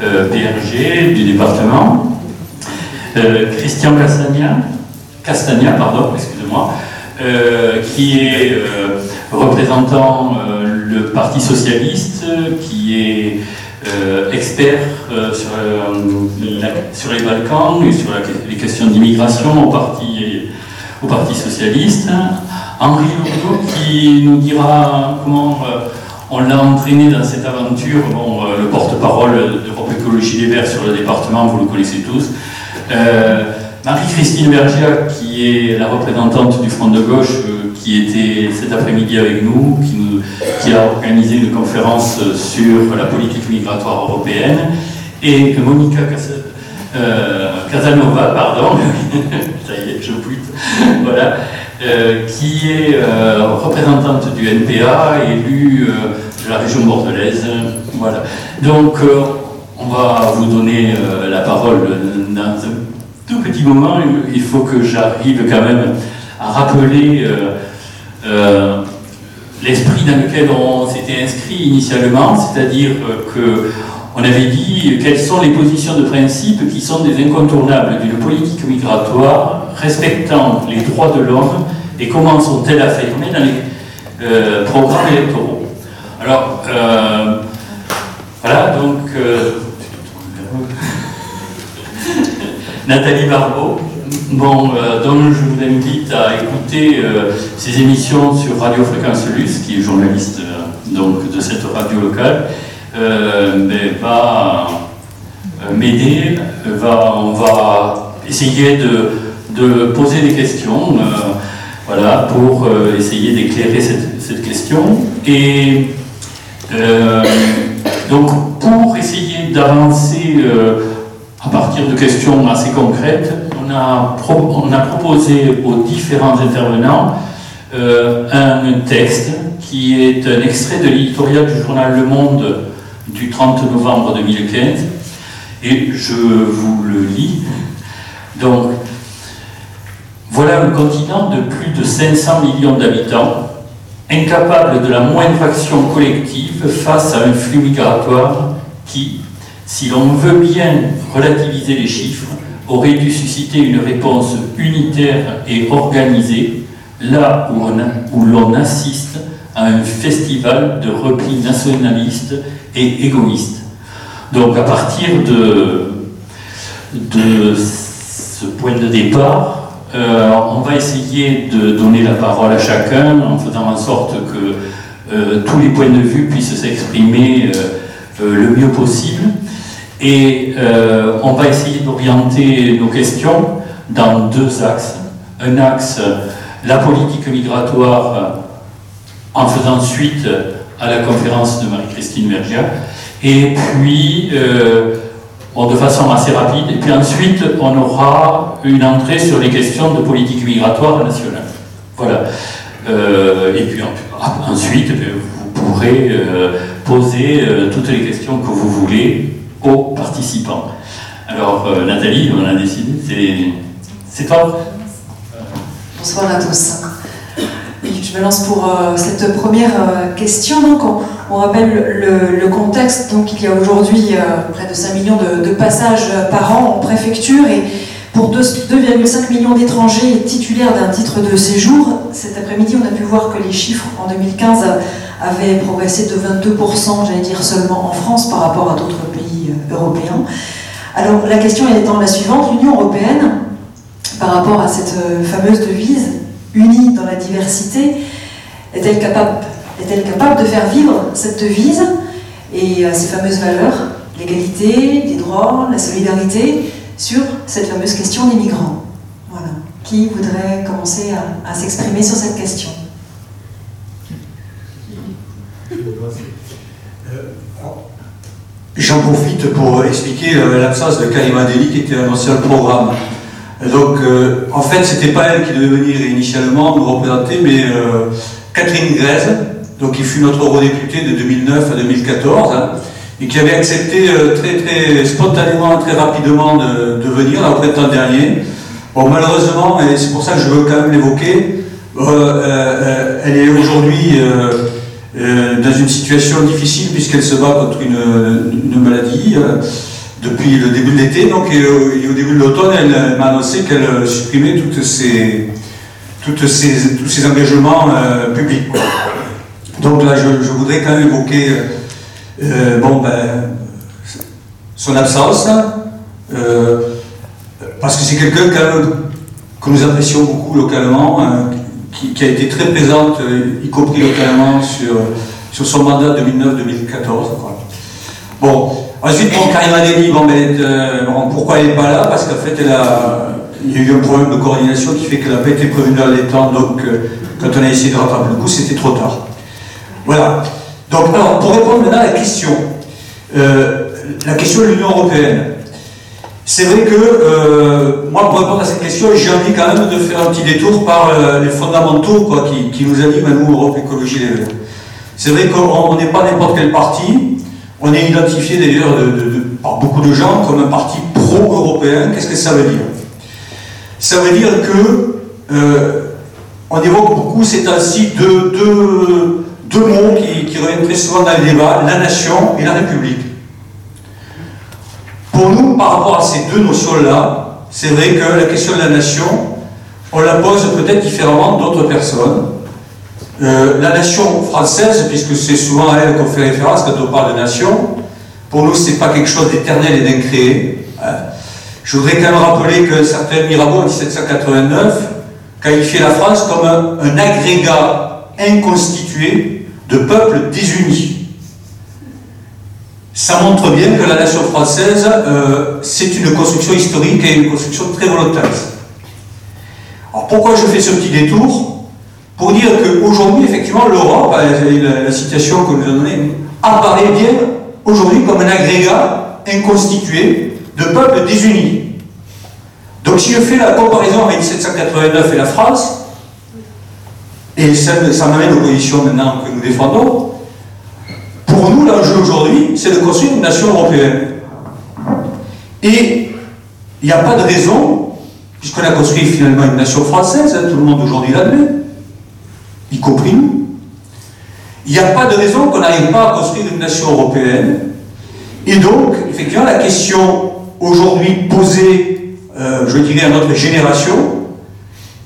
PRG du département. Christian Castagna, pardon, excusez-moi, qui est représentant le Parti Socialiste, qui est euh, expert euh, sur, euh, les Balkans et sur les questions d'immigration au Parti, Socialiste. Henri Lourdeau qui nous dira comment on l'a entraîné dans cette aventure. Le porte-parole d'Europe Écologie Les Verts sur le département, vous le connaissez tous. Marie-Christine Bergia, qui est la représentante du Front de gauche, qui était cet après-midi avec nous, qui, a organisé une conférence sur la politique migratoire européenne, et Monica euh, Casanova, pardon, ça y est, voilà, euh, qui est euh, représentante du NPA, élue la région bordelaise. Voilà. Donc, on va vous donner la parole dans un tout petit moment. Il faut que j'arrive quand même à rappeler euh, l'esprit dans lequel on s'était inscrit initialement, c'est-à-dire que on avait dit quelles sont les positions de principe qui sont des incontournables d'une politique migratoire respectant les droits de l'homme et comment sont-elles affirmées dans les euh, programmes électoraux. Alors, euh, voilà, donc, Nathalie Barbeau, Bon, euh, donc je vous invite à écouter euh, ces émissions sur Radio Fréquence Luce, qui est journaliste euh, de cette radio locale, va m'aider, on va essayer de, poser des questions voilà, pour essayer d'éclairer cette, question. Donc, pour essayer d'avancer à partir de questions assez concrètes, on a, on a proposé aux différents intervenants euh, un texte qui est un extrait de l'éditorial du journal Le Monde du 30 novembre 2015. Et je vous le lis. Donc, voilà un continent de plus de 500 millions d'habitants, incapable de la moindre action collective face à un flux migratoire qui, si l'on veut bien relativiser les chiffres, aurait dû susciter une réponse unitaire et organisée, là où l'on assiste à un festival de repli nationaliste et égoïste. Donc à partir de, de ce point de départ, euh, on va essayer de donner la parole à chacun en faisant en sorte que euh, tous les points de vue puissent s'exprimer euh, le mieux possible. Et on va essayer d'orienter nos questions dans deux axes. Un axe, la politique migratoire, en faisant suite à la conférence de Marie-Christine Vergia, et puis, de façon assez rapide, et puis ensuite, on aura une entrée sur les questions de politique migratoire nationale. Voilà. et puis ensuite, vous pourrez poser toutes les questions que vous voulez aux participants. Alors, euh, Nathalie, on a décidé, c'est toi Bonsoir à tous. Je lance pour euh, cette première euh, question. Donc, on, rappelle le, contexte. Donc, il y a aujourd'hui près de 5 millions de, passages par an en préfecture et pour 2,5 millions d'étrangers titulaires d'un titre de séjour. Cet après-midi, on a pu voir que les chiffres en 2015 avaient progressé de 22%, j'allais dire seulement en France par rapport à d'autres pays européen. Alors la question est étant la suivante, l'Union européenne, par rapport à cette euh, fameuse devise, unie dans la diversité, est-elle capable, de faire vivre cette devise et euh, ces fameuses valeurs, l'égalité, les droits, la solidarité, sur cette fameuse question des migrants? Voilà. Qui voudrait commencer à s'exprimer sur cette question? J'en profite pour expliquer euh, l'absence de Karima Deli qui était annoncée au programme. Donc, euh, en fait, c'était pas elle qui devait venir initialement nous représenter, mais euh, Catherine Grèze, donc qui fut notre eurodéputée de 2009 à 2014, hein, et qui avait accepté très, très spontanément, très rapidement de, venir au printemps dernier. Bon, malheureusement, et c'est pour ça que je veux quand même l'évoquer, elle est aujourd'hui dans une situation difficile puisqu'elle se bat contre une, maladie depuis le début de l'été. Donc, et, au début de l'automne, elle, m'a annoncé qu'elle supprimait toutes toutes tous ces engagements publics. Donc là, je, voudrais quand même évoquer bon, ben, son absence, parce que c'est quelqu'un que nous apprécions beaucoup localement, hein, qui, a été très présente, euh, y compris localement, sur, sur son mandat 2009-2014. Bon, ensuite, bon, Karima Deli, bon, ben, euh, pourquoi elle n'est pas là? Parce qu'en fait, elle a, il y a eu un problème de coordination qui fait qu'elle n'a pas été prévenue dans les temps, donc euh, quand on a essayé de rattraper le coup, c'était trop tard. Voilà. Donc, alors, pour répondre maintenant à la question, la question de l'Union Européenne. C'est vrai que, euh, moi, pour répondre à cette question, j'ai envie quand même de faire un petit détour par euh, les fondamentaux quoi, qui, nous animent à nous, Europe Écologie Les Verts. C'est vrai qu'on n'est pas n'importe quel parti, on est identifié d'ailleurs par beaucoup de gens comme un parti pro-européen. Qu'est-ce que ça veut dire? Ça veut dire que euh, on évoque beaucoup ces temps-ci deux, deux, mots qui, qui reviennent très souvent dans le débat, la nation et la République. Pour nous, par rapport à ces deux notions-là, c'est vrai que la question de la nation, on la pose peut-être différemment d'autres personnes. Euh, la nation française, puisque c'est souvent à elle qu'on fait référence quand on parle de nation, pour nous, ce n'est pas quelque chose d'éternel et d'incréé. Hein. Je voudrais quand même rappeler que certains Mirabeau, en 1789, qualifiait la France comme un agrégat inconstitué de peuples désunis ça montre bien que la nation française, euh, c'est une construction historique et une construction très volontaire. Alors pourquoi je fais ce petit détour? Pour dire qu'aujourd'hui, effectivement, l'Europe, la, la, citation que nous avons donnée, apparaît bien aujourd'hui comme un agrégat inconstitué de peuples désunis. Donc si je fais la comparaison avec 1789 et la France, et ça, ça m'amène aux positions maintenant que nous défendons, pour nous, l'enjeu aujourd'hui, c'est de construire une nation européenne. Et il n'y a pas de raison, puisqu'on a construit finalement une nation française, hein, tout le monde aujourd'hui l'admet, y compris il n'y a pas de raison qu'on n'arrive pas à construire une nation européenne. Et donc, effectivement, la question aujourd'hui posée, euh, je dirais, à notre génération,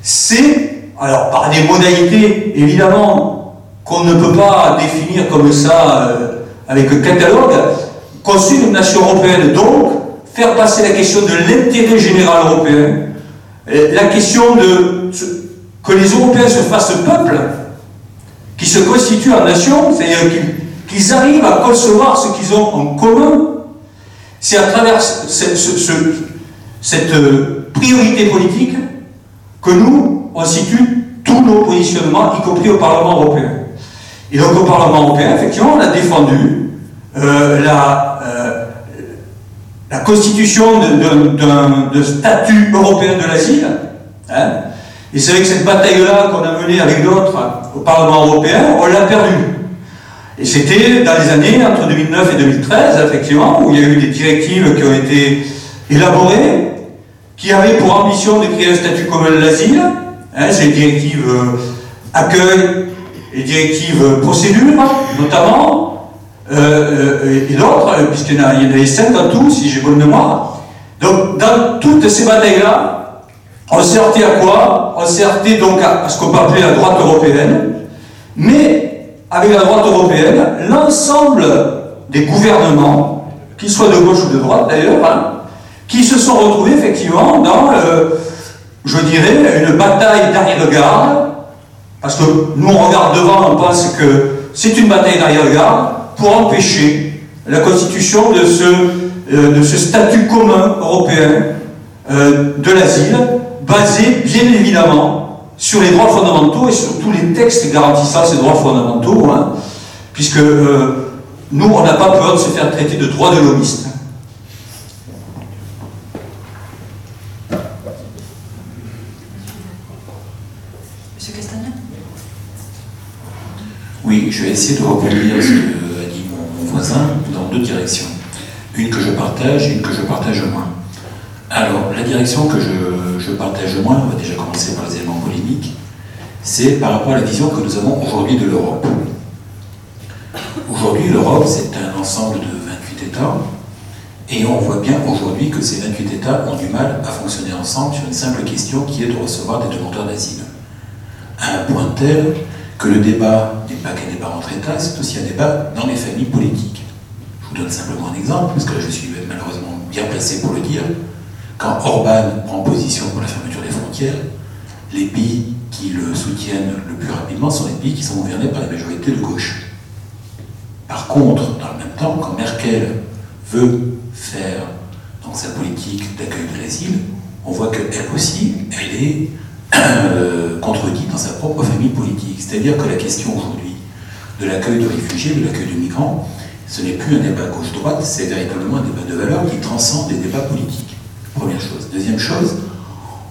c'est, alors par des modalités évidemment qu'on ne peut pas définir comme ça euh, avec un catalogue, construire une nation européenne, donc faire passer la question de l'intérêt général européen, euh, la question de que les Européens se fassent peuple, qui se constituent en nation, c'est-à-dire qu'ils arrivent à concevoir ce qu'ils ont en commun, c'est à travers cette, euh, priorité politique que nous, on situe tous nos positionnements, y compris au Parlement européen. Et donc au Parlement européen, effectivement, on a défendu euh, la, euh, la, constitution d'un statut européen de l'asile. Hein. Et c'est vrai que cette bataille-là qu'on a menée avec d'autres au Parlement européen, on l'a perdue. Et c'était dans les années entre 2009 et 2013, effectivement, où il y a eu des directives qui ont été élaborées, qui avaient pour ambition de créer un statut commun de l'asile. Hein, c'est les directives euh, accueil, les directives procédures, notamment, euh, euh, et d'autres, puisqu'il y en avait cinq en tout, si j'ai bonne mémoire. Donc, dans toutes ces batailles-là, on à quoi? On s'est donc à, ce qu'on peut appeler la droite européenne, mais avec la droite européenne, l'ensemble des gouvernements, qu'ils soient de gauche ou de droite d'ailleurs, hein, qui se sont retrouvés effectivement dans, euh, je dirais, une bataille d'arrière-garde parce que nous, on regarde devant, on pense que c'est une bataille d'arrière-garde pour empêcher la constitution de ce, euh, de ce statut commun européen euh, de l'asile, basé bien évidemment sur les droits fondamentaux et sur tous les textes garantissant ces droits fondamentaux, hein, puisque euh, nous, on n'a pas peur de se faire traiter de droits de l'homiste. Oui, je vais essayer de reproduire ce qu'a dit mon, voisin dans deux directions. Une que je partage, une que je partage moins. Alors, la direction que je, partage moins, on va déjà commencer par les éléments polémiques, c'est par rapport à la vision que nous avons aujourd'hui de l'Europe. Aujourd'hui, l'Europe, c'est un ensemble de 28 États, et on voit bien aujourd'hui que ces 28 États ont du mal à fonctionner ensemble sur une simple question qui est de recevoir des demandeurs d'asile. À un point tel que le débat n'est pas qu'un débat entre États, c'est aussi un débat dans les familles politiques. Je vous donne simplement un exemple, parce que là je suis malheureusement bien placé pour le dire. Quand Orban prend position pour la fermeture des frontières, les pays qui le soutiennent le plus rapidement sont les pays qui sont gouvernés par la majorité de gauche. Par contre, dans le même temps, quand Merkel veut faire dans sa politique d'accueil de l'asile, on voit qu'elle aussi, elle est euh, contredite dans sa propre famille politique. C'est-à-dire que la question aujourd'hui de l'accueil de réfugiés, de l'accueil de migrants, ce n'est plus un débat gauche-droite, c'est véritablement un débat de valeur qui transcende les débats politiques. Première chose. Deuxième chose,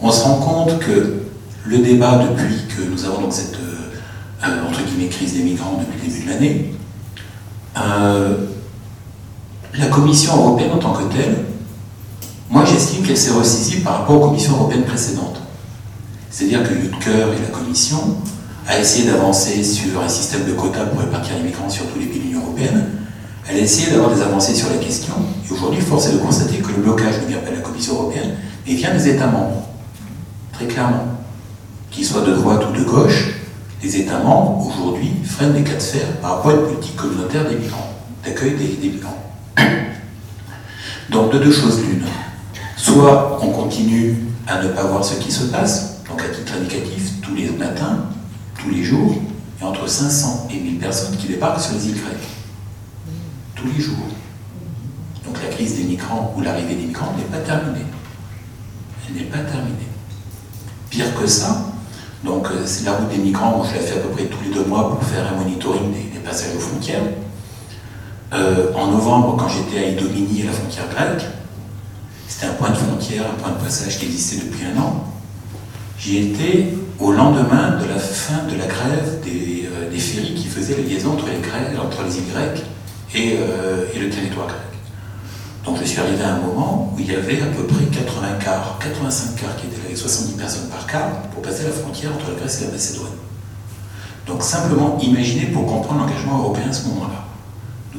on se rend compte que le débat depuis que nous avons donc cette euh, euh, entre crise des migrants depuis le début de l'année, la Commission européenne en tant que telle, moi j'estime qu'elle s'est ressaisie par rapport aux commissions européennes précédentes. C'est-à-dire que Jutker et la Commission a essayé d'avancer sur un système de quotas pour répartir les migrants sur tous les pays de l'Union européenne. Elle a essayé d'avoir des avancées sur la question. Et aujourd'hui, force est de constater que le blocage ne vient pas de la Commission européenne, mais vient des États membres. Très clairement. Qu'ils soient de droite ou de gauche, les États membres, aujourd'hui, freinent des cas de fer par rapport à une politique communautaire des migrants, d'accueil des migrants. Donc de deux choses l'une. Soit on continue à ne pas voir ce qui se passe, donc à titre indicatif, tous les matins, tous les jours, il y a entre 500 et 1000 personnes qui débarquent sur les îles grecques. Tous les jours. Donc la crise des migrants ou l'arrivée des migrants n'est pas terminée. Elle n'est pas terminée. Pire que ça, donc euh, c'est la route des migrants, moi je la fais à peu près tous les deux mois pour faire un monitoring des, passages aux frontières. Euh, en novembre, quand j'étais à Idomini, à la frontière grecque, c'était un point de frontière, un point de passage qui existait depuis un an. J'y étais au lendemain de la fin de la grève des, euh, ferries qui faisaient la liaison entre les, Grecs, entre les îles grecques et, euh, et, le territoire grec. Donc je suis arrivé à un moment où il y avait à peu près 80 cars, 85 cars qui étaient là avec 70 personnes par car pour passer la frontière entre la Grèce et la Macédoine. Donc simplement imaginez pour comprendre l'engagement européen à ce moment-là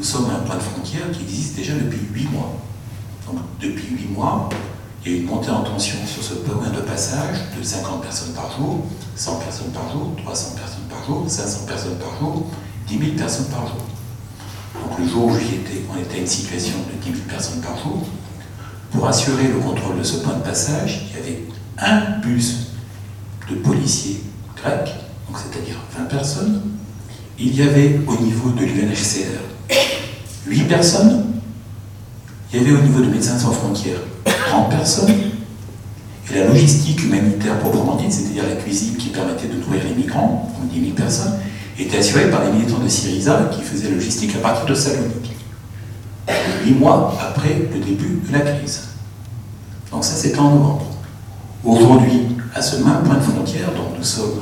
nous sommes à un point de frontière qui existe déjà depuis 8 mois. Donc depuis 8 mois, il y a une montée en tension sur ce point de passage de 50 personnes par jour, 100 personnes par jour, 300 personnes par jour, 500 personnes par jour, 10 000 personnes par jour. Donc le jour où j'y étais, on était à une situation de 10 000 personnes par jour. Pour assurer le contrôle de ce point de passage, il y avait un bus de policiers grecs, c'est-à-dire 20 personnes. Il y avait au niveau de l'UNHCR 8 personnes. Il y avait au niveau de Médecins sans frontières 30 personnes. Et la logistique humanitaire proprement dite, c'est-à-dire la cuisine qui permettait de nourrir les migrants, donc 10 000 personnes, était assurée par des militants de Syriza qui faisaient logistique à partir de Salonique. Huit mois après le début de la crise. Donc ça, c'était en novembre. Aujourd'hui, à ce même point de frontière, dont nous sommes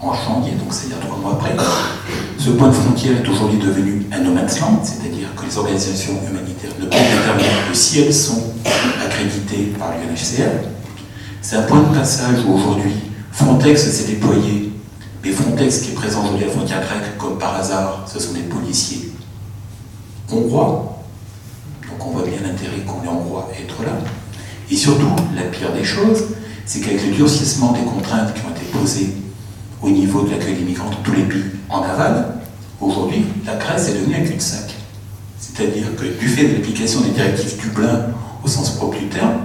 en janvier, donc c'est-à-dire trois mois après, ce point de frontière est aujourd'hui devenu un no man's land, c'est-à-dire que les organisations humanitaires ne peuvent déterminer que si elles sont accréditées par l'UNHCR. C'est un point de passage où aujourd'hui Frontex s'est déployé, mais Frontex qui est présent aujourd'hui à la frontière grecque, comme par hasard, ce sont des policiers hongrois. Donc on voit bien l'intérêt qu'on est hongrois à être là. Et surtout, la pire des choses, c'est qu'avec le durcissement des contraintes qui ont été posées au niveau de l'accueil des migrants dans tous les pays en aval, aujourd'hui, la Grèce est devenue un cul-de-sac. C'est-à-dire que du fait de l'application des directives Dublin au sens propre du terme,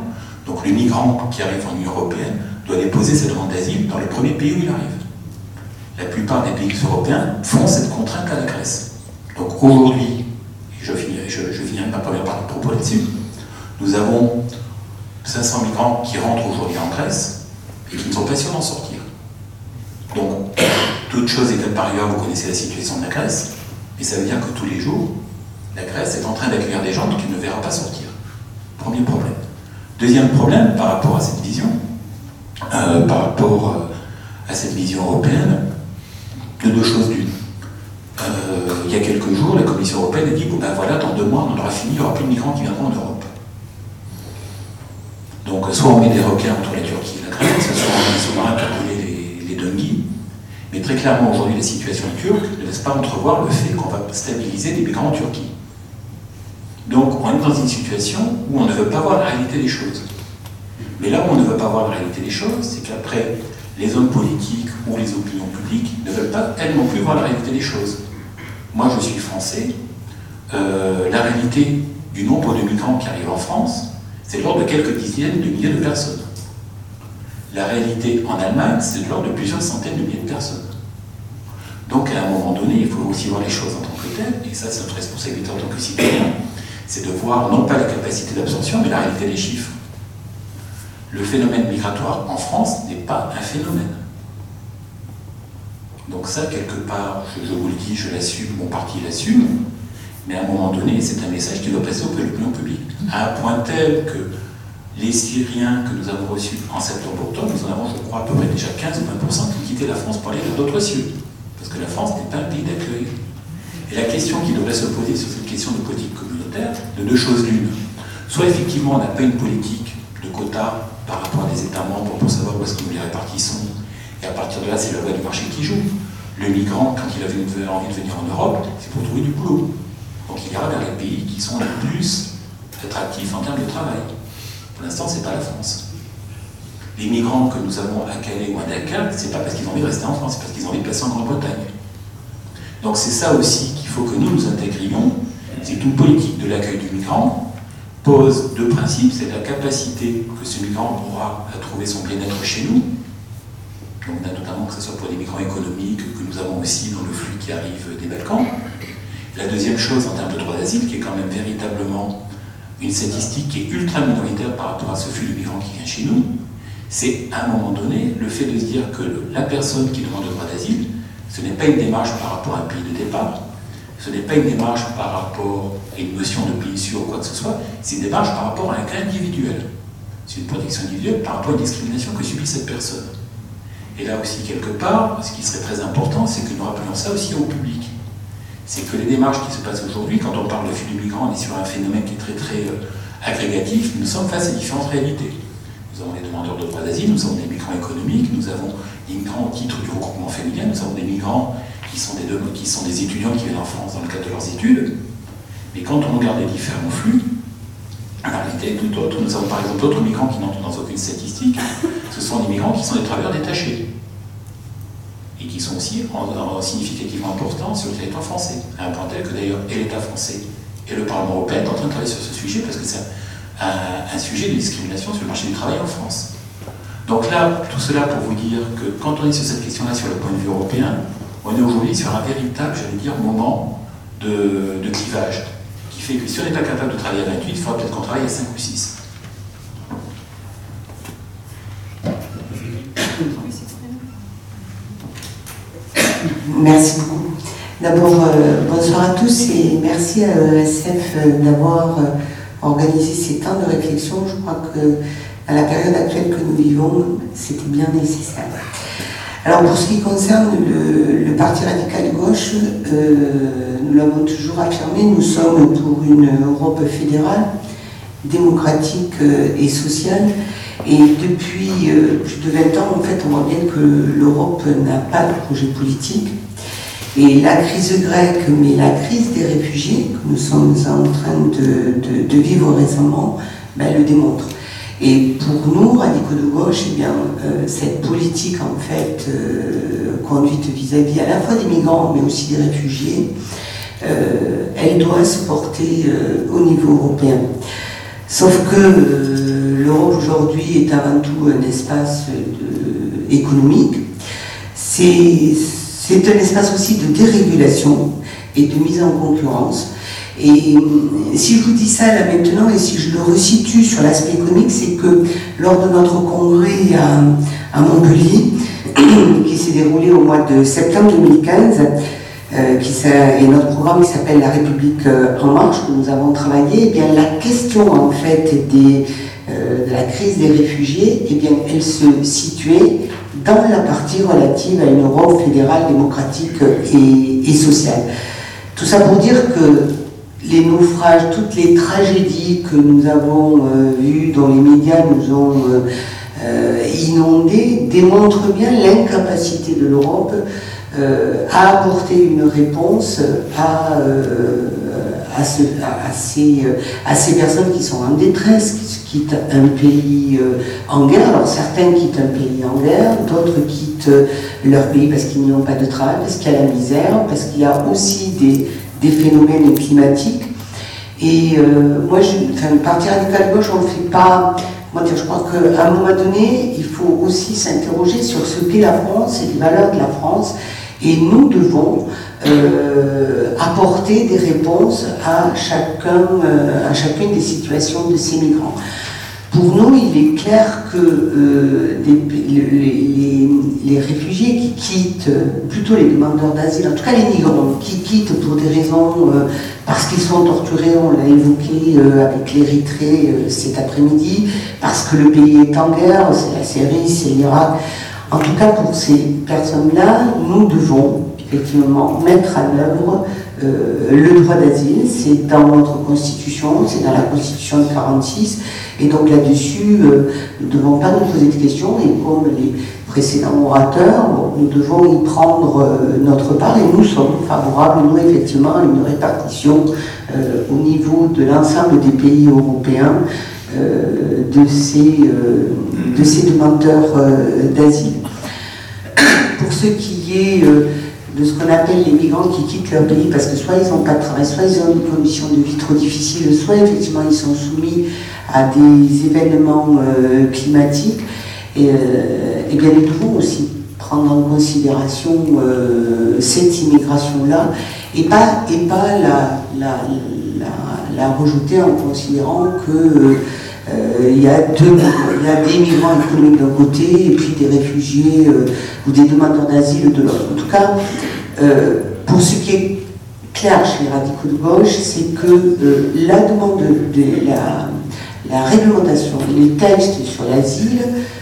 donc le migrant qui arrive en Union européenne doit déposer sa demande d'asile dans le premier pays où il arrive. La plupart des pays européens font cette contrainte à la Grèce. Donc aujourd'hui, je finirai, je, je ma première partie de propos là-dessus, nous avons 500 migrants qui rentrent aujourd'hui en Grèce et qui ne sont pas sûrs d'en sortir. Donc, toute chose égale par ailleurs, vous connaissez la situation de la Grèce, mais ça veut dire que tous les jours, la Grèce est en train d'accueillir des gens qui ne verra pas sortir. Premier problème. Deuxième problème par rapport à cette vision, euh, par rapport euh, à cette vision européenne, de deux choses d'une. Euh, il y a quelques jours, la Commission européenne a dit bon ben voilà, dans deux mois, on aura fini, il n'y aura plus de migrants qui viendront en Europe. Donc, soit on met des requins entre la Turquie et la Grèce, soit on met des sous-marins pour les, les Mais très clairement, aujourd'hui, la situation turque ne laisse pas entrevoir le fait qu'on va stabiliser des migrants en Turquie. Donc, on est dans une situation où on ne veut pas voir la réalité des choses. Mais là où on ne veut pas voir la réalité des choses, c'est qu'après, les hommes politiques ou les opinions publiques ne veulent pas, elles non plus, voir la réalité des choses. Moi, je suis français. Euh, la réalité du nombre de migrants qui arrivent en France, c'est de l'ordre de quelques dizaines de milliers de personnes. La réalité en Allemagne, c'est de l'ordre de plusieurs centaines de milliers de personnes. Donc, à un moment donné, il faut aussi voir les choses en tant que telles, et ça, c'est notre responsabilité en tant que citoyen, c'est de voir non pas la capacité d'absorption, mais la réalité des chiffres. Le phénomène migratoire en France n'est pas un phénomène. Donc ça, quelque part, je, vous le dis, je l'assume, mon parti l'assume, mais à un moment donné, c'est un message qui doit passer auprès de l'opinion publique. À un point tel que les Syriens que nous avons reçus en septembre-octobre, nous en avons, je crois, à peu près déjà 15 ou 20% qui quittaient la France pour aller vers d'autres cieux. Parce que la France n'est pas un pays d'accueil. Et la question qui devrait se poser sur cette question de politique communautaire, de deux choses l'une. Soit effectivement on n'a pas une politique quotas par rapport à des États membres pour savoir où est-ce que les répartissons, et à partir de là c'est la loi du marché qui joue. Le migrant, quand il avait envie de venir en Europe, c'est pour trouver du boulot. Donc il ira vers les pays qui sont les plus attractifs en termes de travail. Pour l'instant, ce n'est pas la France. Les migrants que nous avons à Calais ou à Dakar, ce n'est pas parce qu'ils ont envie de rester en France, c'est parce qu'ils ont envie de passer en Grande-Bretagne. Donc c'est ça aussi qu'il faut que nous nous intégrions, c'est qu'une politique de l'accueil du migrant pose deux principes, c'est la capacité que ce migrant aura à trouver son bien-être chez nous, donc notamment que ce soit pour des migrants économiques que nous avons aussi dans le flux qui arrive des Balkans. La deuxième chose en termes de droit d'asile, qui est quand même véritablement une statistique qui est ultra minoritaire par rapport à ce flux de migrants qui vient chez nous, c'est à un moment donné le fait de se dire que la personne qui demande le droit d'asile, ce n'est pas une démarche par rapport à un pays de départ, ce n'est pas une démarche par rapport à une notion de pays sûr ou quoi que ce soit, c'est une démarche par rapport à un cas individuel. C'est une protection individuelle par rapport à une discrimination que subit cette personne. Et là aussi, quelque part, ce qui serait très important, c'est que nous rappelions ça aussi au public. C'est que les démarches qui se passent aujourd'hui, quand on parle de flux de migrants, on est sur un phénomène qui est très très euh, agrégatif, nous sommes face à différentes réalités. Nous avons des demandeurs de droit d'asile, nous avons des migrants économiques, nous avons des migrants au titre du regroupement familial, nous avons des migrants qui sont des, étudiants qui viennent en France dans le cadre de leurs études. Mais quand on regarde les différents flux, la réalité est tout autre. Nous avons par exemple d'autres migrants qui n'entrent dans aucune statistique. Ce sont des migrants qui sont des travailleurs détachés et qui sont aussi en, significativement importants sur le territoire français, à un point tel que d'ailleurs et l'État français et le Parlement européen sont en train de travailler sur ce sujet parce que c'est un, sujet de discrimination sur le marché du travail en France. Donc là, tout cela pour vous dire que quand on est sur cette question-là sur le point de vue européen, on est aujourd'hui sur un véritable, j'allais dire, moment de, de, clivage, qui fait que si on n'est pas capable de travailler à 28, il faudra peut-être qu'on travaille à 5 ou 6. Merci beaucoup. D'abord, euh, bonsoir à tous et merci à l'ESF d'avoir euh, organisé ces temps de réflexion. Je crois que à la période actuelle que nous vivons, c'était bien nécessaire. Alors pour ce qui concerne le, Parti radical gauche, euh, nous l'avons toujours affirmé, nous sommes pour une Europe fédérale, démocratique et sociale. Et depuis plus de 20 ans, en fait, on voit bien que l'Europe n'a pas de projet politique. Et la crise grecque, mais la crise des réfugiés que nous sommes en train de, vivre récemment, ben, le démontre. Et pour nous, radicaux de gauche, eh bien, euh, cette politique en fait euh, conduite vis-à-vis -à, la fois des migrants, mais aussi des réfugiés, euh, elle doit se porter au niveau européen. Sauf que l'Europe aujourd'hui est avant tout un espace économique. C'est c'est un espace aussi de dérégulation et de mise en concurrence. Et euh, si je vous dis ça là maintenant, et si je le resitue sur l'aspect économique, c'est que lors de notre congrès à, Montpellier, qui s'est déroulé au mois de septembre 2015, euh, qui et notre programme qui s'appelle La République euh, en marche, que nous avons travaillé, eh bien, la question en fait de la crise des réfugiés, eh bien, elle se situait dans la partie relative à une Europe fédérale, démocratique et, sociale. Tout ça pour dire que les naufrages, toutes les tragédies que nous avons euh, vues dans les médias nous ont euh, inondée démontre bien l'incapacité de l'Europe à apporter une réponse à, à, ces, à, ces, personnes qui sont en détresse, qui quittent un pays en guerre. Alors certains quittent un pays en guerre, d'autres quittent leur pays parce qu'ils n'ont pas de travail, parce qu'il y a la misère, parce qu'il y a aussi des, des phénomènes climatiques. Et euh, moi, je, enfin, le Parti radical gauche, on ne fait pas. Je crois qu'à un moment donné, il faut aussi s'interroger sur ce qu'est la France et les valeurs de la France. Et nous devons euh, apporter des réponses à, chacun, euh, à chacune des situations de ces migrants. Pour nous, il est clair que euh, les, réfugiés qui quittent, plutôt les demandeurs d'asile, en tout cas les migrants, qui quittent pour des raisons, euh, parce qu'ils sont torturés, on l'a évoqué euh, avec l'Érythrée cet après-midi, parce que le pays est en guerre, c'est la Syrie, c'est l'Irak. En tout cas, pour ces personnes-là, nous devons effectivement mettre en œuvre le droit d'asile. C'est dans notre constitution, c'est dans la constitution de 46. Et donc là-dessus, euh, nous ne devons pas nous poser de questions, et comme les précédents orateurs, nous devons y prendre euh, notre part, et nous sommes favorables, nous, effectivement, à une répartition euh, au niveau de l'ensemble des pays européens de, ces, de ces demandeurs d'asile. Pour ce qui est de ce qu'on appelle les migrants qui quittent leur pays parce que soit ils n'ont pas de travail, soit ils ont une condition de vie trop difficile, soit effectivement ils sont soumis à des événements euh, climatiques. Et, euh, et, bien nous devons aussi prendre en considération euh, cette immigration-là et pas, et pas la, la, la, la, rejeter en considérant que il y, a deux, il y a des migrants économiques d'un côté et puis des réfugiés ou des demandeurs d'asile de l'autre. En tout cas, pour ce qui est clair chez les radicaux de gauche, c'est que la demande de, la réglementation, les textes sur l'asile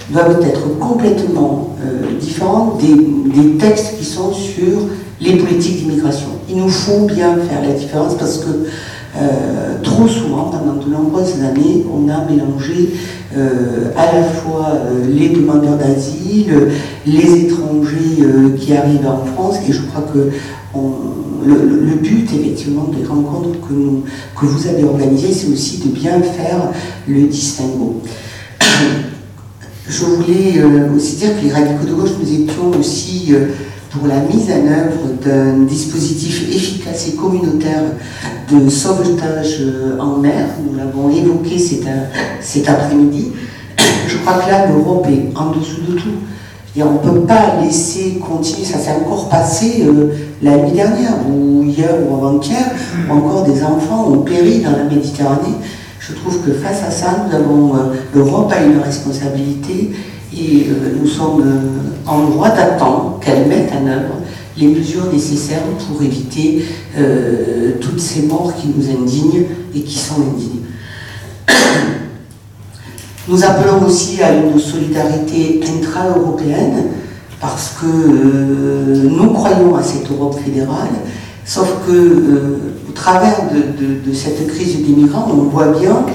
doivent être complètement euh, différents des, textes qui sont sur les politiques d'immigration. Il nous faut bien faire la différence parce que euh, trop souvent, pendant de nombreuses années, on a mélangé euh, à la fois les demandeurs d'asile, les étrangers qui arrivent en France, et je crois que le, but, effectivement, des rencontres que, vous avez organisées, c'est aussi de bien faire le distinguo. Je voulais euh, aussi dire que les radicaux de gauche, nous étions aussi euh, pour la mise en œuvre d'un dispositif efficace et communautaire de sauvetage euh, en mer. Nous l'avons évoqué cet, cet après-midi. Je crois que là, l'Europe est en dessous de tout. Et on ne peut pas laisser continuer, ça s'est encore passé euh, la nuit dernière, ou hier ou avant-hier, où encore des enfants ont péri dans la Méditerranée. Je trouve que face à ça, nous avons, euh, l'Europe a une responsabilité et euh, nous sommes en droit d'attendre qu'elle mette en œuvre les mesures nécessaires pour éviter toutes ces morts qui nous indignent et qui sont indignes. Nous appelons aussi à une solidarité intra-européenne parce que euh, nous croyons à cette Europe fédérale, sauf que euh, au travers de, cette crise des migrants, on voit bien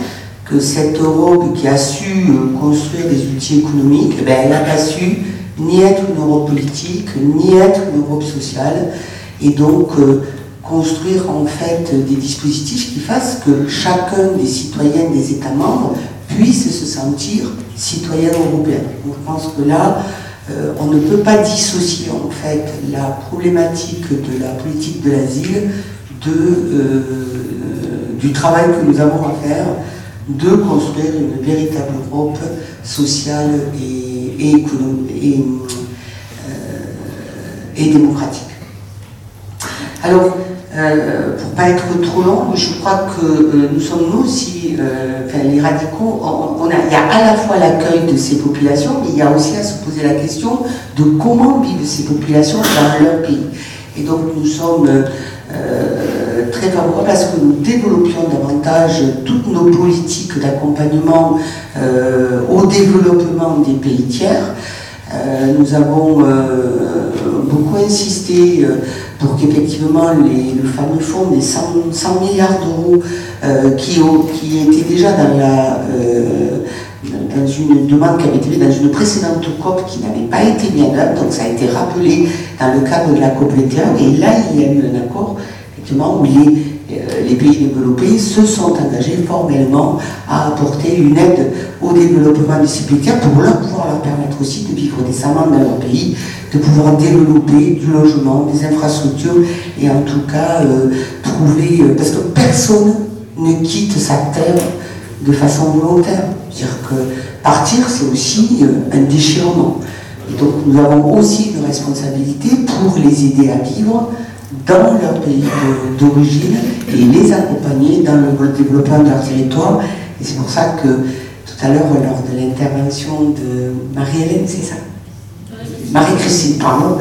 que cette Europe qui a su euh, construire des outils économiques, eh ben, elle n'a pas su ni être une Europe politique, ni être une Europe sociale, et donc construire en fait des dispositifs qui fassent que chacun des citoyens des États membres puisse se sentir citoyen européen. je pense que là, euh, on ne peut pas dissocier en fait la problématique de la politique de l'asile de, euh, du travail que nous avons à faire de construire une véritable Europe sociale et, et, euh, démocratique. Alors, euh, pour pas être trop long, je crois que euh, nous sommes nous aussi, les radicaux, on, il y a à la fois l'accueil de ces populations, mais il y a aussi à se poser la question de comment vivent ces populations dans leur pays. Et donc nous sommes très favorables à ce que nous développions davantage toutes nos politiques d'accompagnement au développement des pays tiers. nous avons beaucoup insisté pour qu'effectivement le fameux fonds des 100, milliards d'euros euh, qui, qui étaient déjà dans la, euh, dans une demande qui avait été faite dans une précédente COP qui n'avait pas été mise en œuvre, donc ça a été rappelé dans le cadre de la COP 21, et là il y a eu un accord, où les, euh, les pays développés se sont engagés formellement à apporter une aide au développement de ces pays pour leur pouvoir leur permettre aussi de vivre décemment dans leur pays, de pouvoir développer du logement, des infrastructures, et en tout cas euh, trouver, euh, parce que personne ne quitte sa terre de façon volontaire. C'est-à-dire que partir, c'est aussi un déchirement. Donc nous avons aussi une responsabilité pour les aider à vivre dans leur pays d'origine et les accompagner dans le développement de leur territoire. Et c'est pour ça que tout à l'heure, lors de l'intervention de Marie-Hélène, c'est ça Marie-Christine, pardon,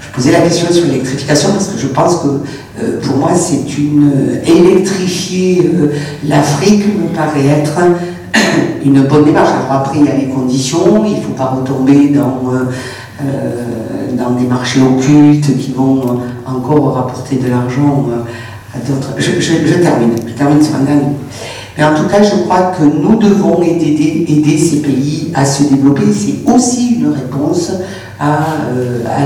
je posais la question sur l'électrification parce que je pense que euh, pour moi, c'est une électrifier euh, l'Afrique me paraît être une bonne démarche. Alors après, il y a les conditions, il ne faut pas retomber dans, euh, dans des marchés occultes qui vont encore rapporter de l'argent à d'autres. Je, termine, je termine sur un. Mais en tout cas, je crois que nous devons aider, ces pays à se développer. C'est aussi une réponse à,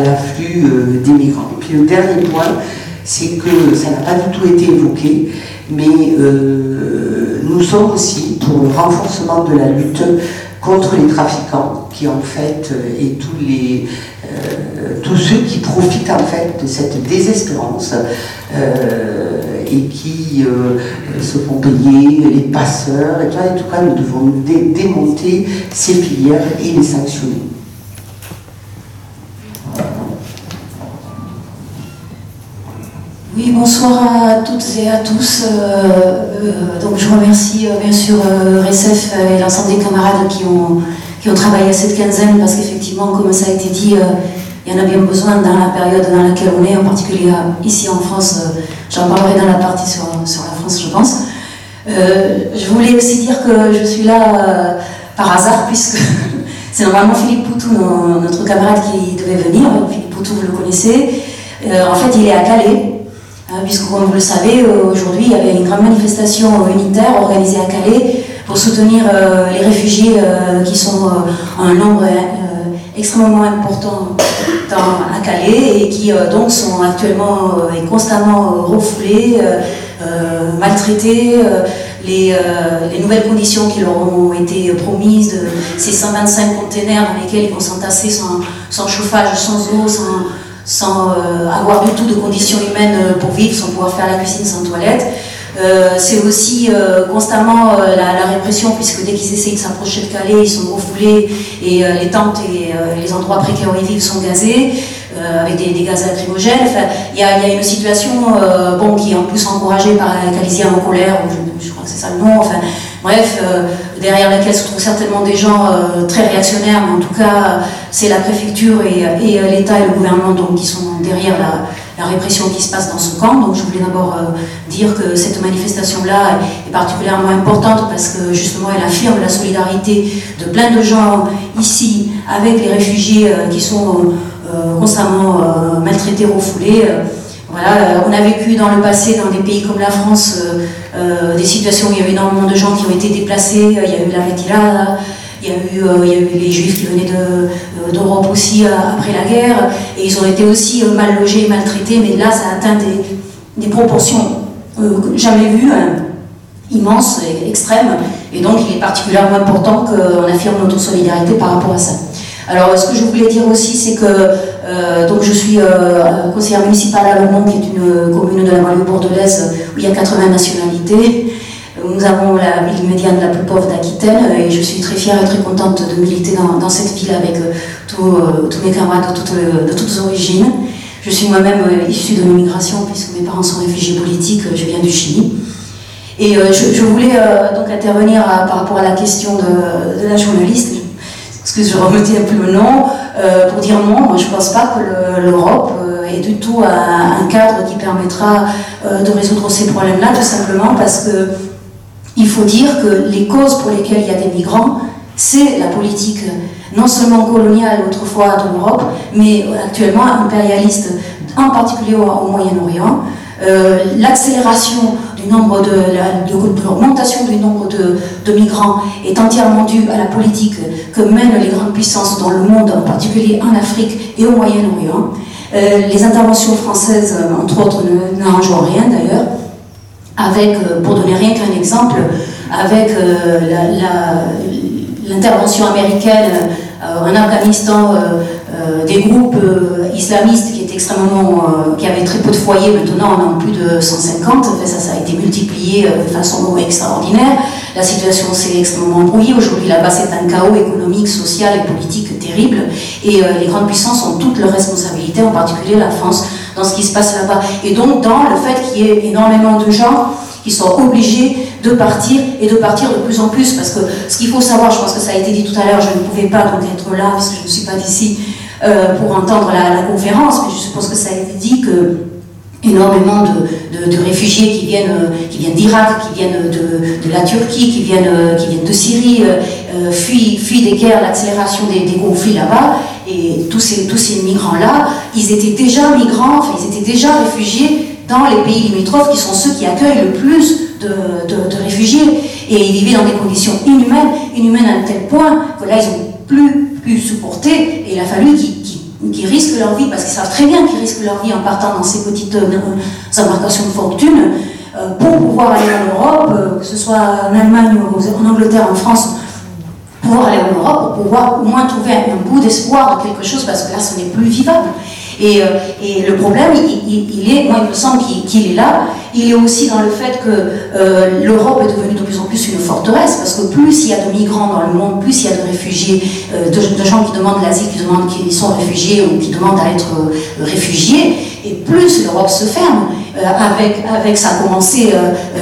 l'afflux des migrants. Et puis le dernier point, c'est que ça n'a pas du tout été évoqué, mais euh, nous sommes aussi pour le renforcement de la lutte contre les trafiquants, qui en fait, euh, et tous, les, euh, tous ceux qui profitent en fait de cette désespérance et qui se font payer, les passeurs, et tout, cas, nous devons démonter ces filières et les sanctionner. Oui, bonsoir à toutes et à tous. Euh, euh, donc je remercie euh, bien sûr RSF et l'ensemble des camarades qui ont, qui travaillé à cette quinzaine parce qu'effectivement, comme ça a été dit, il y en a bien besoin dans la période dans laquelle on est, en particulier ici en France. J'en parlerai dans la partie sur, sur la France, je pense. je voulais aussi dire que je suis là par hasard puisque c'est normalement Philippe Poutou, notre camarade, qui devait venir. Philippe Poutou, vous le connaissez. en fait, il est à Calais. Hein, puisque comme vous le savez, euh, aujourd'hui, il y avait une grande manifestation unitaire organisée à Calais pour soutenir euh, les réfugiés euh, qui sont un nombre extrêmement important à Calais et qui donc sont actuellement et constamment refoulés, maltraités. Les, les, nouvelles conditions qui leur ont été promises, ces 125 containers dans lesquels ils vont s'entasser sans, sans, chauffage, sans eau, sans, sans euh, avoir du tout de conditions humaines euh, pour vivre, sans pouvoir faire la cuisine sans toilette. Euh, c'est aussi constamment la, répression, puisque dès qu'ils essayent de s'approcher de Calais, ils sont refoulés et les tentes et les endroits précaires où ils vivent sont gazés. avec des, gaz lacrymogènes. il y, a une situation qui est en plus encouragée par la Calisiens en colère, je, crois que c'est ça le nom. Bref, derrière laquelle se trouvent certainement des gens euh, très réactionnaires, mais en tout cas, c'est la préfecture et, euh, l'État et le gouvernement qui sont derrière la, répression qui se passe dans ce camp. Donc je voulais d'abord euh, dire que cette manifestation-là est particulièrement importante parce que justement elle affirme la solidarité de plein de gens ici avec les réfugiés qui sont constamment maltraités, refoulés. Voilà, on a vécu dans le passé, dans des pays comme la France, euh, des situations où il y a eu énormément de gens qui ont été déplacés. Il y a eu la retirada, il y a eu, euh, les juifs qui venaient euh, d'Europe aussi après la guerre, et ils ont été aussi mal logés, maltraités, mais là ça a atteint des, des proportions jamais vues, hein, immenses et extrêmes, et donc il est particulièrement important qu'on affirme notre solidarité par rapport à ça. Alors, ce que je voulais dire aussi, c'est que euh, donc je suis euh, conseillère municipale à Lomont, qui est une commune de la banlieue bordelaise où il y a 80 nationalités. Nous avons la ville médiane la plus pauvre d'Aquitaine et je suis très fière et très contente de militer dans, cette ville avec euh, tous mes camarades de toutes, origines. Je suis moi-même issue de l'immigration puisque mes parents sont réfugiés politiques, je viens du Chili. Et je, voulais donc intervenir par rapport à la question de la journaliste excuse, je remettais un peu le nom, euh, pour dire non, moi je ne pense pas que l'Europe euh, est du tout un, cadre qui permettra euh, de résoudre ces problèmes-là, tout simplement parce que il faut dire que les causes pour lesquelles il y a des migrants, c'est la politique non seulement coloniale autrefois de l'Europe, mais actuellement impérialiste, en particulier au Moyen-Orient, l'accélération du nombre de, l'augmentation du nombre de, migrants est entièrement due à la politique que mènent les grandes puissances dans le monde, en particulier en Afrique et au Moyen-Orient. Euh, les interventions françaises, entre autres, n'arrangent rien d'ailleurs, avec, euh, pour donner rien qu'un exemple, avec euh, l'intervention américaine en Afghanistan euh, des groupes euh, islamistes qui étaient extrêmement, euh, qui avaient très peu de foyers, maintenant on en a plus de 150, ça, a été multiplié de façon extraordinaire. La situation s'est extrêmement embrouillée. Aujourd'hui, là-bas, c'est un chaos économique, social et politique terrible. Et les grandes puissances ont toutes leurs responsabilités, en particulier la France, dans ce qui se passe là-bas. Et donc, dans le fait qu'il y ait énormément de gens qui sont obligés de partir et de partir de plus en plus. Parce que ce qu'il faut savoir, je pense que ça a été dit tout à l'heure, je ne pouvais pas donc être là parce que je ne suis pas d'ici, euh, pour entendre la, conférence, mais je suppose que ça a été dit que énormément de, réfugiés qui viennent, euh, qui viennent d'Irak, qui viennent de, la Turquie, qui viennent, euh, qui viennent de Syrie, fuient, des guerres, l'accélération des, conflits là-bas. Et tous ces, migrants-là, ils étaient déjà migrants, enfin, ils étaient déjà réfugiés dans les pays limitrophes qui sont ceux qui accueillent le plus de, de réfugiés. Et ils vivaient dans des conditions inhumaines, inhumaines à un tel point que là, ils ont plus supporter, et il a fallu qu'ils risquent leur vie, parce qu'ils savent très bien qu'ils risquent leur vie en partant dans ces petites euh, embarcations de fortune, euh, pour pouvoir aller en Europe, euh, que ce soit en Allemagne, ou en Angleterre, en France, pouvoir aller en Europe, pour pouvoir au moins trouver un bout d'espoir de quelque chose, parce que là, ce n'est plus vivable. Et, euh, et le problème, il, est, moi il me semble qu'il est là, il est aussi dans le fait que euh, l'Europe est devenue de plus en plus une forteresse, parce que plus il y a de migrants dans le monde, plus il y a de réfugiés, euh, de, gens qui demandent l'asile, qui demandent qu'ils sont réfugiés ou qui demandent à être réfugiés, et plus l'Europe se ferme. avec, avec, ça a commencé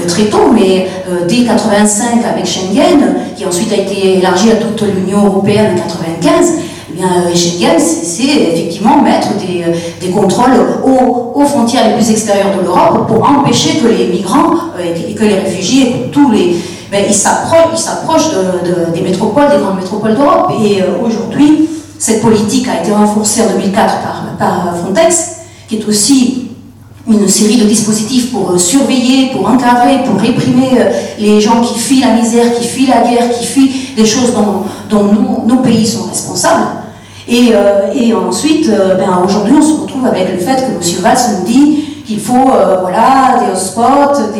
très tôt, mais dès 85 avec Schengen, qui ensuite a été élargi à toute l'Union européenne en 95, bien, Schengen, c'est effectivement mettre des, euh, contrôles aux, frontières les plus extérieures de l'Europe pour empêcher que les migrants euh, et que les réfugiés, tous les, ben, ils s'approchent de, des métropoles, des grandes métropoles d'Europe. Et euh, aujourd'hui, cette politique a été renforcée en 2004 par, Frontex, qui est aussi une série de dispositifs pour surveiller, pour encadrer, pour réprimer les gens qui fuient la misère, qui fuient la guerre, qui fuient des choses dont nos pays sont responsables. Et, euh, et ensuite, euh, ben, aujourd'hui, on se retrouve avec le fait que M. Valls nous dit qu'il faut euh, voilà, des hotspots,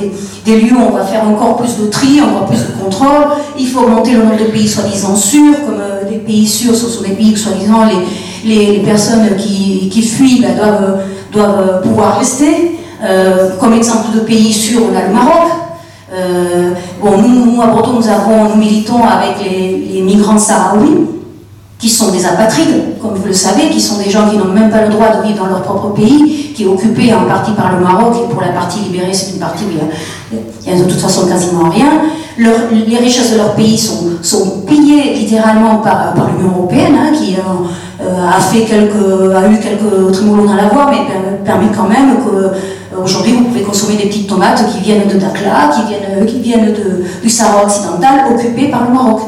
des, lieux où on va faire encore plus de tri, encore plus de contrôle. Il faut augmenter le nombre de pays soi-disant sûrs, comme des pays sûrs, ce sont des pays où soi-disant les, les, personnes qui, qui fuient ben, doivent, doivent pouvoir rester. comme exemple de pays sûrs, on a le Maroc. bon, nous, nous, à Bordeaux, nous, avons, nous militons avec les, les migrants sahraouis qui sont des apatrides, comme vous le savez, qui sont des gens qui n'ont même pas le droit de vivre dans leur propre pays, qui est occupé en partie par le Maroc, et pour la partie libérée, c'est une partie où il y, a, de toute façon quasiment rien. les richesses de leur pays sont, sont pillées littéralement par, par l'Union Européenne, hein, qui euh, a, fait quelques, a eu quelques trémolos dans la voie, mais permet quand même que euh, Aujourd'hui, vous pouvez consommer des petites tomates qui viennent de Dakla, qui viennent, qui viennent de, du Sahara occidental, occupées par le Maroc.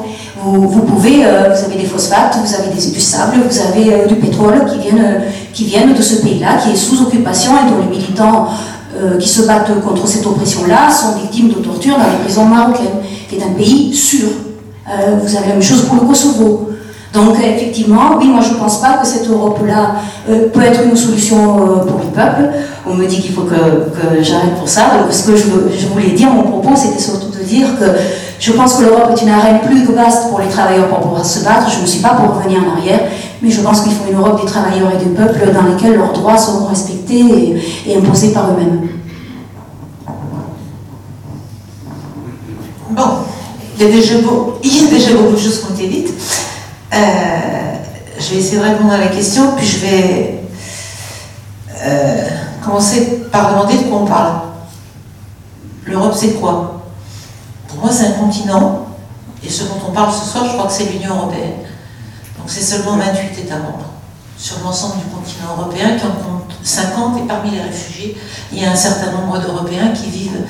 Euh, vous avez des phosphates, vous avez du sable, vous avez euh, du pétrole qui viennent, euh, qui viennent de ce pays-là, qui est sous occupation et dont les militants qui se battent contre cette oppression-là sont victimes de torture dans les prisons marocaines, qui est un pays sûr. vous avez la même chose pour le Kosovo. Donc effectivement, oui, moi je ne pense pas que cette Europe-là peut être une solution pour les peuples. On me dit qu'il faut que, que j'arrête pour ça. Ce que je voulais dire, mon propos, c'était surtout de dire que je pense que l'Europe est une arène plus vaste pour les travailleurs pour pouvoir se battre. Je ne suis pas pour revenir en arrière, mais je pense qu'il faut une Europe des travailleurs et des peuples dans lesquels leurs droits seront respectés et, imposés par eux-mêmes. Bon, il y, a déjà beaucoup de choses qui ont été dites. Euh, je vais essayer de répondre à la question, puis je vais euh, commencer par demander de quoi on parle. L'Europe, c'est quoi? Moi, c'est un continent, et ce dont on parle ce soir, je crois que c'est l'Union européenne. Donc c'est seulement 28 États membres sur l'ensemble du continent européen qui en compte 50, et parmi les réfugiés, il y a un certain nombre d'Européens qui vivent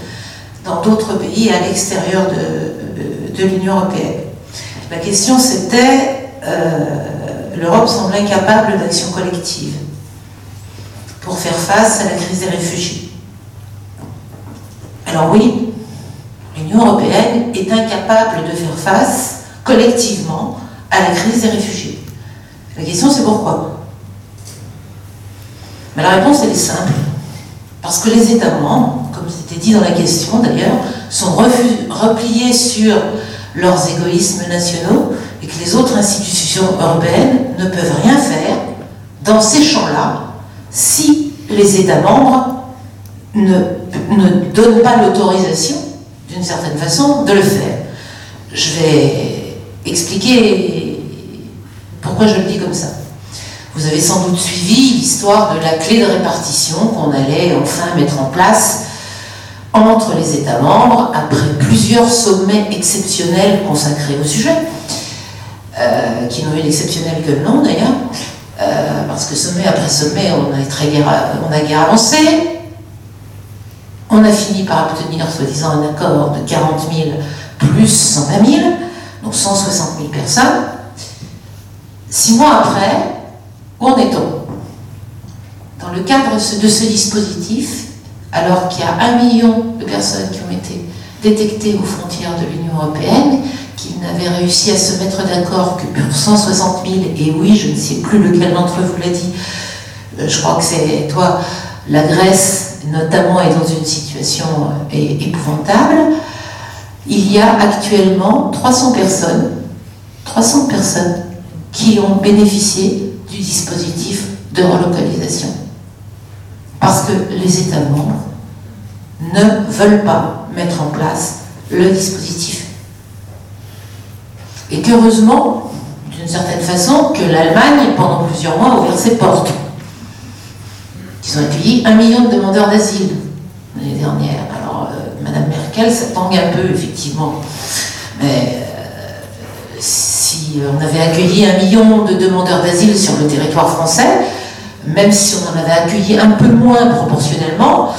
dans d'autres pays à l'extérieur de, de, l'Union européenne. La question c'était, euh, l'Europe semble incapable d'action collective pour faire face à la crise des réfugiés. Alors oui, l'Union européenne est incapable de faire face collectivement à la crise des réfugiés. La question c'est pourquoi? Mais la réponse elle est simple. Parce que les États membres, comme c'était dit dans la question d'ailleurs, sont repliés sur leurs égoïsmes nationaux et que les autres institutions européennes ne peuvent rien faire dans ces champs-là si les États membres ne, ne donnent pas l'autorisation, certaine façon, de le faire. Je vais expliquer pourquoi je le dis comme ça. Vous avez sans doute suivi l'histoire de la clé de répartition qu'on allait enfin mettre en place entre les États membres après plusieurs sommets exceptionnels consacrés au sujet, euh, qui n'ont eu l'exceptionnel que le nom d'ailleurs, euh, parce que sommet après sommet, on a, très on a guère avancé. On a fini par obtenir, soi-disant, un accord de 40 000 plus 120 000, donc 160 000 personnes. Six mois après, où en est-on? Dans le cadre de ce dispositif, alors qu'il y a un million de personnes qui ont été détectées aux frontières de l'Union européenne, qui n'avaient réussi à se mettre d'accord que pour 160 000, et oui, je ne sais plus lequel d'entre vous l'a dit, euh, je crois que c'est toi, la Grèce notamment est dans une situation euh, épouvantable. Il y a actuellement 300 personnes, 300 personnes qui ont bénéficié du dispositif de relocalisation. Parce que les États membres ne veulent pas mettre en place le dispositif. Et qu'heureusement, d'une certaine façon, que l'Allemagne, pendant plusieurs mois, a ouvert ses portes. Ils ont accueilli un million de demandeurs d'asile l'année dernière. Alors, euh, Madame Merkel, ça tangue un peu, effectivement. Mais euh, si on avait accueilli un million de demandeurs d'asile sur le territoire français, même si on en avait accueilli un peu moins proportionnellement,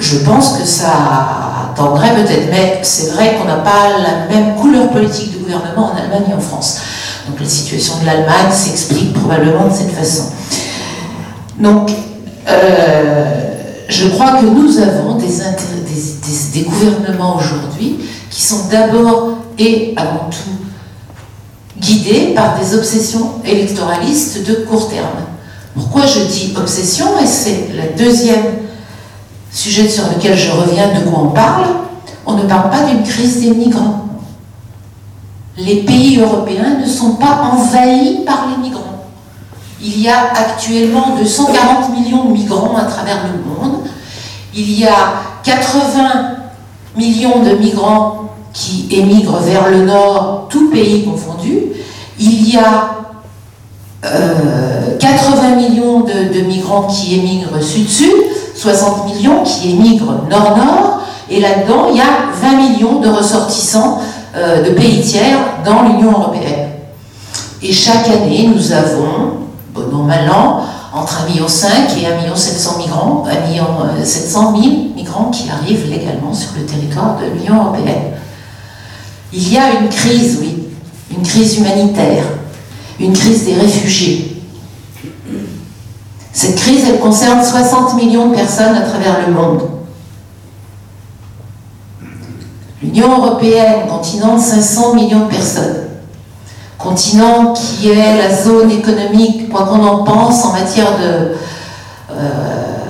je pense que ça tendrait peut-être. Mais c'est vrai qu'on n'a pas la même couleur politique de gouvernement en Allemagne et en France. Donc la situation de l'Allemagne s'explique probablement de cette façon. Donc, euh, je crois que nous avons des, des, des gouvernements aujourd'hui qui sont d'abord et avant tout guidés par des obsessions électoralistes de court terme. Pourquoi je dis obsession Et c'est le deuxième sujet sur lequel je reviens, de quoi on parle. On ne parle pas d'une crise des migrants. Les pays européens ne sont pas envahis par les migrants. Il y a actuellement 240 millions de migrants à travers le monde. Il y a 80 millions de migrants qui émigrent vers le nord, tous pays confondus. Il y a 80 euh, millions de, migrants qui émigrent sud-sud, 60 millions qui émigrent nord-nord, et là-dedans, il y a 20 millions de ressortissants euh, de pays tiers dans l'Union européenne. Et chaque année, nous avons, bon mal an, entre 1,5 million et 1,7 million migrants, 1,7 million migrants qui arrivent légalement sur le territoire de l'Union européenne. Il y a une crise, oui, une crise humanitaire, une crise des réfugiés. Cette crise, elle concerne 60 millions de personnes à travers le monde. L'Union européenne, continent de 500 millions de personnes. Continent qui est la zone économique, quoi qu'on en pense, en matière de... Euh,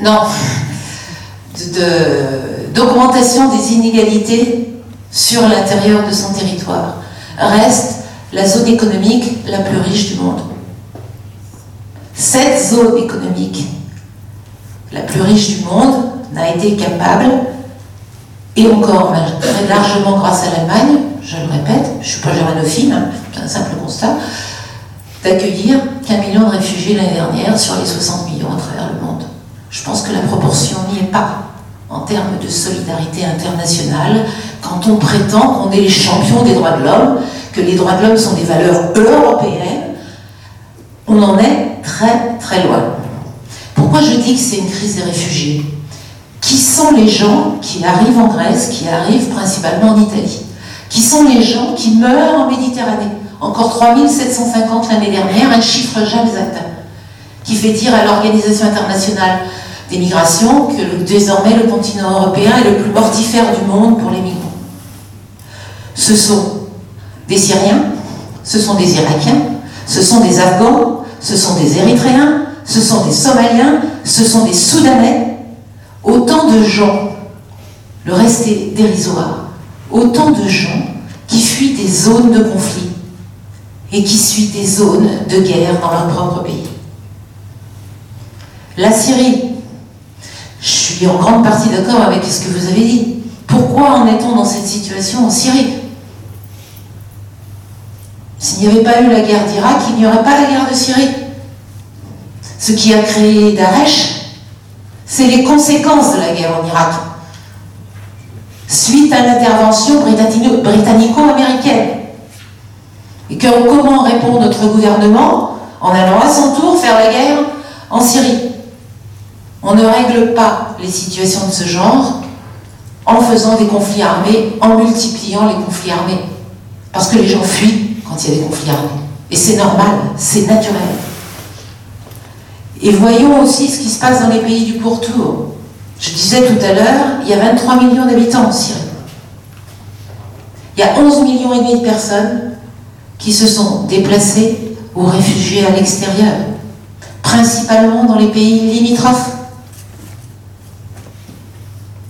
non, d'augmentation des inégalités sur l'intérieur de son territoire reste la zone économique la plus riche du monde. Cette zone économique la plus riche du monde n'a été capable, et encore très largement grâce à l'Allemagne, je le répète, je ne suis pas germanophile, hein, c'est un simple constat, d'accueillir qu'un million de réfugiés l'année dernière sur les 60 millions à travers le monde. Je pense que la proportion n'y est pas en termes de solidarité internationale quand on prétend qu'on est les champions des droits de l'homme, que les droits de l'homme sont des valeurs européennes, on en est très très loin. Pourquoi je dis que c'est une crise des réfugiés? Qui sont les gens qui arrivent en Grèce, qui arrivent principalement en Italie Qui sont les gens qui meurent en Méditerranée Encore 3750 l'année dernière, un chiffre jamais atteint, qui fait dire à l'Organisation internationale des migrations que désormais le continent européen est le plus mortifère du monde pour les migrants. Ce sont des Syriens, ce sont des Irakiens, ce sont des Afghans, ce sont des Érythréens, ce sont des Somaliens, ce sont des Soudanais. Autant de gens, le reste est dérisoire, autant de gens qui fuient des zones de conflit et qui fuient des zones de guerre dans leur propre pays. La Syrie, je suis en grande partie d'accord avec ce que vous avez dit. Pourquoi en est-on dans cette situation en Syrie? S'il n'y avait pas eu la guerre d'Irak, il n'y aurait pas la guerre de Syrie. Ce qui a créé Daesh, c'est les conséquences de la guerre en Irak. Suite à l'intervention britannico-américaine. Et comment répond notre gouvernement En allant à son tour faire la guerre en Syrie? On ne règle pas les situations de ce genre en faisant des conflits armés, en multipliant les conflits armés. Parce que les gens fuient quand il y a des conflits armés. Et c'est normal, c'est naturel. Et voyons aussi ce qui se passe dans les pays du pourtour. Je disais tout à l'heure, il y a 23 millions d'habitants en Syrie. Il y a 11 millions et demi de personnes qui se sont déplacées ou réfugiées à l'extérieur, principalement dans les pays limitrophes.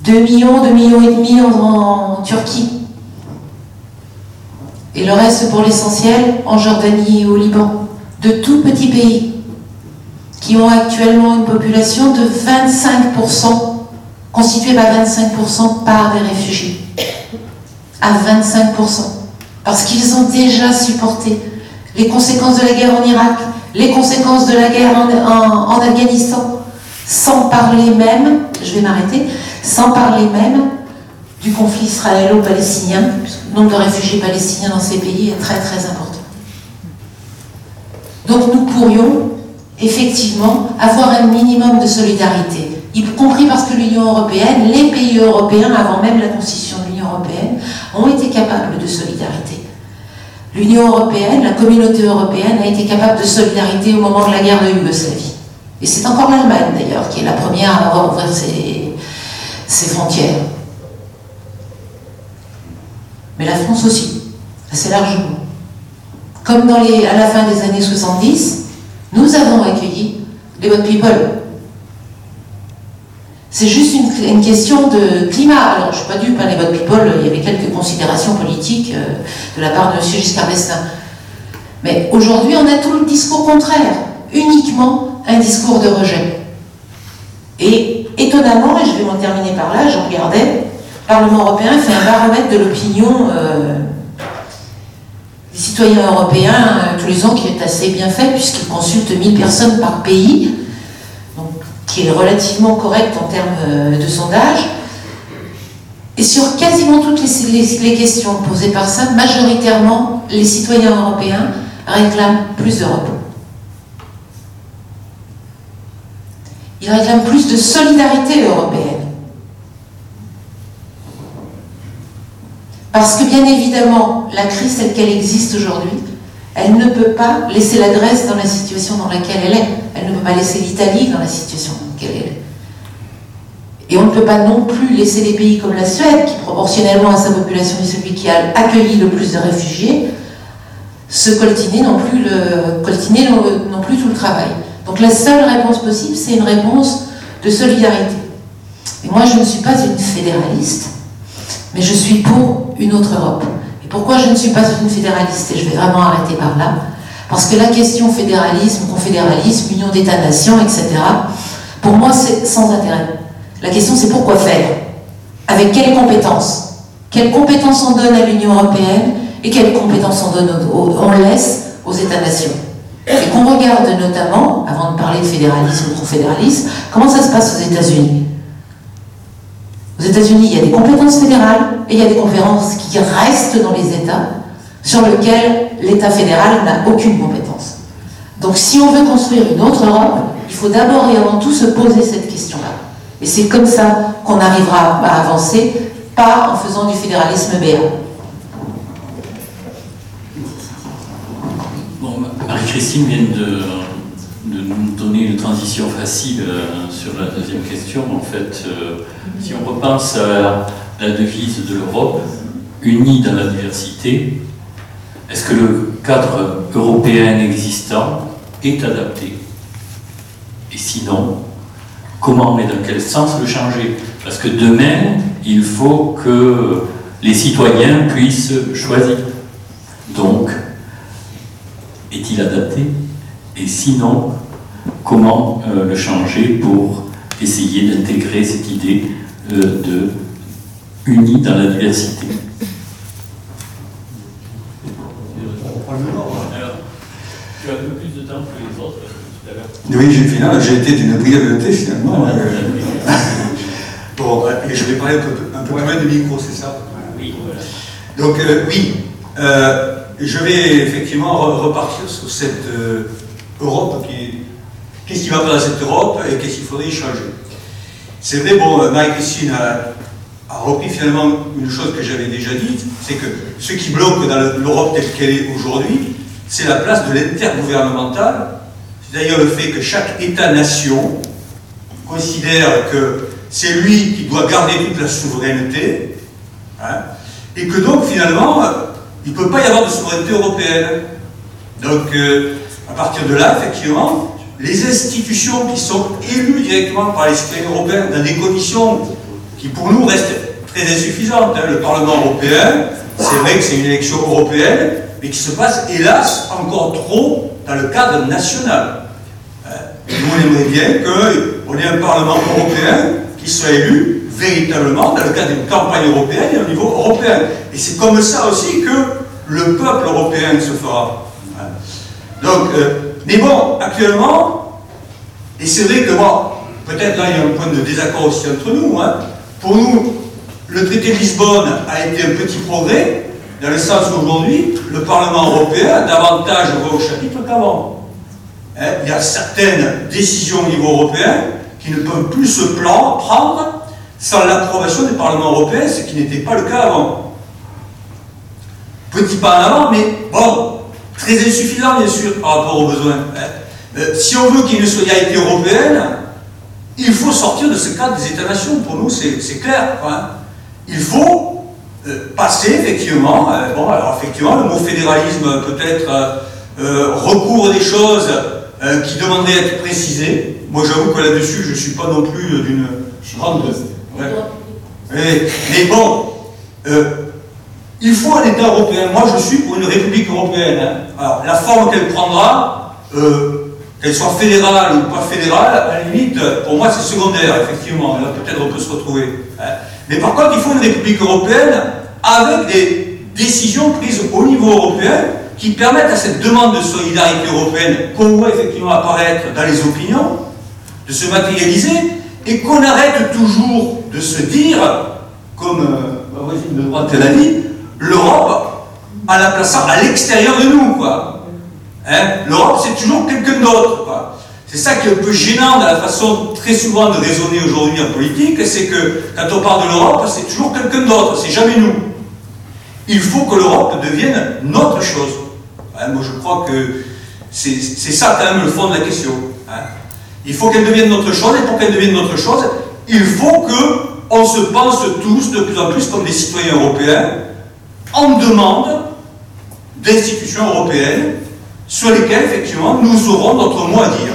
2 millions, 2 millions et demi en, Turquie. Et le reste pour l'essentiel en Jordanie et au Liban. De tout petits pays qui ont actuellement une population de 25%, constituée par 25% par des réfugiés. À 25%. Parce qu'ils ont déjà supporté les conséquences de la guerre en Irak, les conséquences de la guerre en Afghanistan, sans parler même, je vais m'arrêter, sans parler même du conflit israélo-palestinien, le nombre de réfugiés palestiniens dans ces pays est très très important. Donc nous pourrions effectivement avoir un minimum de solidarité, y compris parce que l'Union européenne, les pays européens, avant même la constitution de l'Union européenne, ont été capables de solidarité. L'Union européenne, la communauté européenne a été capable de solidarité au moment de la guerre de Yougoslavie. Et c'est encore l'Allemagne d'ailleurs qui est la première à avoir ouvert ses, frontières. Mais la France aussi, assez largement. Comme à la fin des années 70, nous avons accueilli les Boat People. C'est juste une, question de climat. Alors, je ne suis pas dupe, hein, les Boat People, il y avait quelques considérations politiques euh, de la part de M. Giscard d'Estaing. Mais aujourd'hui, on a tout le discours contraire, uniquement un discours de rejet. Et étonnamment, et je vais m'en terminer par là, je regardais, le Parlement européen fait un baromètre de l'opinion euh, des citoyens européens euh, tous les ans qui est assez bien fait puisqu'il consulte 1000 personnes par pays, qui est relativement correct en termes euh, de sondage. Et sur quasiment toutes les questions posées par ça, majoritairement, les citoyens européens réclament plus d'Europe. Il réclame plus de solidarité européenne. Parce que bien évidemment, la crise telle qu'elle existe aujourd'hui, elle ne peut pas laisser la Grèce dans la situation dans laquelle elle est. Elle ne peut pas laisser l'Italie dans la situation dans laquelle elle est. Et on ne peut pas non plus laisser les pays comme la Suède, qui proportionnellement à sa population est celui qui a accueilli le plus de réfugiés, se coltiner non plus, non plus tout le travail. Donc la seule réponse possible, c'est une réponse de solidarité. Et moi, je ne suis pas une fédéraliste, mais je suis pour une autre Europe. Et pourquoi je ne suis pas une fédéraliste Et je vais vraiment arrêter par là. Parce que la question fédéralisme, confédéralisme, union d'États-nations, etc., pour moi, c'est sans intérêt. La question, c'est pourquoi faire? Avec quelles compétences Quelles compétences on donne à l'Union européenne et quelles compétences on, donne, on laisse aux États-nations? Et qu'on regarde notamment, avant de parler de fédéralisme ou confédéralisme, comment ça se passe aux États-Unis? Aux États-Unis, il y a des compétences fédérales et il y a des conférences qui restent dans les États sur lesquelles l'État fédéral n'a aucune compétence. Donc si on veut construire une autre Europe, il faut d'abord et avant tout se poser cette question-là. Et c'est comme ça qu'on arrivera à avancer, pas en faisant du fédéralisme béat. Marie-Christine vient de, donner transition facile euh, sur la deuxième question. En fait, euh, si on repense à la devise de l'Europe, unie dans la diversité, est-ce que le cadre européen existant est adapté? Et sinon, comment et dans quel sens le changer? Parce que demain, il faut que les citoyens puissent choisir. Donc, est-il adapté? Et sinon, comment euh, le changer pour essayer d'intégrer cette idée euh, de unis dans la diversité? Alors, tu as un peu plus de temps que les autres tout à l'heure. Oui, j'ai finalement, j'ai été d'une brièveté finalement. euh. Bon, et je vais parler un peu, un peu plus loin du micro, c'est ça? Oui, voilà. Donc euh, oui, euh, je vais effectivement re- repartir sur cette euh, Europe qui qu'est-ce qui va pas dans cette Europe et qu'est-ce qu'il faudrait y changer? C'est vrai, bon, euh, Marie-Christine a, repris finalement une chose que j'avais déjà dite, c'est que ce qui bloque dans le- l'Europe telle qu'elle est aujourd'hui, c'est la place de l'intergouvernemental, c'est-à-dire le fait que chaque État-nation considère que c'est lui qui doit garder toute la souveraineté, hein, et que donc finalement, euh, il ne peut pas y avoir de souveraineté européenne. Donc euh, à partir de là, effectivement, les institutions qui sont élues directement par les citoyens européens dans des conditions qui pour nous restent très insuffisantes. hein. Le Parlement européen, c'est vrai que c'est une élection européenne, mais qui se passe hélas encore trop dans le cadre national. Hein. Nous, on aimerait bien qu'on ait un Parlement européen qui soit élu véritablement dans le cadre d'une campagne européenne et au niveau européen. Et c'est comme ça aussi que le peuple européen se fera. Donc, euh, mais bon, actuellement, et c'est vrai que moi, peut-être là il y a un point de désaccord aussi entre nous, hein. pour nous, le traité de Lisbonne a été un petit progrès, dans le sens où aujourd'hui, le Parlement européen a davantage voix au chapitre qu'avant. Hein, il y a certaines décisions au niveau européen qui ne peuvent plus se plan- prendre sans l'approbation du Parlement européen, ce qui n'était pas le cas avant. Petit pas en avant, mais bon, très insuffisant bien sûr par rapport aux besoins. hein. Euh, si on veut qu'il y ait une solidarité européenne, il faut sortir de ce cadre des États-nations. Pour nous, c'est clair. hein. Il faut euh, passer effectivement, euh, bon, alors effectivement, le mot fédéralisme peut-être euh, euh, recouvre des choses euh, qui demanderaient à être précisées. Moi, j'avoue que là-dessus, je ne suis pas non plus euh, d'une grande. ouais. Mais, mais bon, euh, il faut un État européen. Moi, je suis pour une République européenne. Alors, la forme qu'elle prendra, euh, qu'elle soit fédérale ou pas fédérale, à la limite, pour moi, c'est secondaire, effectivement. Là, peut-être on peut se retrouver. hein. Mais par contre, il faut une République européenne avec des décisions prises au niveau européen qui permettent à cette demande de solidarité européenne qu'on voit effectivement apparaître dans les opinions, de se matérialiser et qu'on arrête toujours de se dire, comme euh, ma voisine de droite l'a dit, l'Europe en la plaçant à l'extérieur de nous, quoi. Hein? L'Europe, c'est toujours quelqu'un d'autre. C'est ça qui est un peu gênant dans la façon très souvent de raisonner aujourd'hui en politique, c'est que quand on parle de l'Europe, c'est toujours quelqu'un d'autre, c'est jamais nous. Il faut que l'Europe devienne notre chose. Hein, moi, je crois que c'est c'est ça quand même le fond de la question. hein. Il faut qu'elle devienne notre chose, et pour qu'elle devienne notre chose, il faut que on se pense tous de plus en plus comme des citoyens européens, en demande d'institutions européennes sur lesquelles, effectivement, nous aurons notre mot à dire.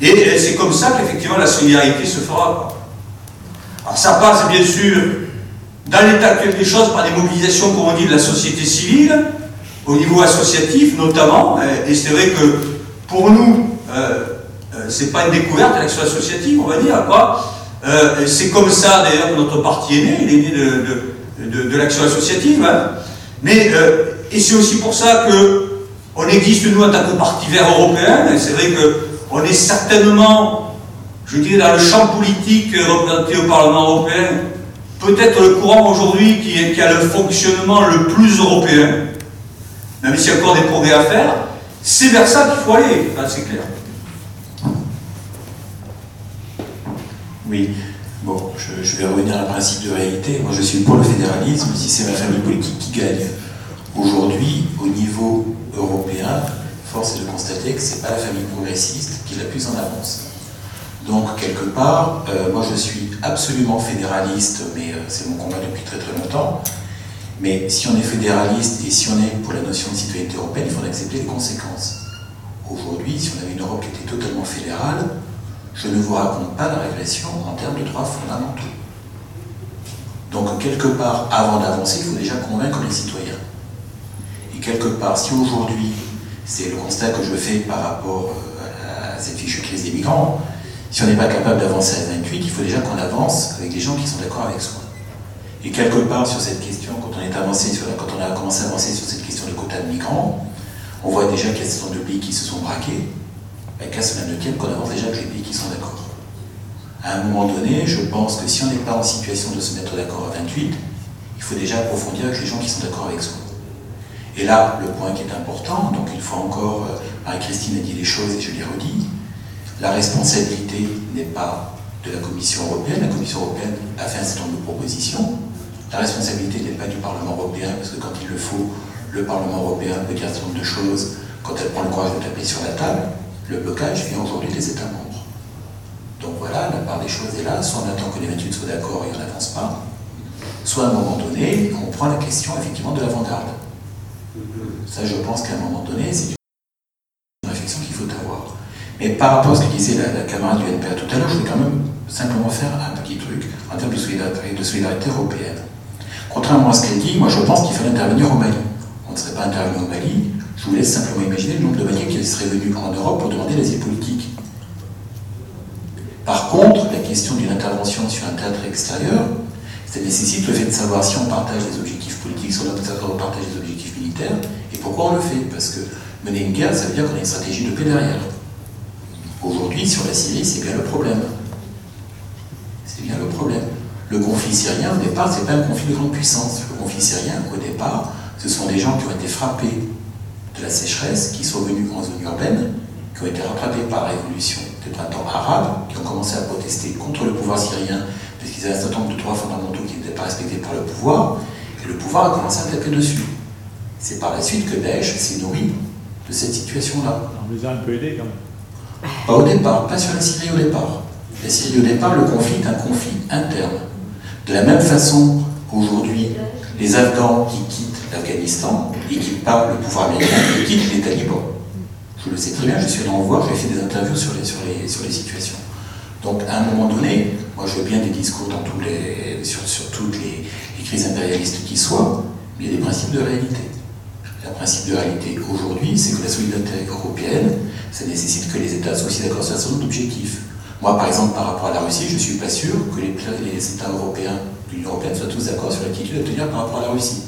Et c'est comme ça qu'effectivement la solidarité se fera. Alors ça passe bien sûr dans l'état actuel des choses par des mobilisations, comme on dit, de la société civile, au niveau associatif notamment, et c'est vrai que pour nous, euh, euh, c'est pas une découverte l'action associative, on va dire. Euh, c'est comme ça d'ailleurs que notre parti est né, il est né de- de- l'action associative, hein. mais euh, et c'est aussi pour ça que on existe nous en tant que parti vert européen, c'est vrai que on est certainement, je dirais, dans le champ politique représenté au Parlement européen, peut-être le courant aujourd'hui qui, qui a le fonctionnement le plus européen, même s'il y a encore des progrès à faire, c'est vers ça qu'il faut aller, Enfin, c'est clair. Oui, je, vais revenir à un principe de réalité. Moi, je suis pour le fédéralisme si c'est ma famille politique qui gagne. Aujourd'hui, au niveau européen, force est de constater que ce n'est pas la famille progressiste qui est la plus en avance. Donc, quelque part, euh, moi je suis absolument fédéraliste, mais euh, c'est mon combat depuis très très longtemps. Mais si on est fédéraliste et si on est pour la notion de citoyenneté européenne, il faut accepter les conséquences. Aujourd'hui, si on avait une Europe qui était totalement fédérale, je ne vous raconte pas la régression en termes de droits fondamentaux. Donc, quelque part, avant d'avancer, il faut déjà convaincre les citoyens. Et quelque part, si aujourd'hui, c'est le constat que je fais par rapport euh, à cette fichue crise des migrants, si on n'est pas capable d'avancer à 28, il faut déjà qu'on avance avec des gens qui sont d'accord avec soi. Et quelque part sur cette question, quand on, est avancé sur quand on a commencé à avancer sur cette question des quotas de migrants, on voit déjà qu'il y a ce de pays qui se sont braqués. Ben, qu'à cela ne tienne qu'on avance déjà avec les pays qui sont d'accord. À un moment donné, je pense que si on n'est pas en situation de se mettre d'accord à 28, il faut déjà approfondir avec les gens qui sont d'accord avec soi. Et là, le point qui est important, donc une fois encore, euh, Marie-Christine a dit les choses et je les redis, la responsabilité n'est pas de la Commission européenne. La Commission européenne a fait un certain nombre de propositions. La responsabilité n'est pas du Parlement européen, parce que quand il le faut, le Parlement européen peut dire un certain nombre de choses quand elle prend le courage de taper sur la table. Le blocage vient aujourd'hui des États membres. Donc voilà, la part des choses est là. Soit on attend que les 28 soient d'accord et on n'avance pas, soit à un moment donné, on prend la question effectivement de l'avant-garde. Ça, je pense qu'à un moment donné, c'est une réflexion qu'il faut avoir. Mais par rapport à ce que disait la, camarade du NPA tout à l'heure, je vais quand même simplement faire un petit truc en termes de solidarité, de solidarité européenne. Contrairement à ce qu'elle dit, moi je pense qu'il fallait intervenir au Mali. On ne serait pas intervenu au Mali, vous laisse simplement imaginer le nombre de Maliens qui seraient venus en Europe pour demander l'asile politique. Par contre, la question d'une intervention sur un théâtre extérieur, ça nécessite le fait de savoir si on partage des objectifs politiques, si on partage des objectifs militaires, et pourquoi on le fait. Parce que mener une guerre, ça veut dire qu'on a une stratégie de paix derrière. Aujourd'hui, sur la Syrie, c'est bien le problème. C'est bien le problème. Le conflit syrien, au départ, ce n'est pas un conflit de grande puissance. Le conflit syrien, au départ, ce sont des gens qui ont été frappés de la sécheresse, qui sont venus en zone urbaine, qui ont été rattrapés par la révolution des printemps arabes, qui ont commencé à protester contre le pouvoir syrien, parce qu'ils avaient un certain nombre de droits fondamentaux qui n'étaient pas respectés par le pouvoir, et le pouvoir a commencé à taper dessus. C'est par la suite que Daesh s'est nourri de cette situation-là. On les a un peu aidés quand même. Pas au départ, pas sur la Syrie au départ. La Syrie au départ, le conflit est un conflit interne. De la même façon qu'aujourd'hui, les Afghans qui quittent l'Afghanistan et qui parlent le pouvoir américain, ils quittent les talibans. Je le sais très bien, je suis allé en voir, j'ai fait des interviews sur les, sur, les, sur les situations. Donc à un moment donné, moi je veux bien des discours dans tous les, sur, sur toutes les, les crises impérialistes qui soient, mais il y a des principes de réalité. Le principe de réalité aujourd'hui, c'est que la solidarité européenne, ça nécessite que les États soient aussi d'accord sur un certain nombre d'objectifs. Moi, par exemple, par rapport à la Russie, je ne suis pas sûr que les, États européens l'Union européenne soient tous d'accord sur l'attitude à tenir par rapport à la Russie.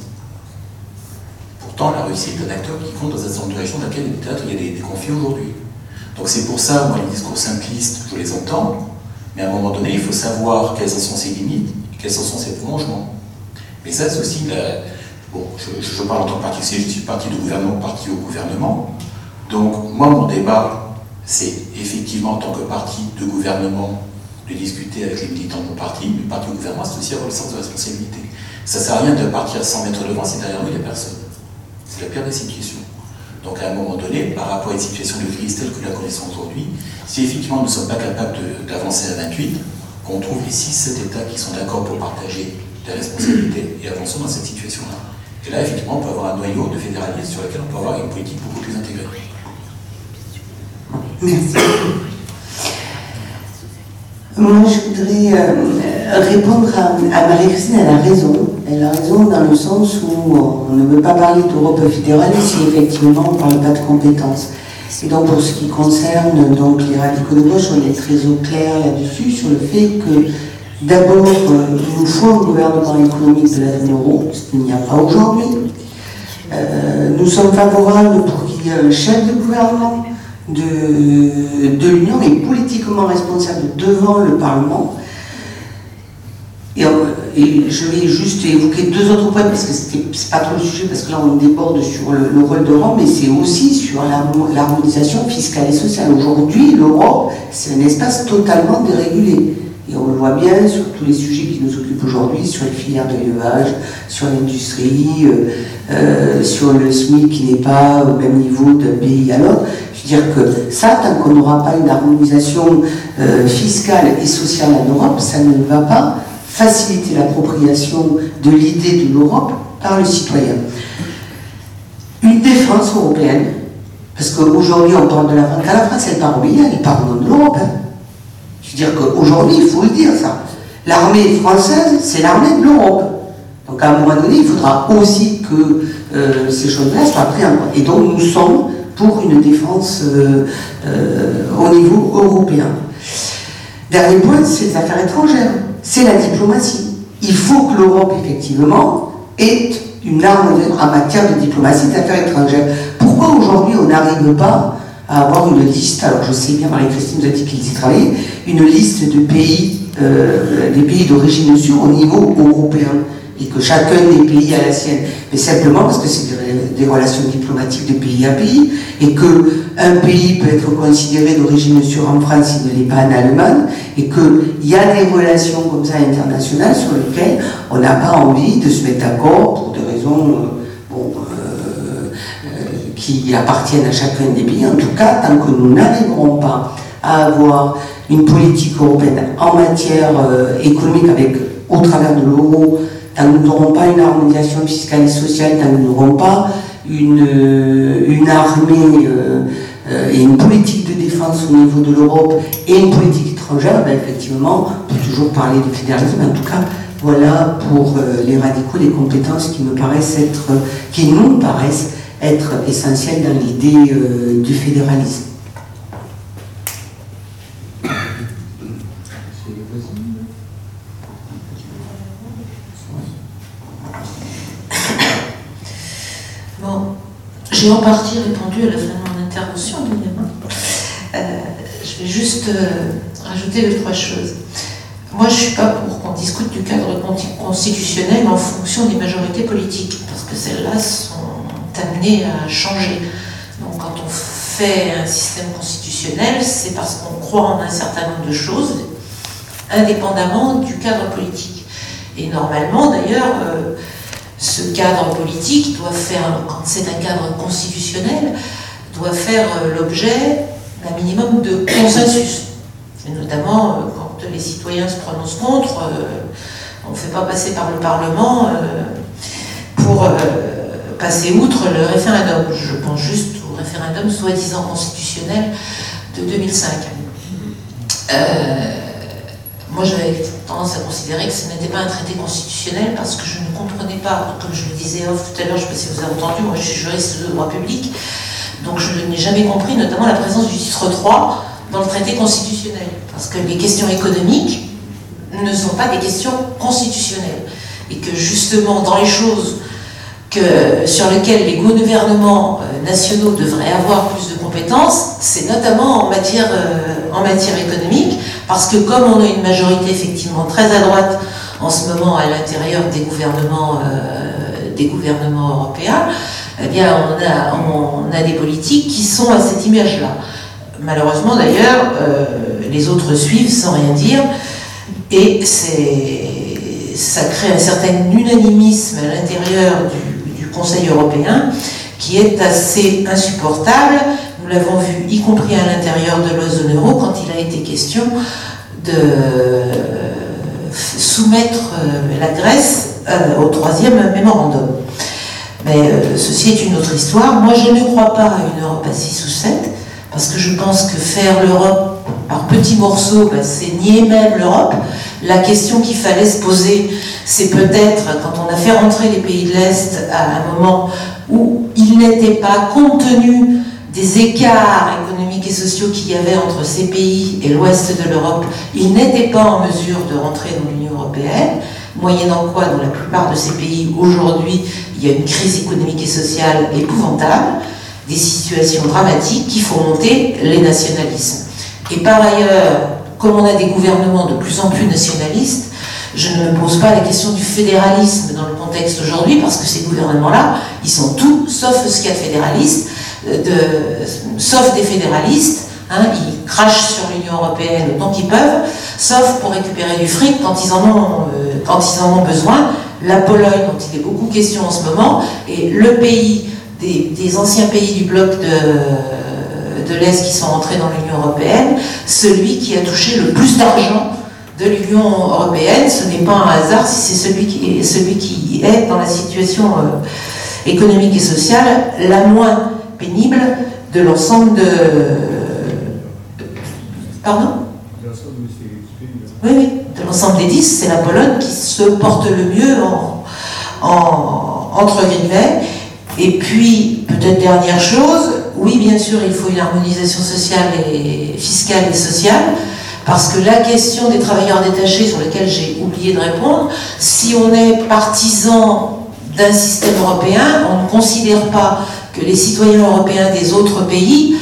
Pourtant, la Russie est un acteur qui compte dans un certain nombre de régions dans lesquelles il y a des, conflits aujourd'hui. Donc c'est pour ça, moi, les discours simplistes, je les entends, mais à un moment donné, il faut savoir quelles sont ses limites, quels sont ses prolongements. Mais ça, c'est aussi la, Bon, je, parle en tant que parti, je suis parti de gouvernement, parti au gouvernement. Donc, moi, mon débat, c'est effectivement, en tant que parti de gouvernement, de discuter avec les militants de mon parti, mais parti au gouvernement, c'est aussi avoir le sens de responsabilité. Ça ne sert à rien de partir sans mettre devant si derrière nous, il n'y a personne. C'est la pire des situations. Donc, à un moment donné, par rapport à une situation de crise telle que la connaissons aujourd'hui, si effectivement nous ne sommes pas capables d'avancer à 28, qu'on trouve les 6-7 États qui sont d'accord pour partager les responsabilités et avançons dans cette situation-là. Et là, effectivement, on peut avoir un noyau de fédéralisme sur lequel on peut avoir une politique beaucoup plus intégrée. Merci. Moi, je voudrais euh, répondre à, Marie-Christine, elle a raison. Elle a raison dans le sens où on ne veut pas parler d'Europe fédérale si effectivement on ne parle pas de compétences. Et donc, pour ce qui concerne donc, les radicaux de gauche, on est très au clair là-dessus sur le fait que D'abord, euh, il nous faut un gouvernement économique de la zone euro, ce qu'il n'y a pas aujourd'hui. Euh, nous sommes favorables pour qu'il y ait un chef de gouvernement de, l'Union et politiquement responsable devant le Parlement. Et, je vais juste évoquer deux autres points parce que c'est pas trop le sujet, parce que là on déborde sur le, rôle de l'Europe, mais c'est aussi sur l'harmonisation fiscale et sociale. Aujourd'hui, l'Europe, c'est un espace totalement dérégulé Et on le voit bien sur tous les sujets qui nous occupent aujourd'hui, sur les filières de d'élevage, sur l'industrie, euh, euh, sur le SMIC qui n'est pas au même niveau d'un pays à l'autre. Je veux dire que ça, tant qu'on n'aura pas une harmonisation euh, fiscale et sociale en Europe, ça ne va pas faciliter l'appropriation de l'idée de l'Europe par le citoyen. Une défense européenne, parce qu'aujourd'hui on parle de la France, la France elle parle au elle parle au de l'Europe. Hein. Je veux dire qu'aujourd'hui, il faut le dire ça. L'armée française, c'est l'armée de l'Europe. Donc à un moment donné, il faudra aussi que euh, ces choses-là soient prises en compte. Et donc nous sommes pour une défense euh, euh, au niveau européen. Dernier point, c'est les affaires étrangères. C'est la diplomatie. Il faut que l'Europe, effectivement, ait une arme en matière de diplomatie d'affaires étrangères. Pourquoi aujourd'hui on n'arrive pas à avoir une liste, alors je sais bien, Marie-Christine nous a dit qu'ils y travaillaient, une liste de pays, euh, des pays d'origine sûre au niveau européen. Et que chacun des pays a la sienne, mais simplement parce que c'est des, relations diplomatiques de pays à pays, et que un pays peut être considéré d'origine sûre en France s'il ne l'est pas en Allemagne, et qu'il y a des relations comme ça internationales sur lesquelles on n'a pas envie de se mettre d'accord pour des raisons euh, euh, euh, qui appartiennent à chacun des pays. En tout cas, tant que nous n'arriverons pas à avoir une politique européenne en matière économique avec, au travers de l'euro, tant nous n'aurons pas une harmonisation fiscale et sociale, tant nous n'aurons pas une, euh, une armée euh, euh, et une politique de défense au niveau de l'Europe et une politique étrangère, ben effectivement, on peut toujours parler de fédéralisme, en tout cas, voilà pour les radicaux des compétences qui me paraissent être, qui nous paraissent être essentielles dans l'idée du fédéralisme. J'ai en partie répondu à la fin de mon intervention, euh, je vais juste euh, rajouter deux, trois choses. Moi, je ne suis pas pour qu'on discute du cadre constitutionnel en fonction des majorités politiques, parce que celles-là sont amenées à changer. Donc, quand on fait un système constitutionnel, c'est parce qu'on croit en un certain nombre de choses, indépendamment du cadre politique. Et normalement, d'ailleurs, euh, ce cadre politique doit faire, quand c'est un cadre constitutionnel, doit faire euh, l'objet d'un minimum de consensus. Et notamment, euh, quand les citoyens se prononcent contre, on ne fait pas passer par le Parlement pour passer outre le référendum. Je pense juste au référendum soi-disant constitutionnel de 2005. Moi, j'avais tendance à considérer que ce n'était pas un traité constitutionnel parce que je ne comprenais pas, comme je le disais tout à l'heure, je ne sais pas si vous avez entendu, moi je suis juriste de droit public, donc je n'ai jamais compris notamment la présence du titre 3 dans le traité constitutionnel. Parce que les questions économiques ne sont pas des questions constitutionnelles. Et que justement, dans les choses que, sur lesquelles les gouvernements euh, nationaux devraient avoir plus de compétences, c'est notamment en matière, euh, en matière économique, parce que comme on a une majorité effectivement très à droite en ce moment à l'intérieur des gouvernements, euh, des gouvernements européens, eh bien on a, on a des politiques qui sont à cette image-là. Malheureusement d'ailleurs, les autres suivent sans rien dire, et ça crée un certain unanimisme à l'intérieur du Conseil européen qui est assez insupportable nous l'avons vu, y compris à l'intérieur de la zone euro, quand il a été question de soumettre euh, la Grèce euh, au troisième mémorandum. Mais euh, ceci est une autre histoire. Moi, je ne crois pas à une Europe à 6 ou 7, parce que je pense que faire l'Europe par petits morceaux, ben, c'est nier même l'Europe. La question qu'il fallait se poser, c'est peut-être quand on a fait rentrer les pays de l'Est à un moment où ils n'étaient pas, compte tenu des écarts économiques et sociaux qu'il y avait entre ces pays et l'ouest de l'Europe, ils n'étaient pas en mesure de rentrer dans l'Union européenne, moyennant quoi, dans la plupart de ces pays, aujourd'hui, il y a une crise économique et sociale épouvantable, des situations dramatiques qui font monter les nationalismes. Et par ailleurs, comme on a des gouvernements de plus en plus nationalistes, je ne me pose pas la question du fédéralisme dans le contexte aujourd'hui, parce que ces gouvernements-là, ils sont tout sauf ce qu'il y a de fédéraliste, de, sauf des fédéralistes, hein, ils crachent sur l'Union européenne autant qu'ils peuvent, sauf pour récupérer du fric quand ils en ont, euh, quand ils en ont besoin. La Pologne, dont il est beaucoup question en ce moment, est le pays des anciens pays du bloc de, de l'Est qui sont entrés dans l'Union européenne, celui qui a touché le plus d'argent de l'Union européenne. Ce n'est pas un hasard si c'est celui qui est, celui qui est dans la situation euh, économique et sociale la moins pénible de l'ensemble de... Pardon? Oui, oui, de l'ensemble des dix, c'est la Pologne qui se porte le mieux en, en- entre guillemets. Et puis, peut-être dernière chose, oui, bien sûr, il faut une harmonisation sociale et fiscale et sociale, parce que la question des travailleurs détachés, sur laquelle j'ai oublié de répondre, si on est partisan d'un système européen, on ne considère pas que les citoyens européens des autres pays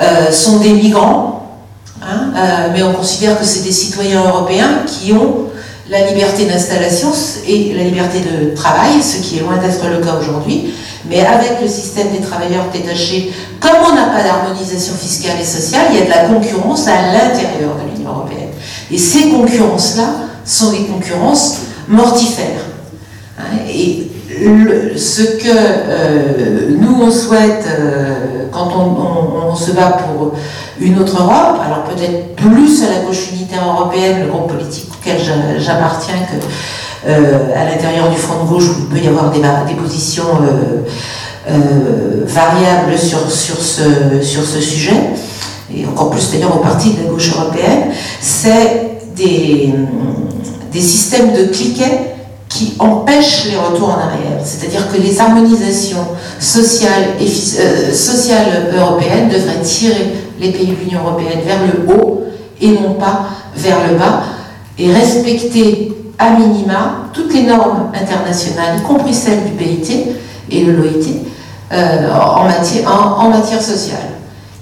euh, sont des migrants, hein, euh, mais on considère que c'est des citoyens européens qui ont la liberté d'installation et la liberté de travail, ce qui est loin d'être le cas aujourd'hui. Mais avec le système des travailleurs détachés, comme on n'a pas d'harmonisation fiscale et sociale, il y a de la concurrence à l'intérieur de l'Union européenne. Et ces concurrences-là sont des concurrences mortifères. Hein, Et ce que euh, nous on souhaite euh, quand on, se bat pour une autre Europe, alors peut-être plus à la gauche unitaire européenne, le groupe politique auquel j'a- j'appartiens, que euh, à l'intérieur du front de gauche où il peut y avoir des, positions variables sur, sur, ce, sur ce sujet, et encore plus d'ailleurs au parti de la gauche européenne, c'est des, des systèmes de cliquet qui empêchent les retours en arrière. C'est-à-dire que les harmonisations sociales, euh, sociales européennes devraient tirer les pays de l'Union européenne vers le haut et non pas vers le bas, et respecter à minima toutes les normes internationales, y compris celles du PIT et de l'OIT, euh, en, matière, sociale.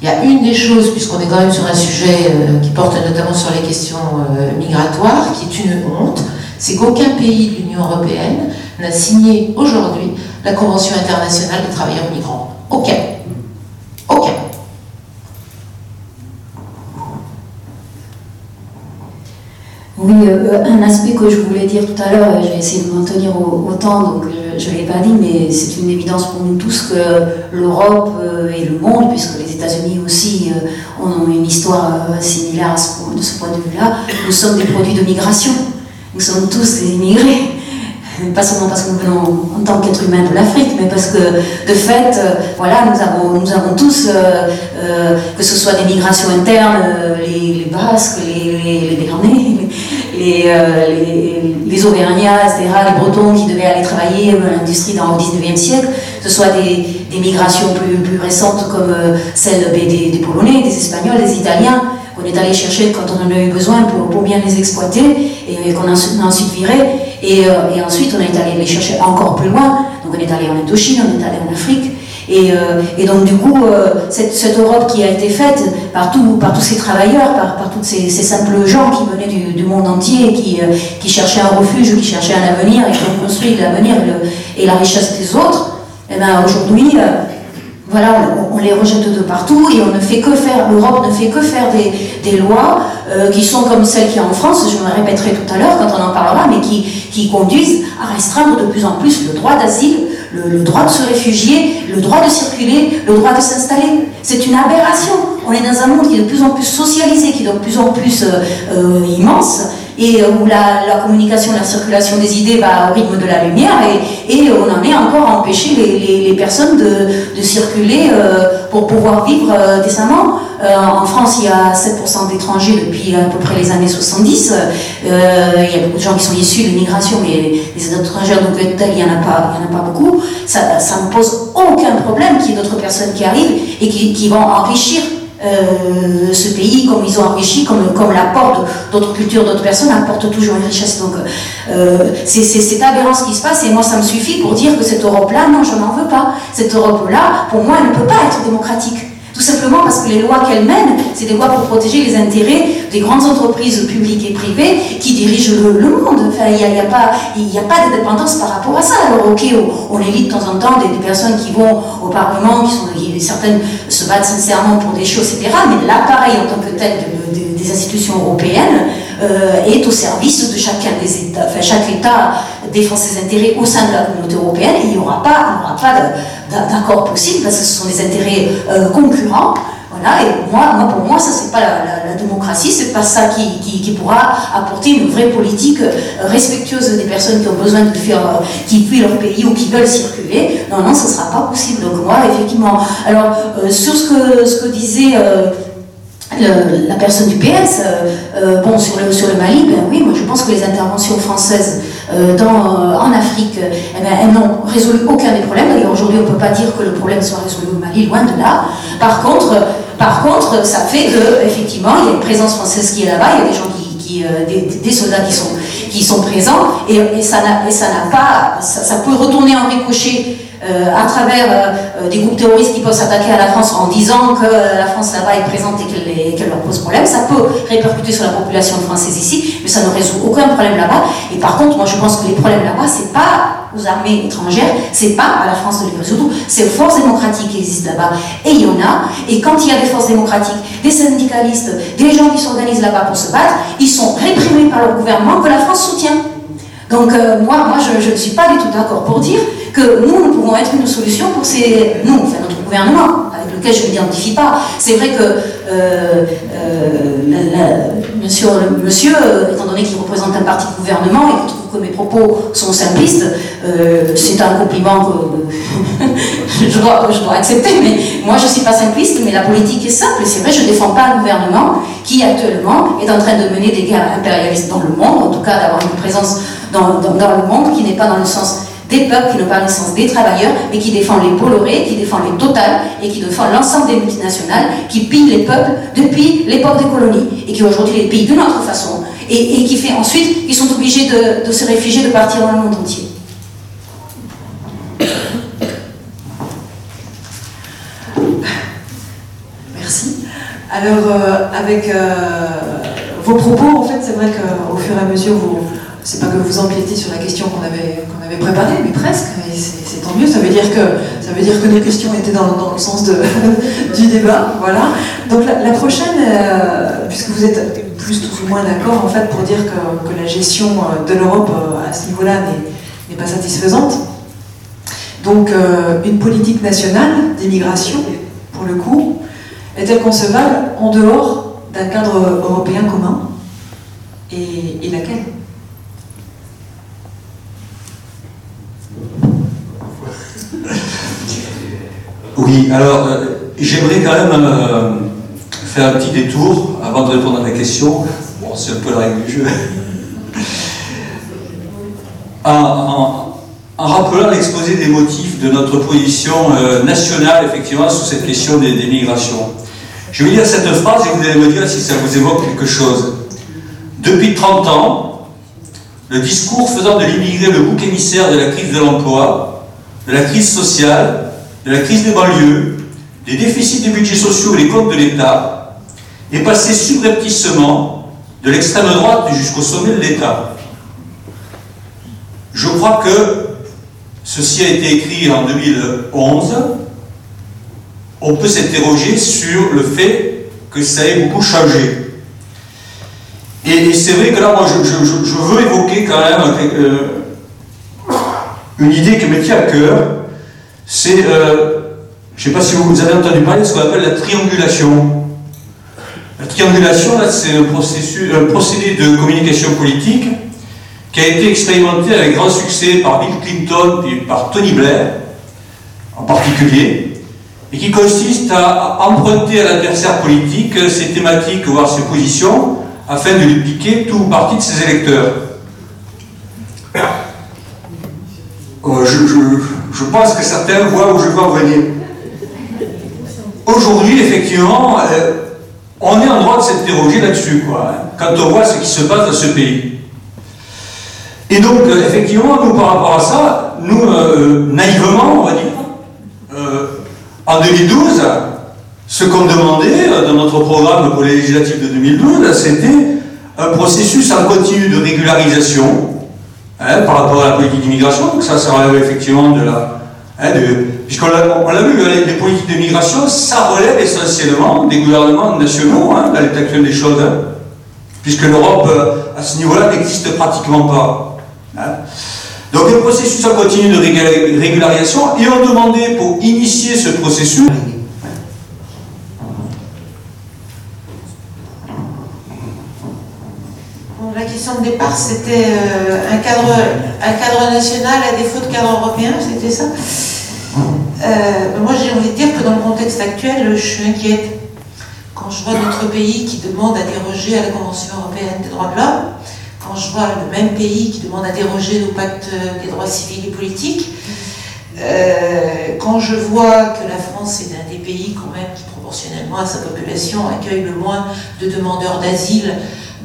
Il y a une des choses, puisqu'on est quand même sur un sujet euh, qui porte notamment sur les questions euh, migratoires, qui est une honte, c'est qu'aucun pays de l'Union européenne n'a signé aujourd'hui la Convention internationale des travailleurs migrants. Aucun. Aucun. Oui, euh, un aspect que je voulais dire tout à l'heure, euh, j'ai essayé de m'en tenir au, temps, donc euh, je ne l'ai pas dit, mais c'est une évidence pour nous tous que l'Europe euh, et le monde, puisque les États-Unis aussi euh, ont une histoire euh, similaire de ce point de vue-là, nous sommes des produits de migration. Nous sommes tous des immigrés. Pas seulement parce que nous venons en tant qu'êtres humains de l'Afrique, mais parce que de fait, euh, voilà, nous avons, tous, euh, euh, que ce soit des migrations internes, les, Basques, les, les, les Béarnais, les, Auvergnats, etc., les Bretons qui devaient aller travailler dans l'industrie dans le 19e siècle, que ce soit des, migrations plus, récentes comme celles des, des- des Polonais, des Espagnols, des Italiens, qu'on est allé chercher quand on en a eu besoin pour, pour bien les exploiter et qu'on a, a ensuite viré. Et, euh, et ensuite, on est allé les chercher encore plus loin. Donc, on est allé en Indochine, on est allé en Afrique. Et, euh, et donc, du coup, euh, cette, cette Europe qui a été faite par, tout- par tous ces travailleurs, par, par tous ces, simples gens qui venaient du, monde entier, qui, qui cherchaient un refuge, qui cherchaient un avenir et qui ont construit l'avenir et, et la richesse des autres, et ben aujourd'hui, voilà, on, les rejette de partout et on ne fait que faire, l'Europe ne fait que faire des, des lois euh, qui sont comme celles qu'il y a en France, je me répéterai tout à l'heure quand on en parlera, mais qui, qui conduisent à restreindre de plus en plus le droit d'asile, le, le droit de se réfugier, le droit de circuler, le droit de s'installer. C'est une aberration. On est dans un monde qui est de plus en plus socialisé, qui est de plus en plus euh, euh, immense et euh, où la, communication, la circulation des idées va au rythme de la lumière et, on en est encore à empêcher les, personnes de, circuler euh, pour pouvoir vivre euh, décemment. En France, il y a 7% d'étrangers depuis à peu près les années 70. Euh, il y a beaucoup de gens qui sont issus de l'immigration, mais les étrangers tels, il n'y en, en a pas beaucoup. Ça, ça ne pose aucun problème qu'il y ait d'autres personnes qui arrivent et qui vont enrichir euh, ce pays, comme ils ont enrichi, comme, comme l'apport de- d'autres cultures, d'autres personnes apporte toujours une richesse. Donc, euh, c'est c'est- c'est aberrant ce qui se passe, et moi, ça me suffit pour dire que cette Europe-là, non, je n'en veux pas. Cette Europe-là, pour moi, elle ne peut pas être démocratique. Tout simplement parce que les lois qu'elle mène, c'est des lois pour protéger les intérêts des grandes entreprises publiques et privées qui dirigent le, monde. Enfin, il n'y a, pas, a par rapport à ça. Alors, ok, on, on élit de temps en temps des, personnes qui vont au Parlement, qui sont, certaines se battent sincèrement pour des choses, etc. Mais l'appareil en tant que tel de- de- des institutions européennes euh, est au service de chacun des États. Enfin, chaque État défend ses intérêts au sein de la communauté européenne il n'y aura pas, pas d'accord possible parce que ce sont des intérêts euh, concurrents. Voilà, et moi, moi, pour moi, ça, c'est pas la, la, la démocratie, c'est pas ça qui, qui, pourra apporter une vraie politique euh, respectueuse des personnes qui ont besoin de faire, euh, qui fuient leur pays ou qui veulent circuler. Non, non, ce sera pas possible. Donc, moi, effectivement. Alors, sur ce que, ce que disait. Le, la personne du PS, euh, bon, sur le, Mali, ben oui, moi je pense que les interventions françaises euh, en Afrique, eh ben, elles n'ont résolu aucun des problèmes. D'ailleurs, aujourd'hui, on ne peut pas dire que le problème soit résolu au Mali, loin de là. Par contre, par contre ça fait que, effectivement, il y a une présence française qui est là-bas, il y a des gens qui, euh, des, soldats qui sont, qui sont présents, et, ça n'a pas, ça, ça, peut retourner en ricochet euh, à travers euh, des groupes terroristes qui peuvent s'attaquer à la France en disant que la France là-bas est présente et qu'elle leur pose problème. Ça peut répercuter sur la population française ici, mais ça ne résout aucun problème là-bas. Et par contre, moi je pense que les problèmes là-bas, c'est pas aux armées étrangères, c'est pas à la France de les résoudre, c'est aux forces démocratiques qui existent là-bas. Et il y en a, et quand il y a des forces démocratiques, des syndicalistes, des gens qui s'organisent là-bas pour se battre, ils sont réprimés par leur gouvernement que la France soutient. Donc euh, moi, moi je, ne suis pas du tout d'accord pour dire que nous, nous pouvons être une solution pour ces... Nous, enfin notre gouvernement, avec lequel je ne m'identifie pas. C'est vrai que euh, euh, monsieur, étant donné qu'il représente un parti de gouvernement et que trouve que mes propos sont simplistes, c'est un compliment que je, dois, accepter, mais moi je ne suis pas simpliste, mais la politique est simple, c'est vrai, je ne défends pas un gouvernement qui actuellement est en train de mener des guerres impérialistes dans le monde, en tout cas d'avoir une présence dans, dans, dans le monde qui n'est pas dans le sens des peuples qui n'ont pas le sens des travailleurs, mais qui défendent les Bolloré, qui défendent les Total et qui défendent l'ensemble des multinationales qui pillent les peuples depuis l'époque des colonies et qui aujourd'hui les pillent d'une autre façon et, qui fait ensuite qu'ils sont obligés de, de se réfugier, de partir dans le monde entier. Merci. Alors, euh, avec euh, vos propos, en fait, c'est vrai qu'au fur et à mesure, vous, c'est pas que vous empiétez sur la question qu'on avait, avait préparée, mais presque, et c'est tant mieux, ça veut dire que, ça veut dire que questions étaient dans, dans le sens de, du débat, voilà. Donc la, prochaine, euh, puisque vous êtes plus ou moins d'accord en fait pour dire que, que la gestion de l'Europe à ce niveau-là n'est pas satisfaisante, donc euh, une politique nationale d'immigration, pour le coup, est-elle concevable en dehors d'un cadre européen commun? Et laquelle? Oui, alors euh, j'aimerais quand même euh, faire un petit détour avant de répondre à la question. Bon, c'est un peu la règle du jeu. en, rappelant l'exposé des motifs de notre position euh, nationale, effectivement, sur cette question des, des, migrations. Je vais lire cette phrase et vous allez me dire si ça vous évoque quelque chose. Depuis 30 ans, le discours faisant de l'immigré le bouc émissaire de la crise de l'emploi, de la crise sociale, de la crise des banlieues, des déficits des budgets sociaux et des comptes de l'État, est passé subrepticement de l'extrême droite jusqu'au sommet de l'État. Je crois que ceci a été écrit en 2011. On peut s'interroger sur le fait que ça ait beaucoup changé. Et, c'est vrai que là, moi, je, veux évoquer quand même euh, une idée qui me tient à cœur, c'est, euh, je ne sais pas si vous avez entendu parler de ce qu'on appelle la triangulation. La triangulation, là, c'est un, processus, un procédé de communication politique qui a été expérimenté avec grand succès par Bill Clinton et par Tony Blair, en particulier, et qui consiste à emprunter à l'adversaire politique ses thématiques, voire ses positions, afin de lui piquer tout ou partie de ses électeurs. Euh, je, je, pense que certains voient où je veux en venir. Aujourd'hui, effectivement, euh, on est en droit de s'interroger là-dessus, quoi, hein, quand on voit ce qui se passe dans ce pays. Et donc, euh, effectivement, nous, par rapport à ça, nous, euh, naïvement, on va dire, en 2012, ce qu'on demandait dans notre programme pour les législatives de 2012, c'était un processus en continu de régularisation hein, par rapport à la politique d'immigration. Donc ça, relève effectivement de la... Hein, Puisqu'on l'a vu, les, les, politiques d'immigration, ça relève essentiellement des gouvernements nationaux, hein, dans l'état des choses. puisque l'Europe, euh, à ce niveau-là, n'existe pratiquement pas. Hein. Donc le processus a continué de régularisation et on demandait pour initier ce processus la question de départ, c'était euh, un, cadre, un cadre national à défaut de cadre européen, c'était ça euh, Moi, j'ai envie de dire que dans le contexte actuel, je suis inquiète. Quand je vois notre pays qui demande à déroger à la Convention européenne des droits de l'homme, quand je vois le même pays qui demande à déroger au pacte des droits civils et politiques, euh, quand je vois que la France est un des pays quand même qui proportionnellement à sa population accueille le moins de demandeurs d'asile,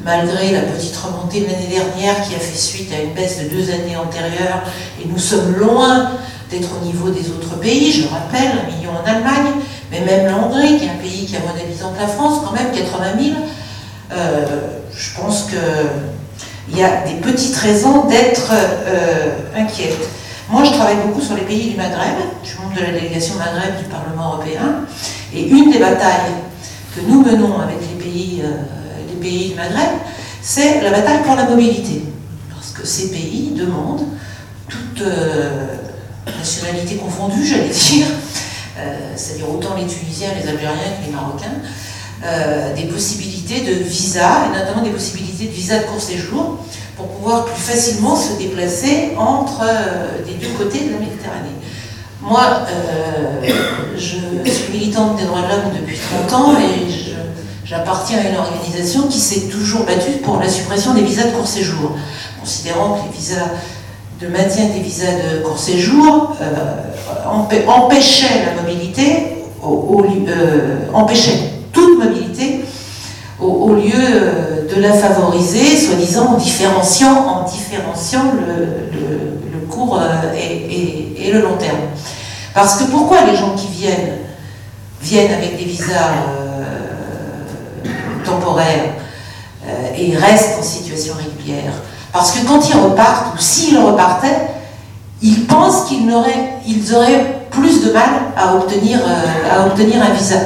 malgré la petite remontée de l'année dernière qui a fait suite à une baisse de deux années antérieures, et nous sommes loin d'être au niveau des autres pays, je le rappelle, un million en Allemagne, mais même la Hongrie, qui est un pays qui a moins d'habitants que la France, quand même 80 000, euh, je pense qu'il y a des petites raisons d'être euh, inquiète. Moi, je travaille beaucoup sur les pays du Maghreb, je suis membre de la délégation Maghreb du Parlement européen, et une des batailles que nous menons avec les pays, euh, pays du Maghreb, c'est la bataille pour la mobilité. Parce que ces pays demandent, toute nationalité confondue, j'allais dire, euh, c'est-à-dire autant les Tunisiens, les Algériens que les Marocains, euh, des possibilités de visa, et notamment des possibilités de visa de court séjour, pour pouvoir plus facilement se déplacer entre euh, les deux côtés de la Méditerranée. Moi, je suis militante des droits de l'homme depuis 30 ans et j'appartiens à une organisation qui s'est toujours battue pour la suppression des visas de court séjour, considérant que les visas de maintien des visas de court séjour euh, empêchait la mobilité, au, euh, empêchait toute mobilité au, lieu euh, de la favoriser, soi-disant en différenciant, en différenciant le, court et, le long terme. Parce que pourquoi les gens qui viennent viennent avec des visas temporaires et restent en situation régulière parce que quand ils repartent, ou s'ils repartaient, ils pensent qu'ils auraient, ils auraient plus de mal à obtenir, euh, à obtenir un visa.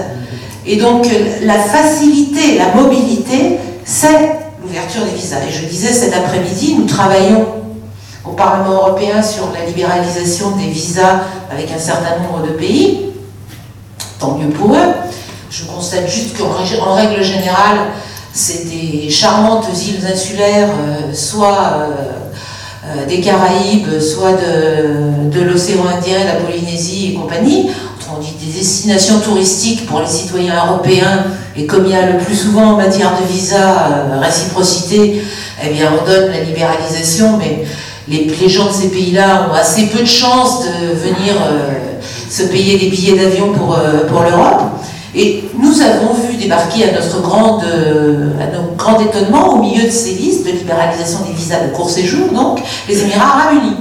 Et donc la facilité, la mobilité, c'est l'ouverture des visas. Et je disais cet après-midi, nous travaillons au Parlement européen sur la libéralisation des visas avec un certain nombre de pays. Tant mieux pour eux. Je constate juste qu'en règle générale, c'est des charmantes îles insulaires, euh, soit euh, euh, des Caraïbes, soit de, l'océan Indien, la Polynésie et compagnie. On dit des destinations touristiques pour les citoyens européens, et comme il y a le plus souvent en matière de visa réciprocité, eh bien on donne la libéralisation, mais les, gens de ces pays-là ont assez peu de chances de venir se payer des billets d'avion pour, pour l'Europe. Et nous avons vu débarquer à notre, grande, à notre grand étonnement, au milieu de ces listes de libéralisation des visas de court séjour, donc, les Émirats arabes unis.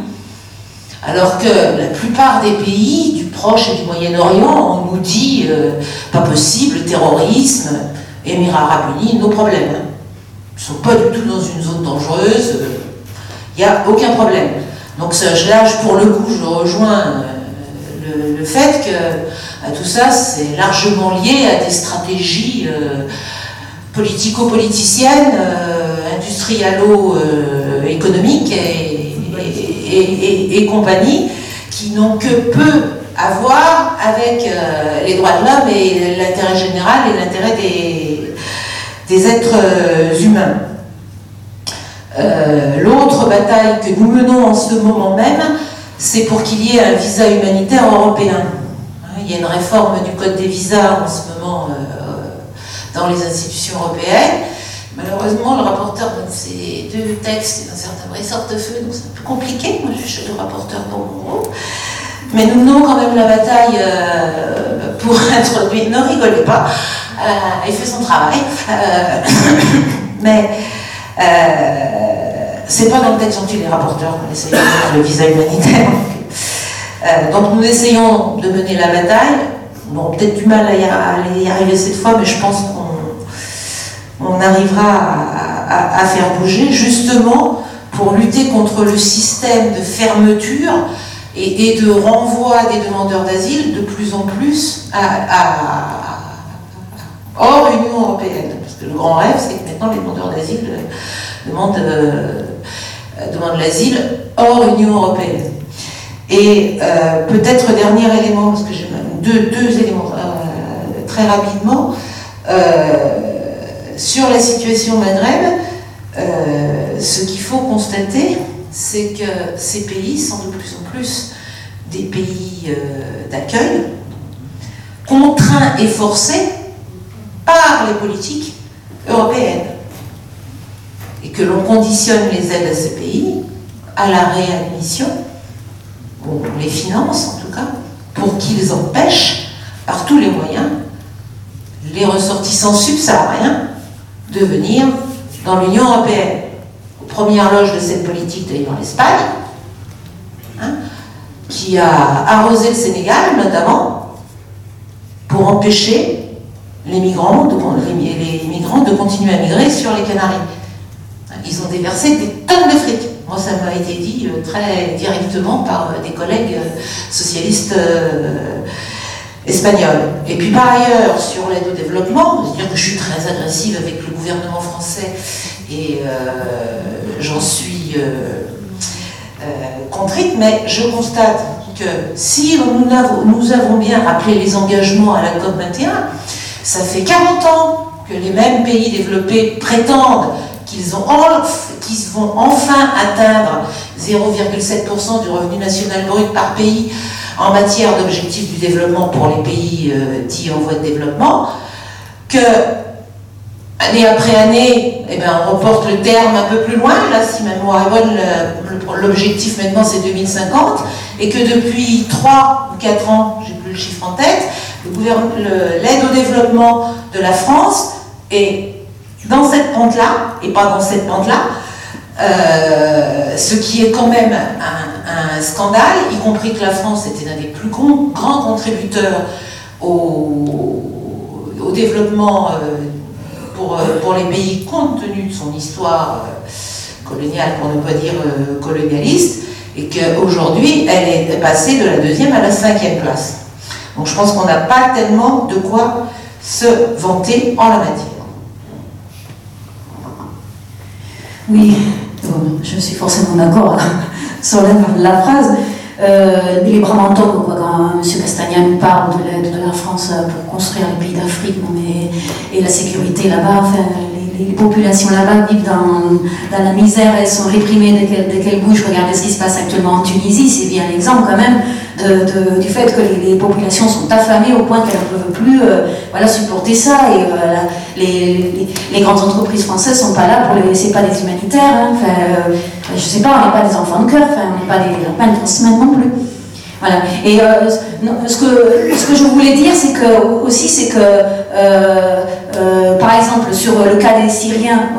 Alors que la plupart des pays du Proche et du Moyen-Orient, on nous dit euh, pas possible, terrorisme, Émirats arabes unis, nos problèmes. Ils ne sont pas du tout dans une zone dangereuse, il n'y a aucun problème. Donc là, pour le coup, je rejoins euh, le fait que tout ça, c'est largement lié à des stratégies euh, politico-politiciennes, euh, industrialo-économiques et, et, compagnie, qui n'ont que peu à voir avec euh, les droits de l'homme et l'intérêt général et l'intérêt des, êtres humains. L'autre bataille que nous menons en ce moment même, c'est pour qu'il y ait un visa humanitaire européen. Il y a une réforme du code des visas en ce moment euh, dans les institutions européennes. Malheureusement, le rapporteur de ces deux textes est un certain feu, donc c'est un peu compliqué. Moi, je suis le rapporteur pour mon groupe. Mais nous menons quand même la bataille euh, pour introduire. Ne rigolez pas, euh, il fait son travail. mais c'est pas dans le texte gentil les rapporteurs qu'on essaie de faire le visa humanitaire. Euh, donc nous essayons de mener la bataille. Bon, peut-être du mal à y, arriver cette fois, mais je pense qu'on arrivera à, faire bouger, justement pour lutter contre le système de fermeture et, de renvoi des demandeurs d'asile de plus en plus hors Union européenne. Parce que le grand rêve, c'est que maintenant les demandeurs d'asile demandent, demandent l'asile hors Union européenne. Et peut-être dernier élément, parce que j'ai deux, deux éléments très rapidement. sur la situation Maghreb, ce qu'il faut constater, c'est que ces pays sont de plus en plus des pays euh, d'accueil, contraints et forcés par les politiques européennes. Et que l'on conditionne les aides à ces pays à la réadmission, les finances en tout cas, pour qu'ils empêchent par tous les moyens les ressortissants subsahariens de venir dans l'Union européenne. Première loge de cette politique d'ailleurs l'Espagne, hein, qui a arrosé le Sénégal notamment pour empêcher les migrants, de, les, migrants de continuer à migrer sur les Canaries. Ils ont déversé des tonnes de fric. Moi, ça m'a été dit euh, très directement par euh, des collègues euh, socialistes espagnols. Et puis par ailleurs, sur l'aide au développement, cest dire que je suis très agressive avec le gouvernement français et j'en suis contrite, mais je constate que si nous avons, nous avons bien rappelé les engagements à la COP21, ça fait 40 ans que les mêmes pays développés prétendent qu'ils vont enfin atteindre 0,7% du revenu national brut par pays en matière d'objectifs du développement pour les pays euh, dits en voie de développement, que année après année, eh ben, on reporte le terme un peu plus loin. Là, si ma mémoire l'objectif maintenant c'est 2050, et que depuis 3 ou 4 ans, j'ai plus le chiffre en tête, l'aide au développement de la France est dans cette pente-là, et pas dans cette pente-là, euh, ce qui est quand même un, scandale, y compris que la France était l'un des plus grands, contributeurs au, développement euh, euh, pour, les pays compte tenu de son histoire coloniale, pour ne pas dire colonialiste, et qu'aujourd'hui, elle est passée de la deuxième à la cinquième place. Donc je pense qu'on n'a pas tellement de quoi se vanter en la matière. Oui, je suis forcément d'accord sur la phrase. Euh, il est vraiment temps quand M. Castagnan parle de l'aide de la France euh, pour construire les pays d'Afrique et la sécurité là-bas. Les, populations là-bas vivent dans, la misère, elles sont réprimées dès qu'elles, bougent. Regardez ce qui se passe actuellement en Tunisie, c'est bien l'exemple quand même du fait que les, populations sont affamées au point qu'elles ne peuvent plus euh, voilà, supporter ça. Et les, grandes entreprises françaises ne sont pas là pour les. C'est pas des humanitaires. Hein. Enfin, je sais pas, on n'est pas des enfants de cœur, on n'est pas des, pas une non plus. Voilà. Et euh, ce, que, ce que je voulais dire, c'est que aussi, c'est que, euh, euh, par exemple, sur le cas des Syriens,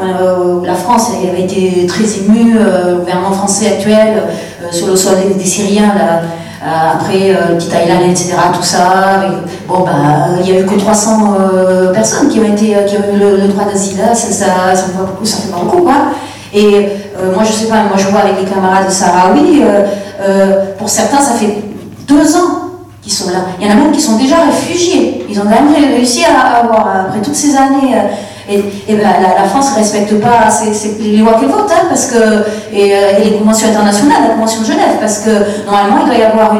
la France avait été très émue, le gouvernement français actuel, sur le sol des, Syriens, après petit Thaïlande, etc., tout ça. bon, bah, il n'y a eu que 300 personnes qui ont, eu le, droit d'asile, ça, ça, ça, fait pas beaucoup, ça fait pas beaucoup, quoi. Et moi, je sais pas, moi, je vois avec les camarades de Sahraoui, pour certains, ça fait deux ans qu'ils sont là. Il y en a même qui sont déjà réfugiés. Ils ont même réussi à avoir, après toutes ces années, euh, et, ben, la, France ne respecte pas les lois qu'elle vote, hein, parce que, euh, et, les conventions internationales, la Convention de Genève, parce que normalement il doit y avoir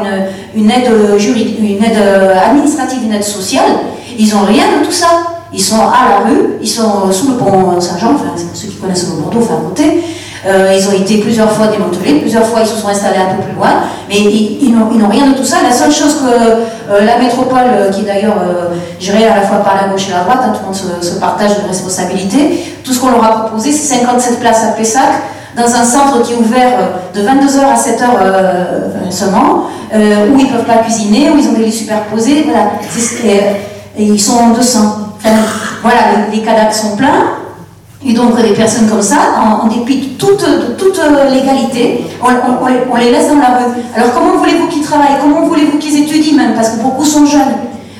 une, aide juridique, une aide administrative, une aide sociale. Ils n'ont rien de tout ça. Ils sont à la rue, ils sont sous le pont Saint-Jean, enfin, ceux qui connaissent le Bordeaux, enfin à. Euh, ils ont été plusieurs fois démantelés, plusieurs fois ils se sont installés un peu plus loin, mais ils, n'ont rien de tout ça. La seule chose que euh, la métropole, euh, qui d'ailleurs gérée à la fois par la gauche et la droite, hein, tout le monde se, partage de responsabilités, tout ce qu'on leur a proposé, c'est 57 places à Pessac, dans un centre qui est ouvert de 22h à 7h seulement, où ils ne peuvent pas cuisiner, où ils ont des lits superposés, voilà. Ils sont en 200. voilà, les, les cadavres sont pleins. Et donc des personnes comme ça, en, dépit de toute, toute légalité, on, les, laisse dans la rue. Alors comment voulez-vous qu'ils travaillent? Comment voulez-vous qu'ils étudient même? Parce que beaucoup sont jeunes.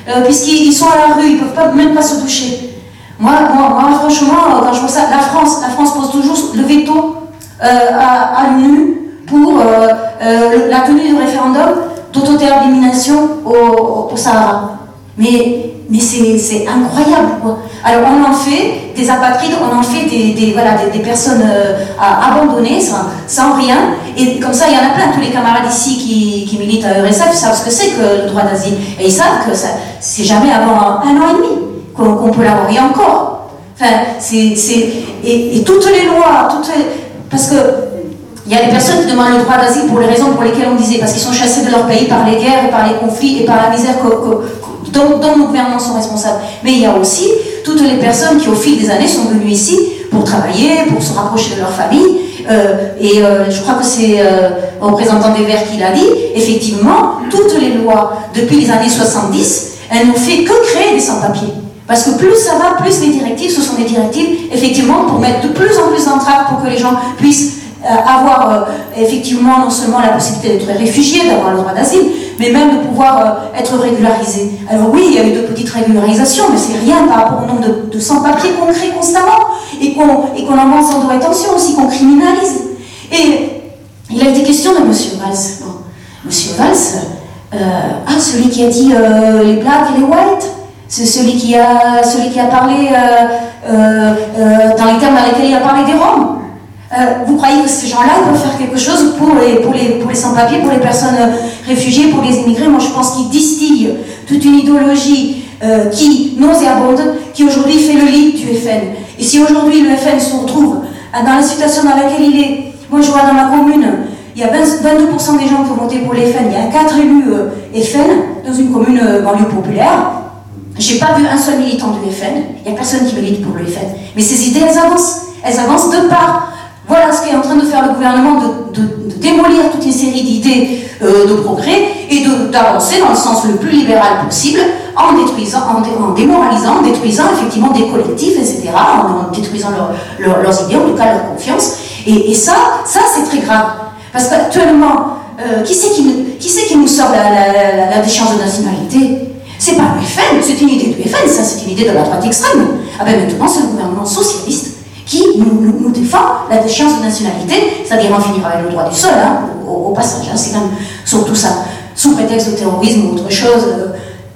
Euh, puisqu'ils sont à la rue, ils ne peuvent même pas se toucher. Moi, moi, franchement, quand je vois ça, la France, la France pose toujours le veto euh, à, à l'ONU pour euh, la tenue du référendum d'autodétermination au, au, Sahara. Mais, mais c'est incroyable, quoi. Alors on en fait, des apatrides, on en fait des, voilà, des, personnes euh, abandonnées, sans, rien. Et comme ça, il y en a plein. Tous les camarades ici qui, qui militent à ERSF savent ce que c'est que le droit d'asile. Et ils savent que c'est jamais avant un an et demi qu'on peut l'avoir. Et encore. Enfin, c'est, et, et, toutes les lois, toutes parce que il y a des personnes qui demandent le droit d'asile pour les raisons pour lesquelles on disait, parce qu'ils sont chassés de leur pays par les guerres, par les conflits et par la misère dont, nos gouvernements sont responsables. Mais il y a aussi toutes les personnes qui, au fil des années, sont venues ici pour travailler, pour se rapprocher de leur famille. Euh, et euh, je crois que c'est euh, le représentant des Verts qui l'a dit. Effectivement, toutes les lois depuis les années 70, elles n'ont fait que créer des sans-papiers. Parce que plus ça va, plus les directives, ce sont des directives, effectivement, pour mettre de plus en plus d'entraves pour que les gens puissent avoir effectivement non seulement la possibilité d'être réfugiés, d'avoir le droit d'asile, mais même de pouvoir euh, être régularisé. Alors oui, il y a eu de petites régularisations, mais c'est rien par rapport au nombre de, sans-papiers qu'on crée constamment et qu'on et qu'on en vend sans rétention aussi, qu'on criminalise. Et il a été question de M. Valls. M. Valls, euh, ah, celui qui a dit euh, les blacks et les whites, c'est celui qui a, celui qui a parlé dans les termes dans lesquels il a parlé des Roms. Euh, vous croyez que ces gens-là peuvent faire quelque chose pour les, sans-papiers, pour les personnes euh, réfugiées, pour les immigrés? Moi, je pense qu'ils distillent toute une idéologie euh, qui, nauséabonde, qui aujourd'hui fait le lit du FN. Et si aujourd'hui le FN se retrouve dans la situation dans laquelle il est, moi je vois dans ma commune, il y a 22% des gens qui ont voté pour les FN, il y a 4 élus FN dans une commune banlieue populaire. J'ai pas vu un seul militant du FN, il n'y a personne qui milite pour le FN. Mais ces idées, elles avancent. Elles avancent de part voilà ce qu'est en train de faire le gouvernement, de, démolir toute une série d'idées euh, de progrès et d'avancer dans le sens le plus libéral possible en détruisant, en, démoralisant, en détruisant effectivement des collectifs, etc., en, détruisant leurs idées, en tout cas leur confiance. Et, ça, ça c'est très grave. Parce qu'actuellement, euh, qui c'est qui, nous sort la, déchéance de nationalité? C'est pas le FN, c'est une idée du FN, c'est une idée de la droite extrême. Ah ben maintenant c'est le gouvernement socialiste qui nous, défend la déchéance de nationalité, c'est-à-dire en finir avec le droit du sol, hein, au, passage, hein, c'est quand même surtout ça, sous prétexte de terrorisme ou autre chose. Euh,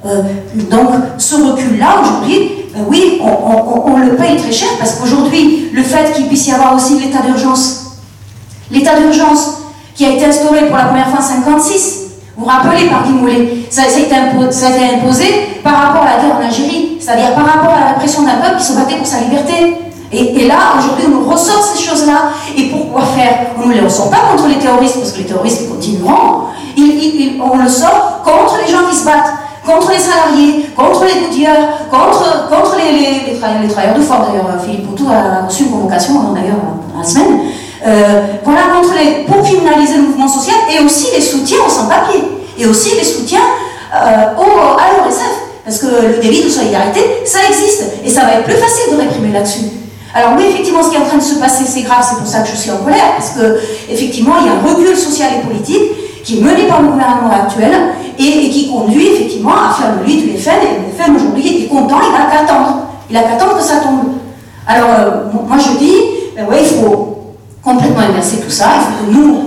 euh, donc ce recul-là, aujourd'hui, euh, oui, on, le paye très cher parce qu'aujourd'hui, le fait qu'il puisse y avoir aussi l'état d'urgence, l'état d'urgence qui a été instauré pour la première fois en 1956, vous rappelez par Guy Mollet, ça, ça, a été imposé par rapport à la guerre en Algérie, c'est-à-dire par rapport à la répression d'un peuple qui se battait pour sa liberté. Et, là, aujourd'hui, on nous ressort ces choses-là. Et pourquoi faire On ne les ressort pas contre les terroristes, parce que les terroristes continueront. on le sort contre les gens qui se battent, contre les salariés, contre les gouttières, contre, contre les, les, travailleurs de Ford. D'ailleurs, Philippe Poutou a reçu une convocation, hein, d'ailleurs, la semaine. Euh, voilà, contre les, pour criminaliser le mouvement social et aussi les soutiens aux sans-papiers. Et aussi les soutiens euh, au, à l'ORSF. Parce que le délit de solidarité, ça existe. Et ça va être plus facile de réprimer là-dessus. Alors oui, effectivement, ce qui est en train de se passer, c'est grave, c'est pour ça que je suis en colère, parce que effectivement, il y a un recul social et politique qui est mené par le gouvernement actuel et, qui conduit effectivement à faire de lui du FN, et le FN aujourd'hui est content, il n'a qu'à attendre. Il n'a qu'à attendre que ça tombe. Alors, euh, moi je dis, ben il faut complètement inverser tout ça, il faut que nous,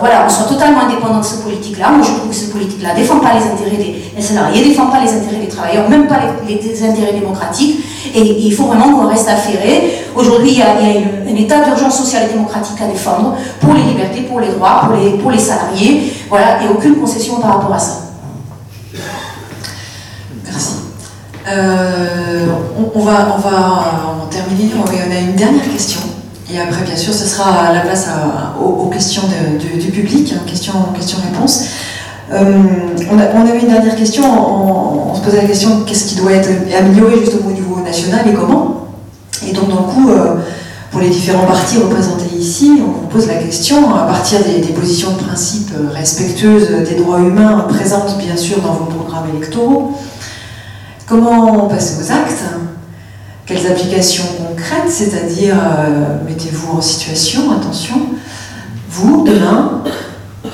voilà, on soit totalement indépendant de cette politique-là. Moi, je trouve que cette politique-là ne défend pas les intérêts des, salariés, ne défend pas les intérêts des travailleurs, même pas les, intérêts démocratiques. Et, il faut vraiment qu'on reste affairé. Aujourd'hui, il y a, un état d'urgence sociale et démocratique à défendre pour les libertés, pour les droits, pour les, pour les salariés. Voilà, et aucune concession par rapport à ça. Merci. Euh, on, va, on va en terminer. On a une dernière question. Et après, bien sûr, ce sera la place aux, questions du public, questions-réponses. Euh, on, avait une dernière question, on, se posait la question qu'est-ce qui doit être amélioré justement au niveau national et comment? Et donc, le coup, euh, pour les différents partis représentés ici, on pose la question, à partir des, des, positions de principe respectueuses des droits humains présentes bien sûr dans vos programmes électoraux, comment passer aux actes? Quelles applications concrètes, c'est-à-dire, euh, mettez-vous en situation, attention, vous, demain,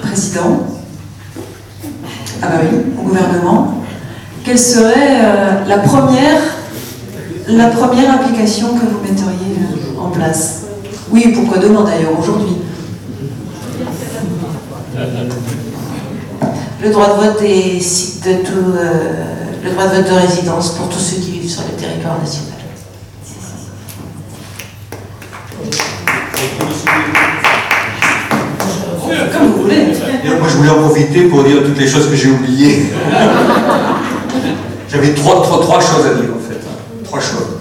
président, ah bah oui, au gouvernement, quelle serait euh, la, première, la première application que vous metteriez euh, en place? Oui, pourquoi demain d'ailleurs, aujourd'hui? Le droit de vote est de tout, le droit de vote de résidence pour tous ceux qui vivent sur le territoire national. Je voulais en profiter pour dire toutes les choses que j'ai oubliées. J'avais trois, trois, trois, choses à dire en fait. Hein. Trois choses.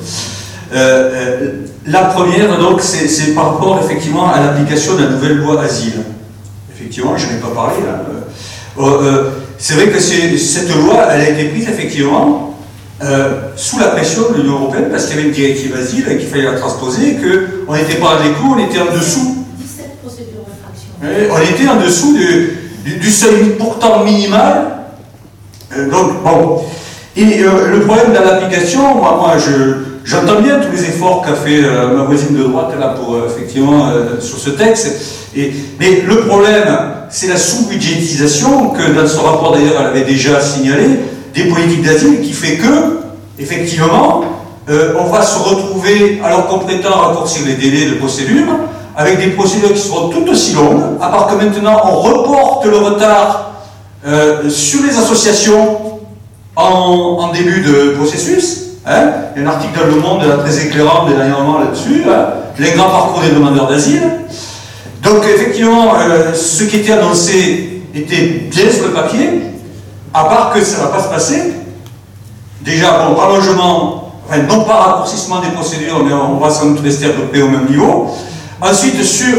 Euh, euh, la première, donc, c'est par rapport effectivement à l'application de la nouvelle loi asile. Effectivement, je n'ai pas parlé. Euh, c'est vrai que cette loi, elle a été prise effectivement sous la pression de l'Union européenne parce qu'il y avait une directive asile et qu'il fallait la transposer et qu'on n'était pas à l'éclou, on était en dessous. 17 procédures d'infraction. On était en dessous du, seuil pourtant minimal. donc, bon. Et le problème de l'application, moi, moi je, J'entends bien tous les efforts qu'a fait euh, ma voisine de droite là pour euh, effectivement euh, sur ce texte. Et, mais le problème, c'est la sous-budgétisation que dans ce rapport d'ailleurs elle avait déjà signalé des politiques d'asile qui fait que effectivement on va se retrouver alors qu'on prétend raccourcir les délais de procédure avec des procédures qui seront tout aussi longues, à part que maintenant on reporte le retard sur les associations en, début de processus. Hein Il y a un article dans Le Monde très éclairant dernièrement là-dessus, hein les grands parcours des demandeurs d'asile. Donc effectivement, euh, ce qui était annoncé était bien sur le papier, à part que ça ne va pas se passer. Déjà, bon, rallongement, enfin non pas raccourcissement des procédures, mais on va sans doute rester à peu près au même niveau. Ensuite, sur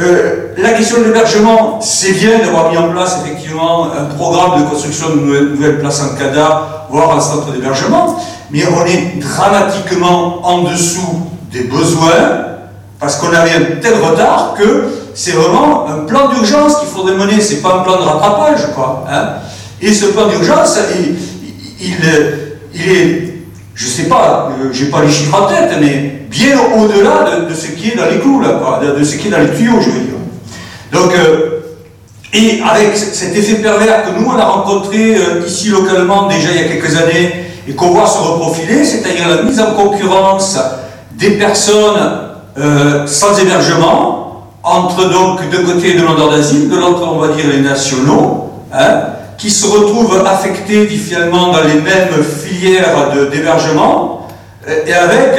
euh, la question de l'hébergement, c'est bien d'avoir mis en place effectivement un programme de construction de nouvelles, places en CADA, voire un centre d'hébergement, mais on est dramatiquement en dessous des besoins parce qu'on avait un tel retard que c'est vraiment un plan d'urgence qu'il faudrait mener, c'est pas un plan de rattrapage, quoi. Hein. Et ce plan d'urgence, il, est, je sais pas, euh, j'ai pas les chiffres en tête, mais bien au-delà de, ce qui est dans les clous, là, de, ce qui est dans les tuyaux, je veux dire. Donc, euh, et avec cet effet pervers que nous, on a rencontré euh, ici localement déjà il y a quelques années, et qu'on voit se reprofiler, c'est-à-dire la mise en concurrence des personnes euh, sans hébergement, entre donc d'un côté les demandeurs d'asile, de l'autre on va dire les nationaux, hein, qui se retrouvent affectés finalement dans les mêmes filières d'hébergement, et avec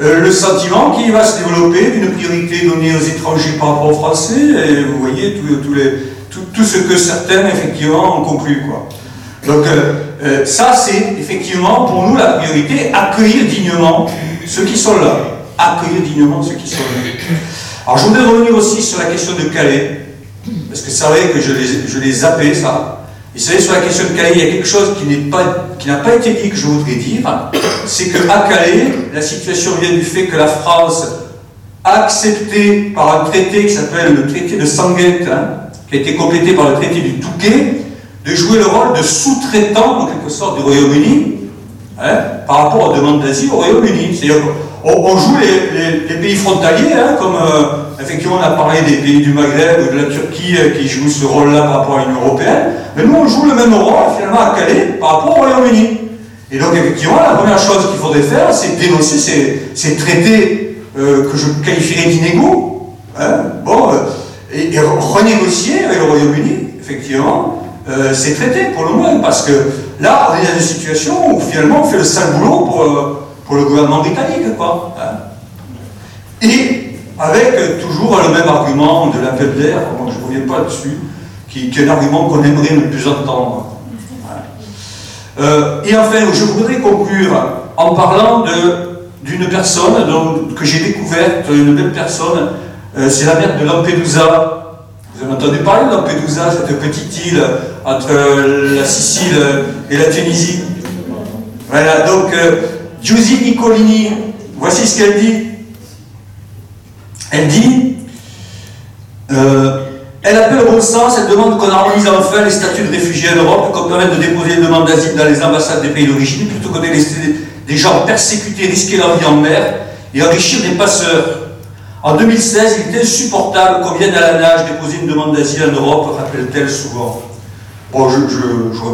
euh, le sentiment qu'il va se développer d'une priorité donnée aux étrangers par rapport aux Français, et vous voyez tout, ce que certains effectivement ont conclu. Donc euh, euh, ça, c'est effectivement pour nous la priorité, accueillir dignement ceux qui sont là. Accueillir dignement ceux qui sont là. Alors je voudrais revenir aussi sur la question de Calais, parce que c'est vrai que je les, je les zappé ça. Et vous savez, sur la question de Calais, il y a quelque chose qui n'a pas, été dit que je voudrais dire, c'est qu'à Calais, la situation vient du fait que la France a accepté par un traité qui s'appelle le traité de Sanguette, hein, qui a été complété par le traité du Touquet, de jouer le rôle de sous-traitant, en quelque sorte, du Royaume-Uni hein, par rapport aux demandes d'asile au Royaume-Uni. C'est-à-dire qu'on joue les, pays frontaliers, hein, comme euh, effectivement on a parlé des pays du Maghreb ou de la Turquie euh, qui jouent ce rôle-là par rapport à l'Union Européenne, mais nous on joue le même rôle finalement à Calais par rapport au Royaume-Uni. Et donc effectivement, la première chose qu'il faudrait faire, c'est dénoncer ces, traités euh, que je qualifierais d'inégaux, hein, bon, et, et renégocier avec le Royaume-Uni, effectivement, euh, c'est traité pour le moins, parce que là, on est dans une situation où finalement on fait le sale boulot pour, euh, pour le gouvernement britannique. Quoi, hein. Et avec euh, toujours le même argument de l'appel d'air, je ne reviens pas dessus, qui, est un argument qu'on aimerait ne plus entendre. et enfin, je voudrais conclure en parlant d'une personne que j'ai découverte, une belle personne, c'est la mère de Lampedusa, vous avez entendu parler de Lampedusa, cette petite île entre la Sicile et la Tunisie? Voilà, donc euh, Nicolini, voici ce qu'elle dit. Elle dit euh, Elle appelle au bon sens, elle demande qu'on harmonise enfin les statuts de réfugiés en Europe, qu'on permette de déposer des demandes d'asile dans les ambassades des pays d'origine, plutôt que de laisser des gens persécutés risquer leur vie en mer et enrichir des passeurs. En 2016, il était insupportable qu'on vienne à la nage déposer une demande d'asile en Europe, rappelle-t-elle souvent. Bon, je,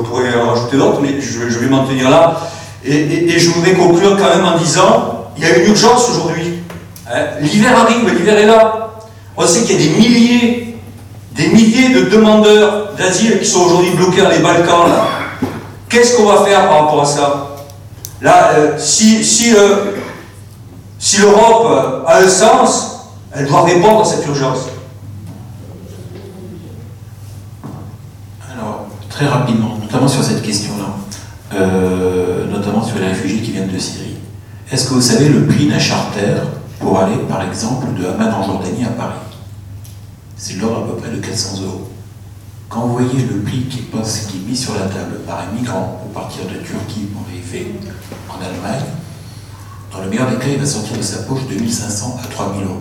pourrais en rajouter d'autres, mais je, vais m'en tenir là. Et, je voudrais conclure quand même en disant, il y a une urgence aujourd'hui. Hein? l'hiver arrive, l'hiver est là. On sait qu'il y a des milliers, des milliers de demandeurs d'asile qui sont aujourd'hui bloqués dans les Balkans. Qu'est-ce qu'on va faire par rapport à ça? Là, euh, euh, si l'Europe a un sens, elle doit répondre à cette urgence. très rapidement, notamment sur cette question-là, euh, notamment sur les réfugiés qui viennent de Syrie. Est-ce que vous savez le prix d'un charter pour aller, par exemple, de Amman en Jordanie à Paris C'est l'ordre à peu près de 400 euros. Quand vous voyez le prix qui, passe, qui est mis sur la table par un migrant pour partir de Turquie pour arriver en Allemagne, dans le meilleur des cas, il va sortir de sa poche 2500 à 3000 euros.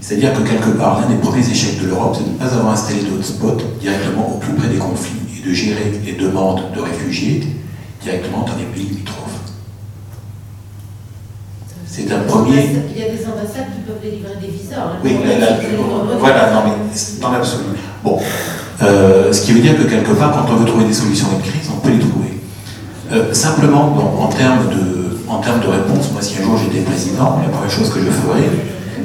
C'est-à-dire que quelque part, l'un des premiers échecs de l'Europe, c'est de ne pas avoir installé d'autres spots directement au plus près des conflits et de gérer les demandes de réfugiés directement dans les pays limitrophes. C'est un premier. Il y a des ambassades qui peuvent délivrer des visas. hein. Oui, là, là, voilà, non, mais dans l'absolu. Bon, Euh, ce qui veut dire que quelque part, quand on veut trouver des solutions à une crise, on peut les trouver. Euh, simplement, bon, en, termes de, en termes de réponse, moi, si un jour j'étais président, la première chose que je ferais,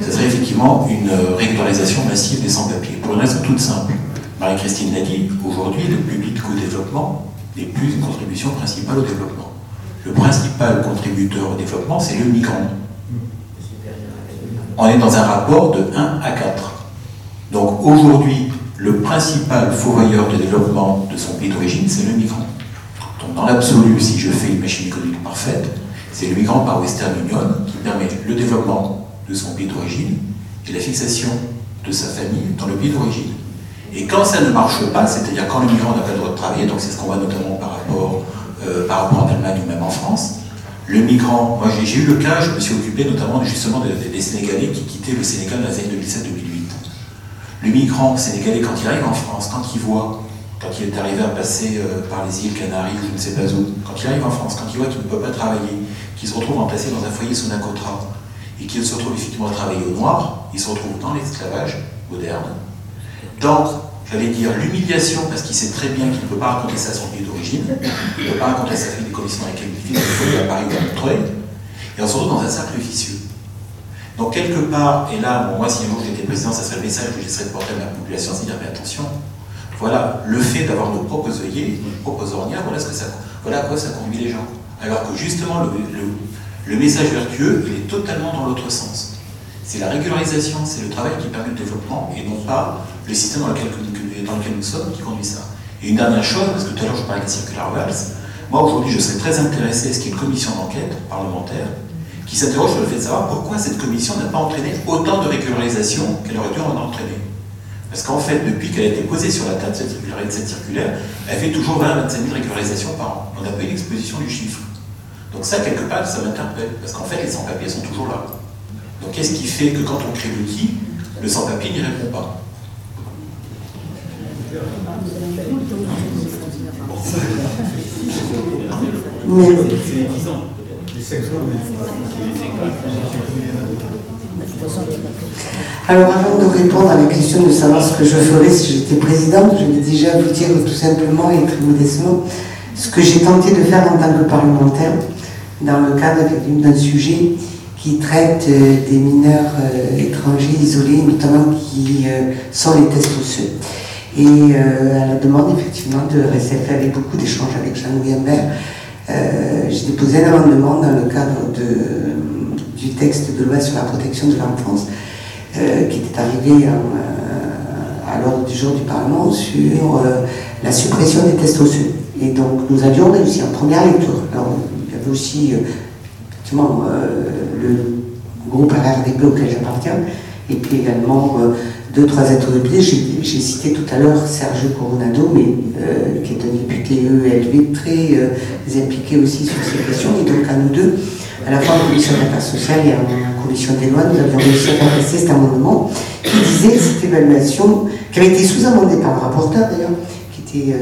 ce serait effectivement une euh, régularisation massive des sans-papiers. Pour une raison toute simple. Marie-Christine l'a dit, aujourd'hui, le public au développement n'est plus une contribution principale au développement. Le principal contributeur au développement, c'est le migrant. On est dans un rapport de 1 à 4. Donc aujourd'hui, le principal faux-voyeur de développement de son pays d'origine, c'est le migrant. Donc dans l'absolu, si je fais une machine économique parfaite, c'est le migrant par Western Union qui permet le développement de son pays d'origine et la fixation de sa famille dans le pays d'origine. Et quand ça ne marche pas, c'est-à-dire quand le migrant n'a pas le droit de travailler, donc c'est ce qu'on voit notamment par rapport, euh, par rapport en Allemagne ou même en France, le migrant, moi j'ai- eu le cas, je me suis occupé notamment justement des, Sénégalais qui quittaient le Sénégal dans les années 2007-2008. Le migrant sénégalais, quand il arrive en France, quand il voit, quand il est arrivé à passer euh, par les îles Canaries je ne sais pas où, quand il arrive en France, quand il voit qu'il ne peut pas travailler, qu'il se retrouve entassé dans un foyer sous et qu'il se retrouve effectivement à travailler au noir, il se retrouve dans l'esclavage moderne, dans, j'allais dire, l'humiliation, parce qu'il sait très bien qu'il ne peut pas raconter ça à son pays d'origine, il ne peut pas raconter à sa fille des conditions dans lesquelles il vit, il à Paris ou à Montreuil, et on se retrouve dans un cercle vicieux. Donc quelque part, et là, moi si un jour j'étais président, ça serait le message que j'essaierais de porter à ma population, c'est dire mais attention, voilà, le fait d'avoir nos propres œillets, nos propres ornières, voilà, ce que ça, voilà à quoi ça conduit les gens. Alors que justement, le, le- le message vertueux, il est totalement dans l'autre sens. C'est la régularisation, c'est le travail qui permet le développement, et non pas le système dans lequel, nous sommes qui conduit ça. Et une dernière chose, parce que tout à l'heure je parlais des circulaires Valls, moi aujourd'hui je serais très intéressé à ce qu'il y ait une commission d'enquête parlementaire qui s'interroge sur le fait de savoir pourquoi cette commission n'a pas entraîné autant de régularisation qu'elle aurait dû en entraîner. Parce qu'en fait, depuis qu'elle a été posée sur la table, cette circulaire, cette circulaire, elle fait toujours 20 à 25 000 régularisations par an. On n'a pas eu l'exposition du chiffre. Donc ça, quelque part, ça m'interpelle. Parce qu'en fait, les sans-papiers sont toujours là. Donc qu'est-ce qui fait que quand on crée l'outil, le sans-papier n'y répond pas Alors avant de répondre à la question de savoir ce que je ferais si j'étais présidente, je vais déjà vous dire tout simplement et très modestement ce que j'ai tenté de faire en tant que parlementaire dans le cadre d'un sujet qui traite euh, des mineurs euh, étrangers isolés, notamment qui euh, sont les tests osseux. Et à la demande effectivement de RSF, avec beaucoup d'échanges avec Jean-Louis j'ai déposé un amendement dans le cadre du texte de loi sur la protection de l'enfance qui était arrivé à l'ordre du jour du Parlement sur la suppression des tests osseux. Et donc nous avions réussi en première lecture. Alors, il y avait aussi effectivement le groupe RRDP auquel j'appartiens, et puis également euh, deux, trois interlocuteurs. J'ai j'ai cité tout à l'heure Sergio Coronado, mais, euh, qui est un député ELV très euh, impliqué aussi sur ces questions. Et donc à nous deux, à la fois en commission des affaires sociales et en commission des lois, nous avions réussi à faire cet amendement qui disait cette évaluation, qui avait été sous-amendée par le rapporteur d'ailleurs, qui était...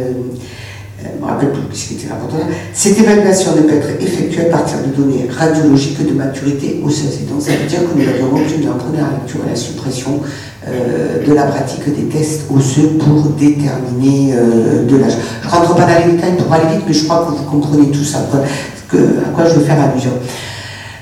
je me rappelle plus qui était rapporteur, cette évaluation ne peut être effectuée à partir de données radiologiques de maturité osseuse. Et donc ça veut dire que nous avions obtenu en première lecture la suppression euh, de la pratique des tests osseux pour déterminer euh, de l'âge. Je ne rentre pas dans les détails pour aller vite, mais je crois que vous comprenez tout ça, à quoi je veux faire allusion.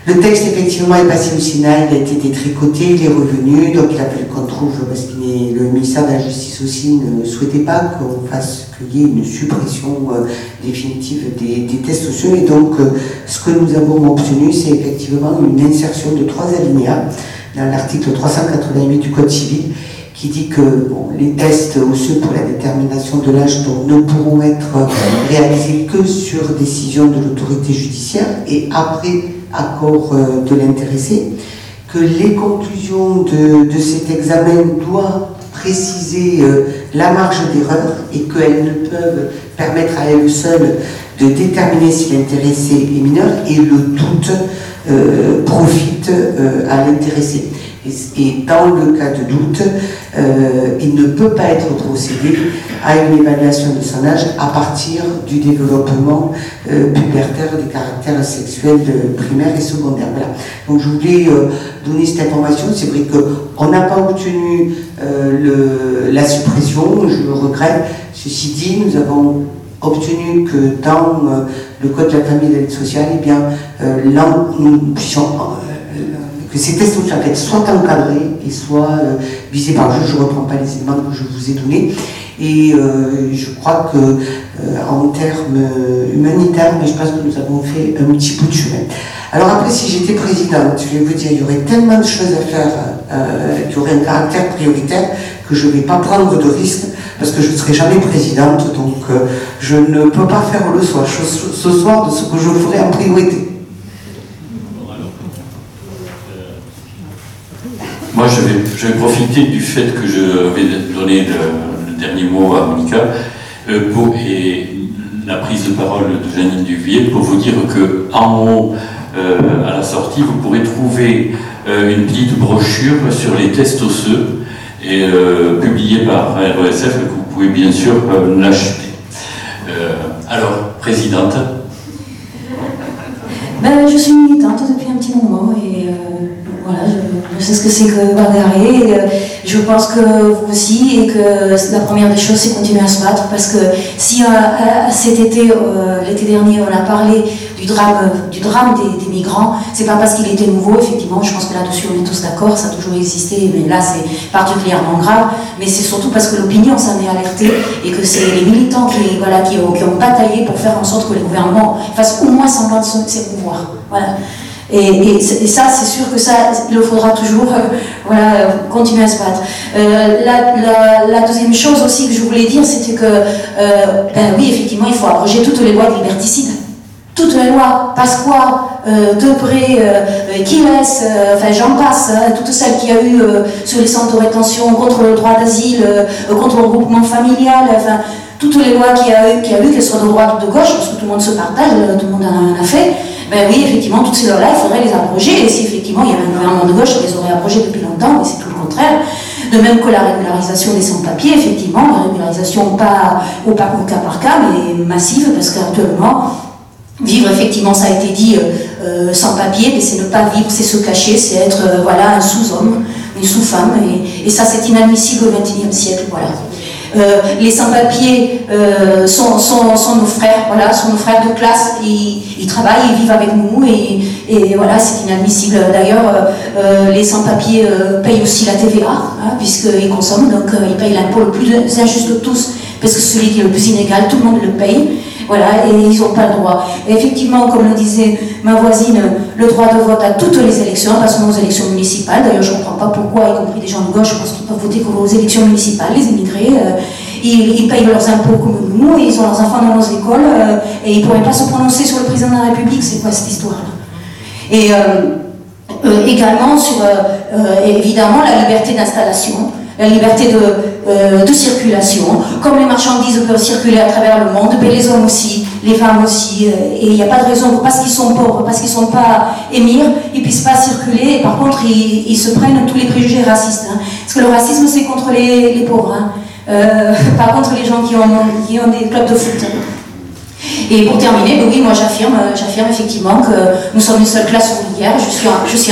Le texte, effectivement, est passé au Sénat, il a été détricoté, il est revenu, donc il a fallu qu'on trouve, parce que le ministère de la Justice aussi ne souhaitait pas qu'on fasse, qu'il y ait une suppression euh, définitive des, tests osseux. Et donc, euh, ce que nous avons obtenu, c'est effectivement une insertion de trois alinéas dans l'article 388 du Code civil qui dit que les tests osseux pour la détermination de l'âge ne pourront être réalisés que sur décision de l'autorité judiciaire et après accord euh, de l'intéressé, que les conclusions de, cet examen doivent préciser euh, la marge d'erreur et qu'elles ne peuvent permettre à elles seules de déterminer si l'intéressé est mineur et le doute euh, profite à l'intéressé. Et, dans le cas de doute, euh, il ne peut pas être procédé à une évaluation de son âge à partir du développement euh, pubertaire des caractères sexuels primaires et secondaires. Donc je voulais euh, donner cette information. C'est vrai qu'on n'a pas obtenu le, la suppression, je le regrette. Ceci dit, nous avons obtenu que dans le Code de la famille et de l'aide sociale, eh bien, là, nous puissions que ces tests être soit encadrés et soit euh, visés par le juge. Je ne reprends pas les éléments que je vous ai donnés. Et euh, je crois que euh, en termes humanitaires, mais je pense que nous avons fait un petit bout de chemin. Alors après, si j'étais présidente, je vais vous dire, il y aurait tellement de choses à faire qui auraient un caractère prioritaire que je ne vais pas prendre de risques parce que je ne serai jamais présidente, donc je ne peux pas faire le soir, ce soir de ce que je ferai en priorité. Moi, je vais, profiter du fait que je vais donner le, dernier mot à Monica euh, pour, et la prise de parole de Janine Duvier pour vous dire que en haut, euh, à la sortie, vous pourrez trouver euh, une petite brochure sur les tests osseux et publiée par RESF que vous pouvez bien sûr l'acheter. alors, présidente. Ben, je suis militante depuis un petit moment et voilà, je, sais ce que c'est que bagarrer. Et, euh, je pense que vous aussi, et que la première des choses, c'est continuer à se battre. Parce que si euh, cet été, euh, l'été dernier, on a parlé du drame, du drame des, migrants, c'est pas parce qu'il était nouveau, effectivement, je pense que là-dessus on est tous d'accord, ça a toujours existé, mais là c'est particulièrement grave. Mais c'est surtout parce que l'opinion s'en est alertée et que c'est les militants qui, voilà, qui, ont, bataillé pour faire en sorte que les gouvernements fassent au moins semblant de s'émouvoir. Voilà. Et, ça, c'est sûr que ça, il faudra toujours euh, voilà, continuer à se battre. Euh, la, deuxième chose aussi que je voulais dire, c'était que, euh, ben oui, effectivement, il faut abroger toutes les lois de liberticide. Toutes les lois, Pasqua, Debré, Kiles, enfin j'en passe, hein, toutes celles qu'il y a eu sur les centres de rétention, contre le droit d'asile, contre le regroupement familial, enfin toutes les lois qu'il y a eu, qu'il y a eu qu'elles soient de droite ou de gauche, parce que tout le monde se partage, tout le monde en a fait, ben oui, effectivement, toutes ces lois-là, il faudrait les abroger. Et si effectivement il y avait un gouvernement de gauche, on les aurait abrogées depuis longtemps, mais c'est tout le contraire. De même que la régularisation des sans-papiers, effectivement, la régularisation pas au, cas par cas, mais massive, parce qu'actuellement, vivre, effectivement, ça a été dit, euh, euh, sans papier, mais c'est ne pas vivre, c'est se cacher, c'est être euh, voilà, un sous-homme, une sous-femme, et, et, ça c'est inadmissible au XXIe siècle. Voilà. Euh, les sans-papiers euh, sont, nos frères, voilà, sont nos frères de classe, ils, travaillent, ils vivent avec nous et, voilà, c'est inadmissible. D'ailleurs, euh, les sans-papiers payent aussi la TVA, hein, puisqu'ils consomment, donc ils payent l'impôt le plus injuste de tous, parce que celui qui est le plus inégal, tout le monde le paye. Voilà, et ils n'ont pas le droit. effectivement, comme le disait ma voisine, le droit de vote à toutes les élections, pas seulement aux élections municipales. D'ailleurs, je ne comprends pas pourquoi, y compris des gens de gauche, parce qu'ils peuvent voter aux élections municipales, les immigrés. Euh, ils, payent leurs impôts comme nous, ils ont leurs enfants dans nos écoles, euh, et ils ne pourraient pas se prononcer sur le président de la République. C'est quoi cette histoire-là? Et euh, également sur, évidemment, la liberté d'installation la liberté de, euh, de, circulation, comme les marchandises peuvent circuler à travers le monde, les hommes aussi, les femmes aussi, euh, et il n'y a pas de raison, parce qu'ils sont pauvres, parce qu'ils ne sont pas émirs, ils ne puissent pas circuler, et par contre ils, se prennent tous les préjugés racistes. Hein. Parce que le racisme c'est contre les, les pauvres, hein. euh, pas contre les gens qui ont, qui ont des clubs de foot. Et pour terminer, ben oui, moi j'affirme, j'affirme effectivement que nous sommes une seule classe ouvrière, je suis, je suis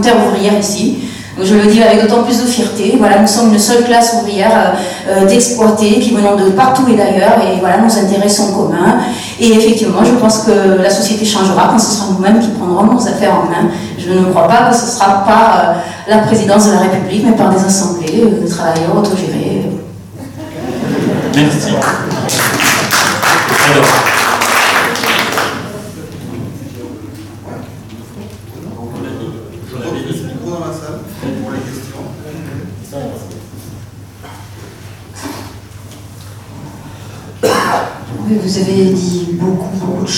terre ouvrière ici, je le dis avec d'autant plus de fierté. Voilà, nous sommes une seule classe ouvrière euh, d'exploités qui venons de partout et d'ailleurs, et voilà, nos intérêts sont communs. Et effectivement, je pense que la société changera quand ce sera nous-mêmes qui prendrons nos affaires en main. Je ne crois pas que ce sera par euh, la présidence de la République, mais par des assemblées euh, de travailleurs autogérés. Merci. Alors,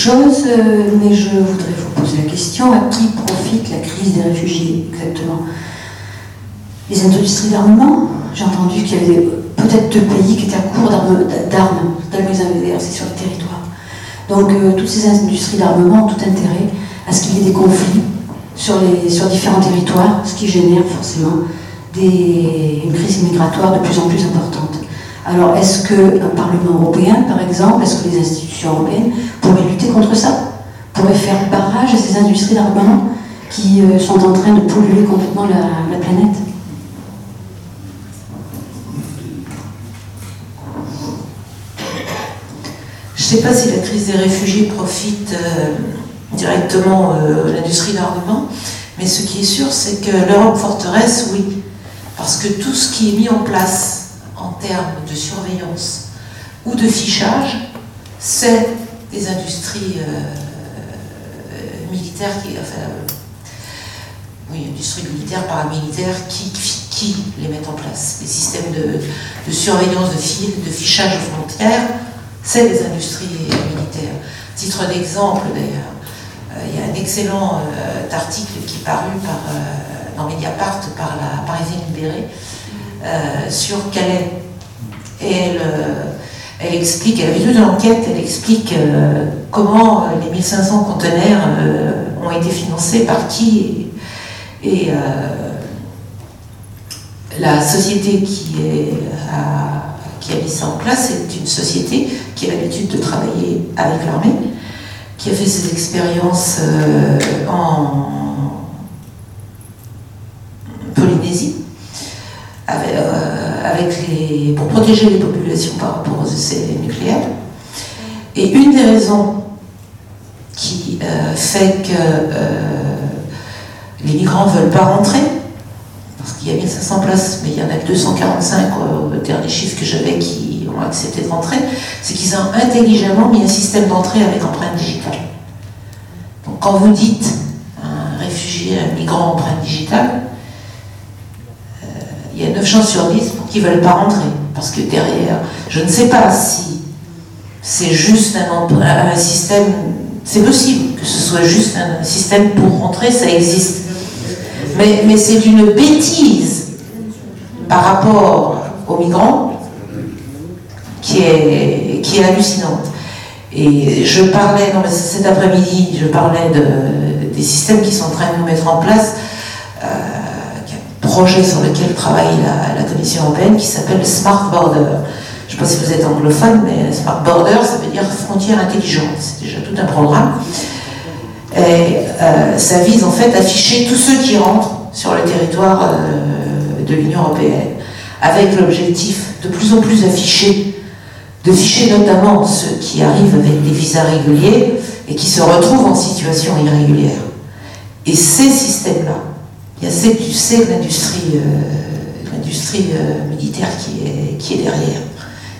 euh, mais je voudrais vous poser la question à qui profite la crise des réfugiés exactement? Les industries d'armement J'ai entendu qu'il y avait peut-être deux pays qui étaient à court d'armes dans les inversées sur le territoire. Donc, euh, toutes ces industries d'armement ont tout intérêt à ce qu'il y ait des conflits sur, les, différents territoires, ce qui génère forcément une crise migratoire de plus en plus importante. Alors, est-ce qu'un Parlement européen, par exemple, est-ce que les institutions européennes pourraient lutter contre ça Pourraient faire barrage à ces industries d'armement qui euh, sont en train de polluer complètement la, planète? Je ne sais pas si la crise des réfugiés profite euh, directement euh, l'industrie d'armement, mais ce qui est sûr, c'est que l'Europe forteresse, oui, parce que tout ce qui est mis en place en termes de surveillance ou de fichage, c'est des industries euh, militaires qui, enfin, oui, industries militaires, paramilitaires qui, les mettent en place. Les systèmes de, surveillance de fil, de fichage de frontières, c'est des industries militaires. Titre d'exemple d'ailleurs, euh, il y a un excellent euh, article qui est paru par, euh, dans Mediapart par la Parisienne libérée sur Calais. Et elle, elle explique, elle a vu de l'enquête, elle explique comment les 1500 conteneurs ont été financés par qui et, la société qui, a, mis ça en place, c'est une société qui a l'habitude de travailler avec l'armée qui a fait ses expériences euh, en Polynésie, euh, pour protéger les populations par rapport aux essais nucléaires. Et une des raisons qui euh, fait que les migrants ne veulent pas rentrer, parce qu'il y a 1500 places, mais il y en a que 245 au dernier chiffre que j'avais qui ont accepté de rentrer, c'est qu'ils ont intelligemment mis un système d'entrée avec empreinte digitale. Donc quand vous dites un réfugié, un migrant empreinte digitale, euh, il y a 9 chances sur 10 pour qu'ils ne veulent pas rentrer. Parce que derrière, je ne sais pas si c'est juste un, système, c'est possible que ce soit juste un système pour rentrer, ça existe. Mais, c'est une bêtise par rapport aux migrants qui est, hallucinante. Et je parlais, cet après-midi, je parlais de, des systèmes qui sont en train de nous mettre en place, euh, projet sur lequel travaille la, Commission européenne qui s'appelle Smart Border. Je ne sais pas si vous êtes anglophone, mais Smart Border, ça veut dire frontière intelligente. C'est déjà tout un programme. Et euh, ça vise en fait à afficher tous ceux qui rentrent sur le territoire euh, de l'Union européenne, avec l'objectif de plus en plus affiché de ficher notamment ceux qui arrivent avec des visas réguliers et qui se retrouvent en situation irrégulière. Et ces systèmes-là, il y a c'est l'industrie euh, l'industrie euh, militaire qui est, qui est derrière,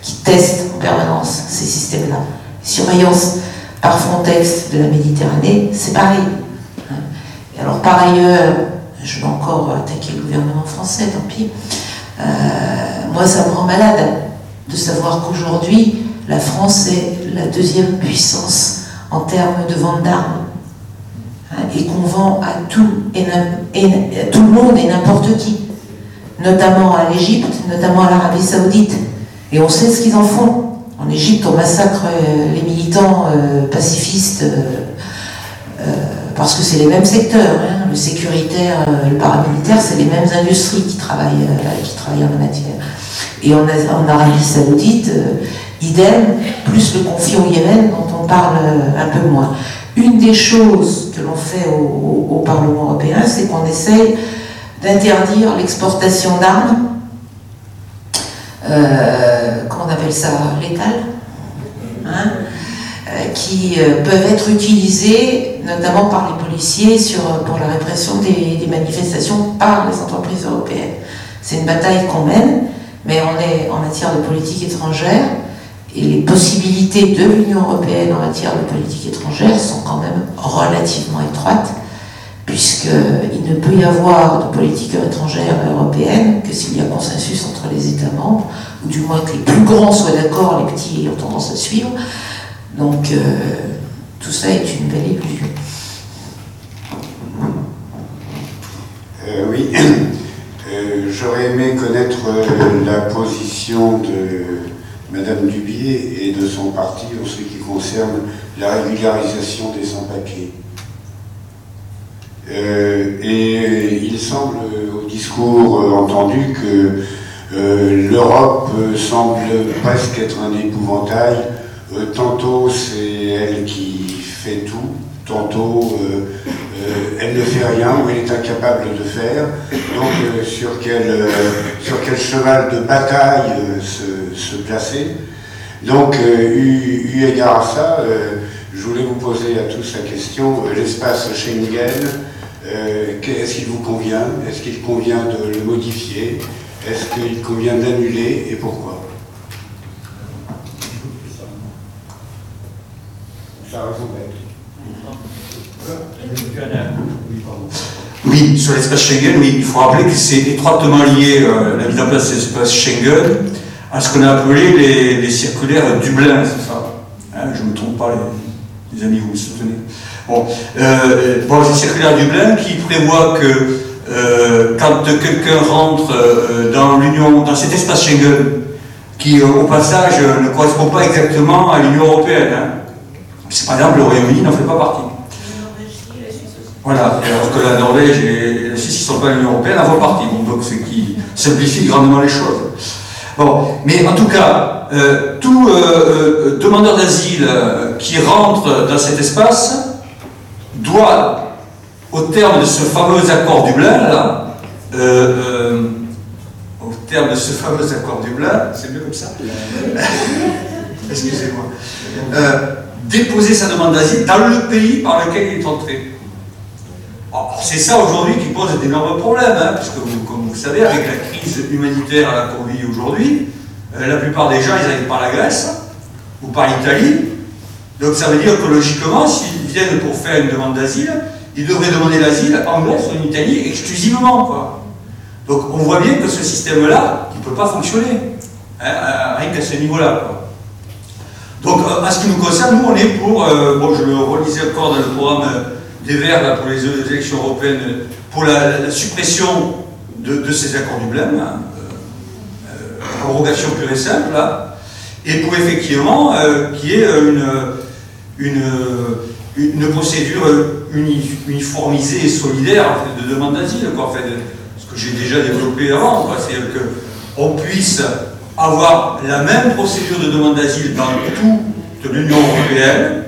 qui teste en permanence ces systèmes-là. Surveillance par Frontex de la Méditerranée, c'est pareil. Et alors par ailleurs, je vais encore attaquer le gouvernement français, tant pis. Euh, moi, ça me rend malade de savoir qu'aujourd'hui, la France est la deuxième puissance en termes de vente d'armes. Et qu'on vend à tout, tout le monde et n'importe qui, notamment à l'Égypte, notamment à l'Arabie Saoudite. Et on sait ce qu'ils en font. En Égypte, on massacre euh, les militants euh, pacifistes euh, parce que c'est les mêmes secteurs. Hein. le sécuritaire, le paramilitaire, c'est les mêmes industries qui travaillent, qui travaillent en la matière. Et en, Arabie Saoudite, idem, plus le conflit au Yémen dont on parle un peu moins. Une des choses que l'on fait au, Parlement européen, c'est qu'on essaye d'interdire l'exportation d'armes, euh, comment on appelle ça, létales, hein, qui peuvent être utilisées notamment par les policiers pour la répression des manifestations par les entreprises européennes. C'est une bataille qu'on mène mais on est en matière de politique étrangère et les possibilités de l'Union européenne en matière de politique étrangère sont quand même relativement étroites, puisqu'il ne peut y avoir de politique étrangère européenne que s'il y a consensus entre les États membres, ou du moins que les plus grands soient d'accord, les petits ayant tendance à suivre. Donc, euh, tout ça est une belle illusion. Euh, oui, Euh, j'aurais aimé connaître euh, la position de Madame Dubier et de son parti en ce qui concerne la régularisation des sans-papiers. Euh, et il semble au discours euh, entendu que euh, l'Europe semble presque être un épouvantail. Tantôt c'est elle qui fait tout, tantôt euh, elle ne fait rien ou elle est incapable de faire. Donc euh, sur, quel, euh, sur quel cheval de bataille se, placer. Donc eu, égard à ça, je voulais vous poser à tous la question, l'espace Schengen, est-ce qu'il vous convient? Est-ce qu'il convient de le modifier? Est-ce qu'il convient d'annuler? Et pourquoi? Oui, sur l'espace Schengen, oui, il faut rappeler que c'est étroitement lié, euh, la mise en place de l'espace Schengen, à ce qu'on a appelé les, circulaires Dublin, c'est ça? Hein, Je ne me trompe pas, les, amis, vous me soutenez. Bon, euh, circulaires Dublin qui prévoient que euh, quand quelqu'un rentre euh, dans l'Union, dans cet espace Schengen, qui au passage ne correspond pas exactement à l'Union Européenne, hein. C'est, par exemple le Royaume-Uni n'en fait pas partie. Voilà, alors que la Norvège et la Suisse, ils ne sont pas l'Union Européenne, en font partie, bon, donc ce qui simplifie grandement les choses. Bon, mais en tout cas, euh, tout euh, euh, demandeur d'asile qui rentre dans cet espace doit, au terme de ce fameux accord Dublin, là, au terme de ce fameux accord Dublin, c'est mieux comme ça Excusez-moi. Déposer sa demande d'asile dans le pays par lequel il est entré. Alors, C'est ça aujourd'hui qui pose d'énormes problèmes, hein, puisque comme vous savez, avec la crise humanitaire à la qu'on vit aujourd'hui, euh, la plupart des gens, ils arrivent par la Grèce ou par l'Italie. Donc ça veut dire que logiquement, s'ils viennent pour faire une demande d'asile, ils devraient demander l'asile en Grèce ou en Italie exclusivement. Donc on voit bien que ce système-là, il ne peut pas fonctionner, hein, à- rien qu'à ce niveau-là. Donc, euh, en ce qui nous concerne, nous, on est pour, euh, bon, je le relisais encore dans le programme euh, des Verts là, pour les euh, élections européennes, euh, pour la, suppression de, ces accords du blême, hein, euh, euh, abrogation pure et simple, là, et pour effectivement euh, qu'il y ait euh, une, une, euh, procédure euh, uni- uniformisée et solidaire de demande d'asile, en fait, ce que j'ai déjà développé avant, c'est-à-dire qu'on puisse avoir la même procédure de demande d'asile dans toute l'Union européenne.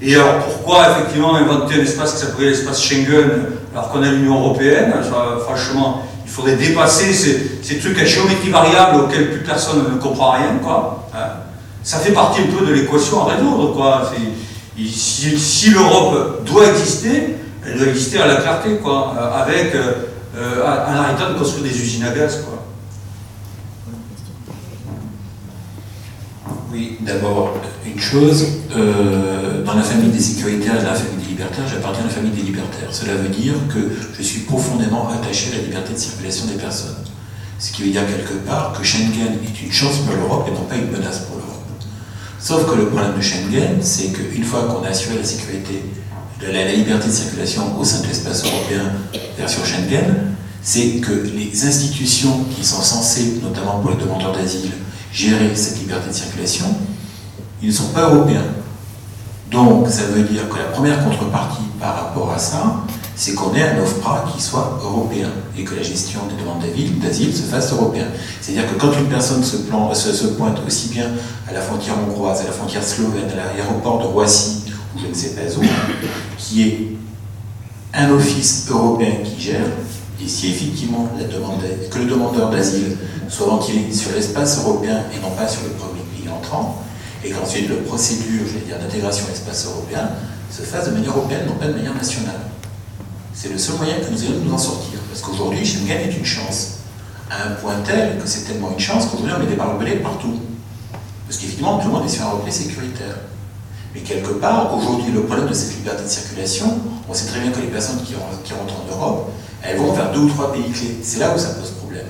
Et alors pourquoi effectivement inventer un espace qui s'appellerait l'espace Schengen alors qu'on a l'Union européenne? Franchement, il faudrait dépasser ces, ces trucs à géométrie variable auxquels plus personne ne comprend rien. Quoi. Hein. Ça fait partie un peu de l'équation à résoudre. Quoi. Si, l'Europe doit exister, elle doit exister à la clarté, quoi, euh, avec, euh, euh, en arrêtant de construire des usines à gaz. Quoi. D'abord, une chose, euh, dans la famille des sécuritaires dans la famille des libertaires, j'appartiens à la famille des libertaires. Cela veut dire que je suis profondément attaché à la liberté de circulation des personnes. Ce qui veut dire quelque part que Schengen est une chance pour l'Europe et non pas une menace pour l'Europe. Sauf que le problème de Schengen, c'est qu'une fois qu'on a assuré la sécurité, la, la liberté de circulation au sein de l'espace européen version Schengen, c'est que les institutions qui sont censées, notamment pour les demandeurs d'asile, gérer cette liberté de circulation, ils ne sont pas européens. Donc, ça veut dire que la première contrepartie par rapport à ça, c'est qu'on ait un OFPRA qui soit européen et que la gestion des demandes d'asile- se fasse européen. C'est-à-dire que quand une personne se, plan- se- se pointe aussi bien à la frontière hongroise, à la frontière slovène, à l'aéroport de Roissy, ou je ne sais pas où, qui est un office européen qui gère, et si effectivement que le demandeur d'asile soit ventilé sur l'espace européen et non pas sur le premier pays entrant, et qu'ensuite la procédure d'intégration à l'espace européen se fasse de manière européenne, non pas de manière nationale. C'est le seul moyen que nous ayons de nous en sortir. Parce qu'aujourd'hui, Schengen est une chance. À un point tel que c'est tellement une chance qu'aujourd'hui on met des barbelés partout. Parce qu'effectivement, tout le monde est sur un repli sécuritaire. Mais quelque part, aujourd'hui, le problème de cette liberté de circulation, on sait très bien que les personnes qui rentrent en Europe, elles vont vers deux ou trois pays clés. C'est là où ça pose problème.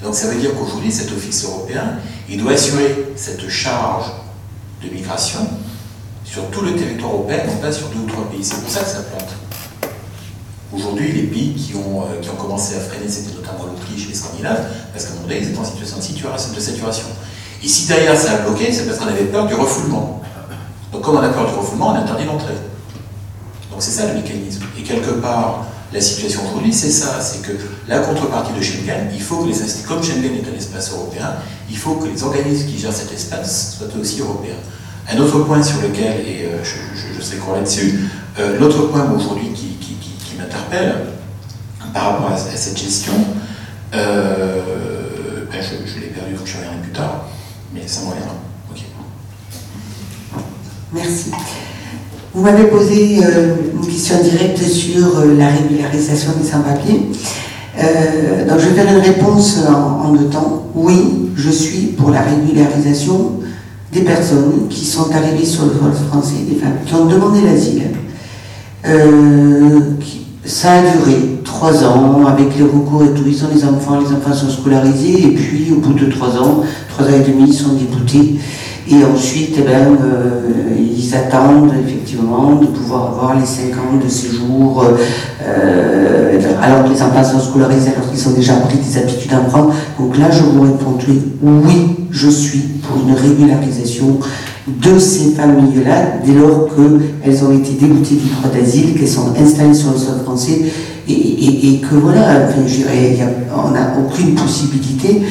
Et donc ça veut dire qu'aujourd'hui, cet office européen, il doit assurer cette charge de migration sur tout le territoire européen, non pas sur deux ou trois pays. C'est pour ça que ça plante. Aujourd'hui, les pays qui ont, euh, qui ont commencé à freiner, c'était notamment l'Autriche et les Scandinaves, parce qu'à un moment donné, ils étaient en situation de saturation. Et si derrière ça a bloqué, c'est parce qu'on avait peur du refoulement. Donc comme on a peur du refoulement, on interdit l'entrée. Donc c'est ça le mécanisme. Et quelque part, la situation aujourd'hui, c'est ça, c'est que la contrepartie de Schengen, il faut que les comme Schengen est un espace européen, il faut que les organismes qui gèrent cet espace soient aussi européens. Un autre point sur lequel, et euh, je, je, je là-dessus, euh, l'autre point aujourd'hui qui, qui, m'interpelle par rapport à, cette gestion, euh, ben je, l'ai perdu, donc je reviendrai plus tard, mais ça me reviendra. Merci. Vous m'avez posé euh, une question directe sur euh, la régularisation des sans-papiers. Euh, donc je vais faire une réponse en, deux temps. Oui, je suis pour la régularisation des personnes qui sont arrivées sur le sol français, des femmes qui ont demandé l'asile. Ça a duré trois ans avec les recours et tout. Ils ont les enfants, les enfants sont scolarisés et puis au bout de trois ans, trois ans et demi, ils sont déboutés. Et ensuite, eh ben, euh, ils attendent effectivement de pouvoir avoir les 5 ans de séjour, euh, alors que les enfants sont scolarisés, alors qu'ils sont déjà pris des habitudes à. Donc là, je vous répondrai oui, je suis pour une régularisation de ces familles-là, dès lors qu'elles ont été déboutées du droit d'asile, qu'elles sont installées sur le sol français, et, que voilà, enfin, a- on n'a aucune possibilité, euh,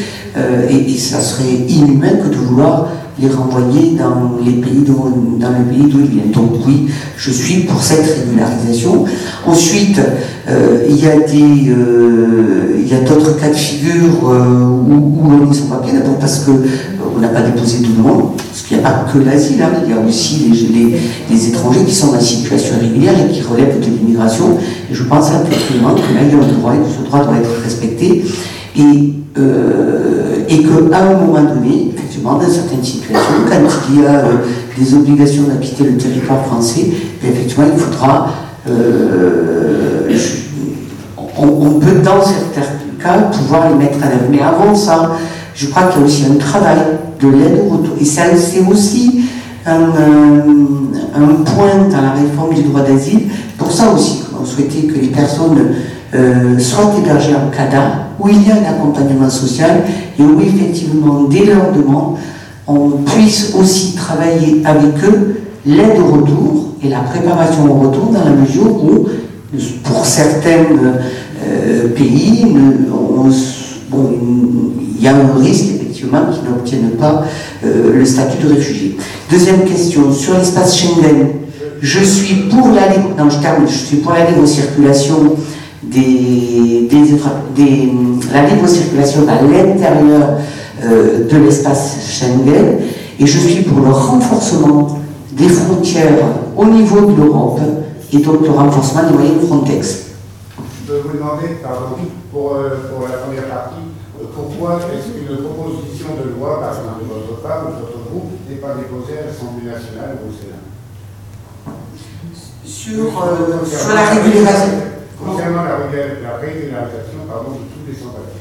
et, et ça serait inhumain que de vouloir les renvoyer dans les pays d'où dans le pays ils viennent. Donc oui, je suis pour cette régularisation. Ensuite, euh, il y a des, euh, y a d'autres cas de figure euh, où, où on est sans papier, d'abord parce que euh, on n'a pas déposé de demande, parce qu'il n'y a pas que l'asile, hein, il y a aussi les, les- les étrangers qui sont en situation irrégulière et qui relèvent de l'immigration. Et je pense absolument que là, un droit et que ce droit doit être respecté. Et, euh, et qu'à un moment donné, effectivement, dans certaines situations, quand il y a euh, des obligations de quitter le territoire français, bien, effectivement, il faudra. euh, on, peut, dans certains cas, pouvoir les mettre en œuvre. Mais avant ça, je crois qu'il y a aussi un travail de l'aide au. Et ça, c'est aussi un, euh, un point dans la réforme du droit d'asile. Pour ça aussi, on souhaitait que les personnes euh, soient hébergées en CADA, où il y a un accompagnement social et où effectivement, dès leur demande, on puisse aussi travailler avec eux l'aide au retour et la préparation au retour dans la mesure où, pour certains euh, pays, bon, il y a un risque effectivement qu'ils n'obtiennent pas euh, le statut de réfugié. Deuxième question, sur l'espace Schengen, je suis pour la non, je je suis pour la libre circulation des, des, des- la libre circulation à l'intérieur euh, de l'espace Schengen et je suis pour le renforcement des frontières au niveau de l'Europe et donc le renforcement des moyens de Frontex. Je peux vous demander, pardon, pour, euh, pour la première partie, euh, pourquoi est-ce qu'une proposition de loi, par exemple de votre part ou de votre groupe, n'est pas déposée à l'Assemblée nationale ou au Sénat? Sur, sur la régularisation. Concernant la, régula- la régularisation pardon, de tous les sans-papiers.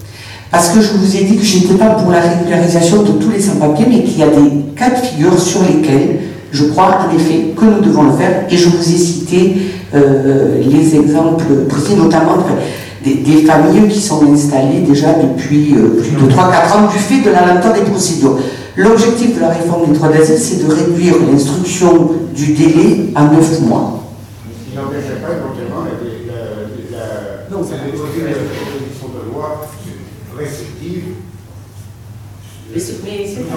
Parce que je vous ai dit que je n'étais pas pour la régularisation de tous les sans-papiers, mais qu'il y a des cas de figure sur lesquels je crois en effet que nous devons le faire. Et je vous ai cité euh, les exemples précis, notamment de- des, des familles qui sont installées déjà depuis euh, plus de 3-4 ans du fait de la lenteur des procédures. L'objectif de la réforme des droits d'asile, c'est de réduire l'instruction du délai à 9 mois. Ce qui n'empêcherait pas éventuellement la, la, la, Non, de déposer une proposition de loi restrictive. Mais c'est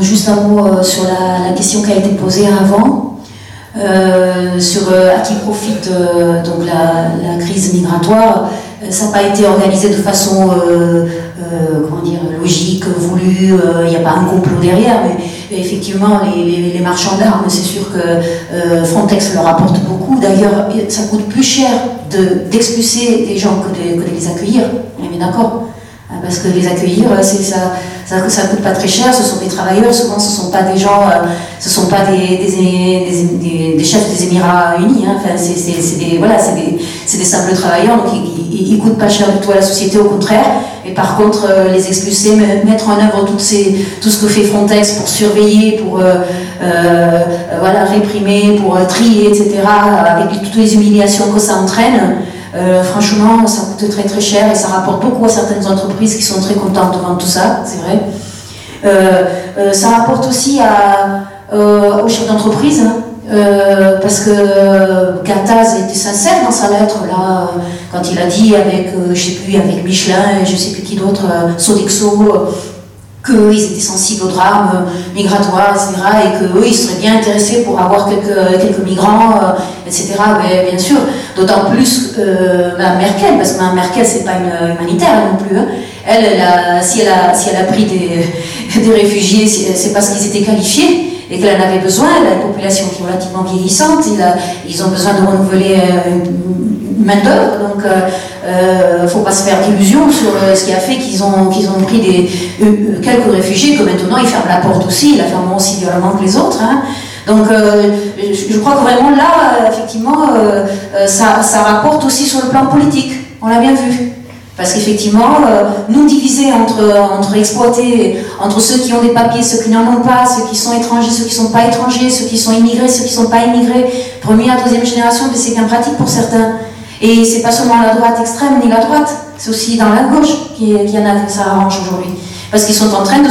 Juste un mot euh, sur la, question qui a été posée avant, euh, sur euh, à qui profite donc la crise migratoire. Euh, Ça n'a pas été organisé de façon euh, euh, comment dire, logique, voulue, il n'y a pas un complot derrière, mais, effectivement, les, marchands d'armes, c'est sûr que Frontex leur apporte beaucoup. D'ailleurs, ça coûte plus cher de- d'expulser des gens que de, que de les accueillir, on est d'accord Parce que les accueillir, euh, c'est ça, ça, coûte pas très cher. Ce sont des travailleurs. Souvent, ce sont pas des gens, euh, ce sont pas des, chefs des Émirats Unis. hein. Enfin, c'est des voilà, c'est des, simples travailleurs. Donc, ils, ils, coûtent pas cher du tout à la société, au contraire. Et par contre, euh, les expulser, mettre en œuvre tout ce que fait Frontex pour surveiller, pour voilà, réprimer, pour trier, etc., avec toutes les humiliations que ça entraîne, franchement, ça coûte très très cher et ça rapporte beaucoup à certaines entreprises qui sont très contentes devant tout ça, c'est vrai. ça rapporte aussi aux chefs d'entreprise. Hein. Euh, parce que Gataz était sincère dans sa lettre là, quand il a dit avec, euh, Michelin et je sais plus qui d'autre, euh, Sodexo, qu'ils étaient sensibles au drame migratoire, etc., et qu'eux, ils seraient bien intéressés pour avoir quelques, quelques migrants, etc. Mais bien sûr, d'autant plus Mme Merkel, parce que Mme Merkel, c'est pas une humanitaire non plus. Hein. Elle, si, elle a, si elle a pris des, des réfugiés, c'est parce qu'ils étaient qualifiés et qu'elle en avait besoin, la population qui est relativement vieillissante, ils ont besoin de renouveler euh, main-d'œuvre, donc il euh, ne euh, faut pas se faire d'illusions sur ce qui a fait qu'ils ont, qu'ils ont pris des, quelques réfugiés, que maintenant ils ferment la porte aussi, ils la ferment aussi violemment que les autres. Hein. Donc je crois que vraiment là, effectivement, ça, rapporte aussi sur le plan politique, on l'a bien vu. Parce qu'effectivement, euh, nous diviser entre, entre exploités, entre ceux qui ont des papiers, ceux qui n'en ont pas, ceux qui sont étrangers, ceux qui ne sont pas étrangers, ceux qui sont immigrés, ceux qui ne sont pas immigrés, première, deuxième génération, c'est bien pratique pour certains. Et c'est pas seulement la droite extrême ni la droite, c'est aussi dans la gauche qu'il y en a que ça arrange aujourd'hui parce qu'ils sont en train de,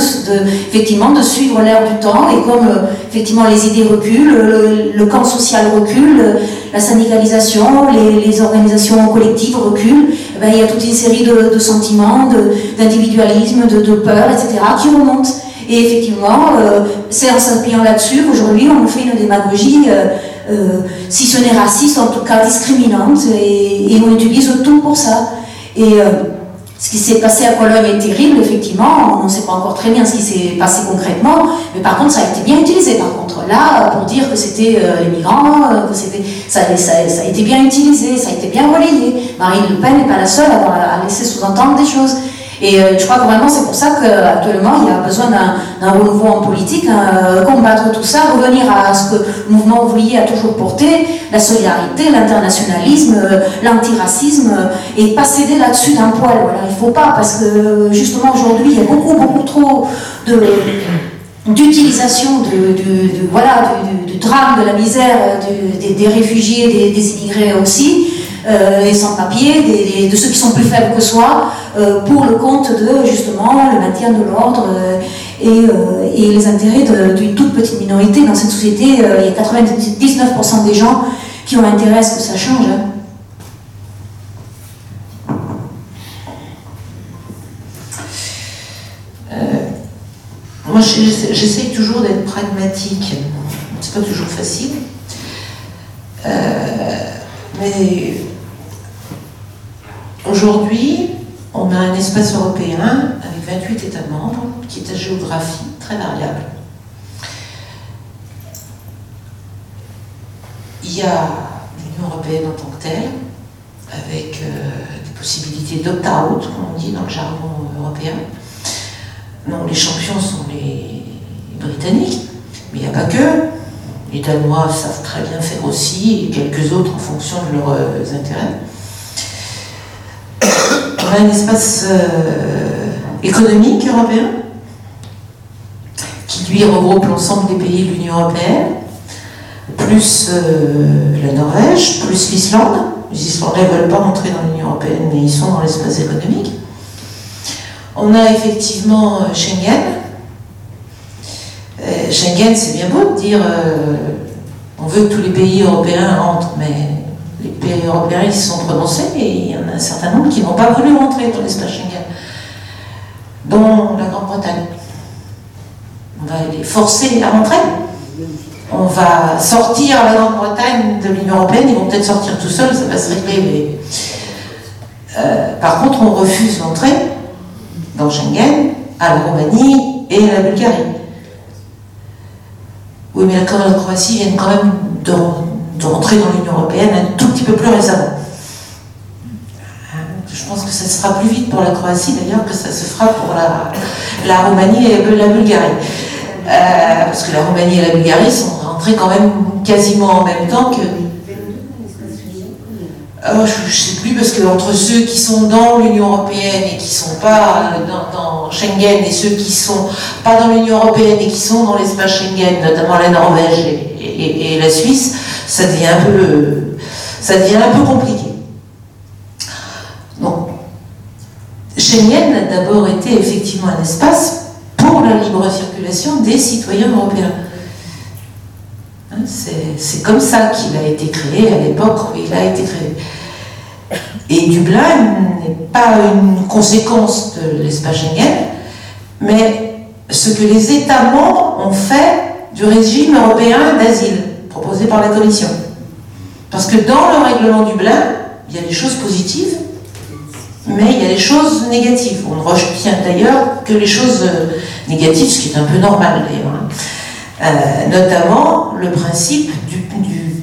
effectivement de suivre l'air du temps et comme euh, effectivement les idées reculent, le, camp social recule, la syndicalisation, les, organisations collectives reculent, eh ben, il y a toute une série de, sentiments, d'individualisme, de, peur, etc. qui remontent. Et effectivement, euh, c'est en s'appuyant là-dessus qu'aujourd'hui on fait une démagogie, euh, si ce n'est raciste, en tout cas discriminante, et, on utilise tout pour ça. Et ce qui s'est passé à Cologne est terrible, effectivement. On ne sait pas encore très bien ce qui s'est passé concrètement, mais par contre, ça a été bien utilisé. Par contre, là, pour dire que c'était euh, les migrants, euh, que c'était, ça, a été bien utilisé, ça a été bien relayé. Marine Le Pen n'est pas la seule à laisser sous-entendre des choses. Et euh, je crois que vraiment c'est pour ça qu'actuellement il y a besoin d'un renouveau en politique, hein, combattre tout ça, revenir à ce que le mouvement ouvrier a toujours porté, la solidarité, l'internationalisme, euh, l'antiracisme, euh, et pas céder là-dessus d'un poil. Voilà, il ne faut pas, parce que justement aujourd'hui il y a beaucoup, beaucoup trop de d'utilisation de, voilà, du, drame, de la misère des, réfugiés, des, immigrés aussi, euh, sans-papiers, de ceux qui sont plus faibles que soi, euh, pour le compte de justement le maintien de l'ordre euh, et, les intérêts d'une toute petite minorité. Dans cette société, il y a 99% des gens qui ont intérêt à ce que ça change. Hein. Moi, j'essaye toujours d'être pragmatique. C'est pas toujours facile. mais Aujourd'hui, on a un espace européen avec 28 États membres qui est à géographie très variable. Il y a l'Union européenne en tant que telle, avec euh, des possibilités d'opt-out, comme on dit dans le jargon européen. Non, les champions sont les Britanniques, mais il n'y a pas que. Les Danois savent très bien faire aussi, et quelques autres en fonction de leurs euh, intérêts on a un espace euh, économique européen qui lui regroupe l'ensemble des pays de l'Union européenne, plus euh, la Norvège, plus l'Islande. Les Islandais ne veulent pas rentrer dans l'Union européenne, mais ils sont dans l'espace économique. On a effectivement euh, Schengen. Schengen, c'est bien beau de dire on veut que tous les pays européens rentrent, mais les pays européens se sont prononcés et il y en a un certain nombre qui n'ont pas voulu rentrer dans l'espace Schengen, dont la Grande-Bretagne. On va les forcer à rentrer. On va sortir la Grande-Bretagne de l'Union Européenne, ils vont peut-être sortir tout seuls, ça va se régler. Euh, par contre, on refuse l'entrée dans Schengen à la Roumanie et à la Bulgarie. Oui, mais la Croatie vient quand même de de rentrer dans l'Union Européenne un tout petit peu plus récemment. Je pense que ça se fera plus vite pour la Croatie d'ailleurs que ça se fera pour la, la Roumanie et la Bulgarie. Euh, parce que la Roumanie et la Bulgarie sont rentrées quand même quasiment en même temps que. euh, je ne sais plus, parce que entre ceux qui sont dans l'Union Européenne et qui ne sont pas euh, dans, dans, Schengen et ceux qui ne sont pas dans l'Union Européenne et qui sont dans l'espace Schengen, notamment la Norvège et, et, et, la Suisse, ça devient un peu, ça devient un peu compliqué. Donc, Schengen a d'abord été effectivement un espace pour la libre circulation des citoyens européens. Hein, c'est comme ça qu'il a été créé à l'époque où il a été créé. Et Dublin n'est pas une conséquence de l'espace Schengen, mais ce que les États membres ont fait du régime européen d'asile proposé par la Commission. Parce que dans le règlement Dublin, il y a des choses positives, mais il y a des choses négatives. On ne retient d'ailleurs que les choses euh, négatives, ce qui est un peu normal d'ailleurs. Hein. Euh, notamment le principe du,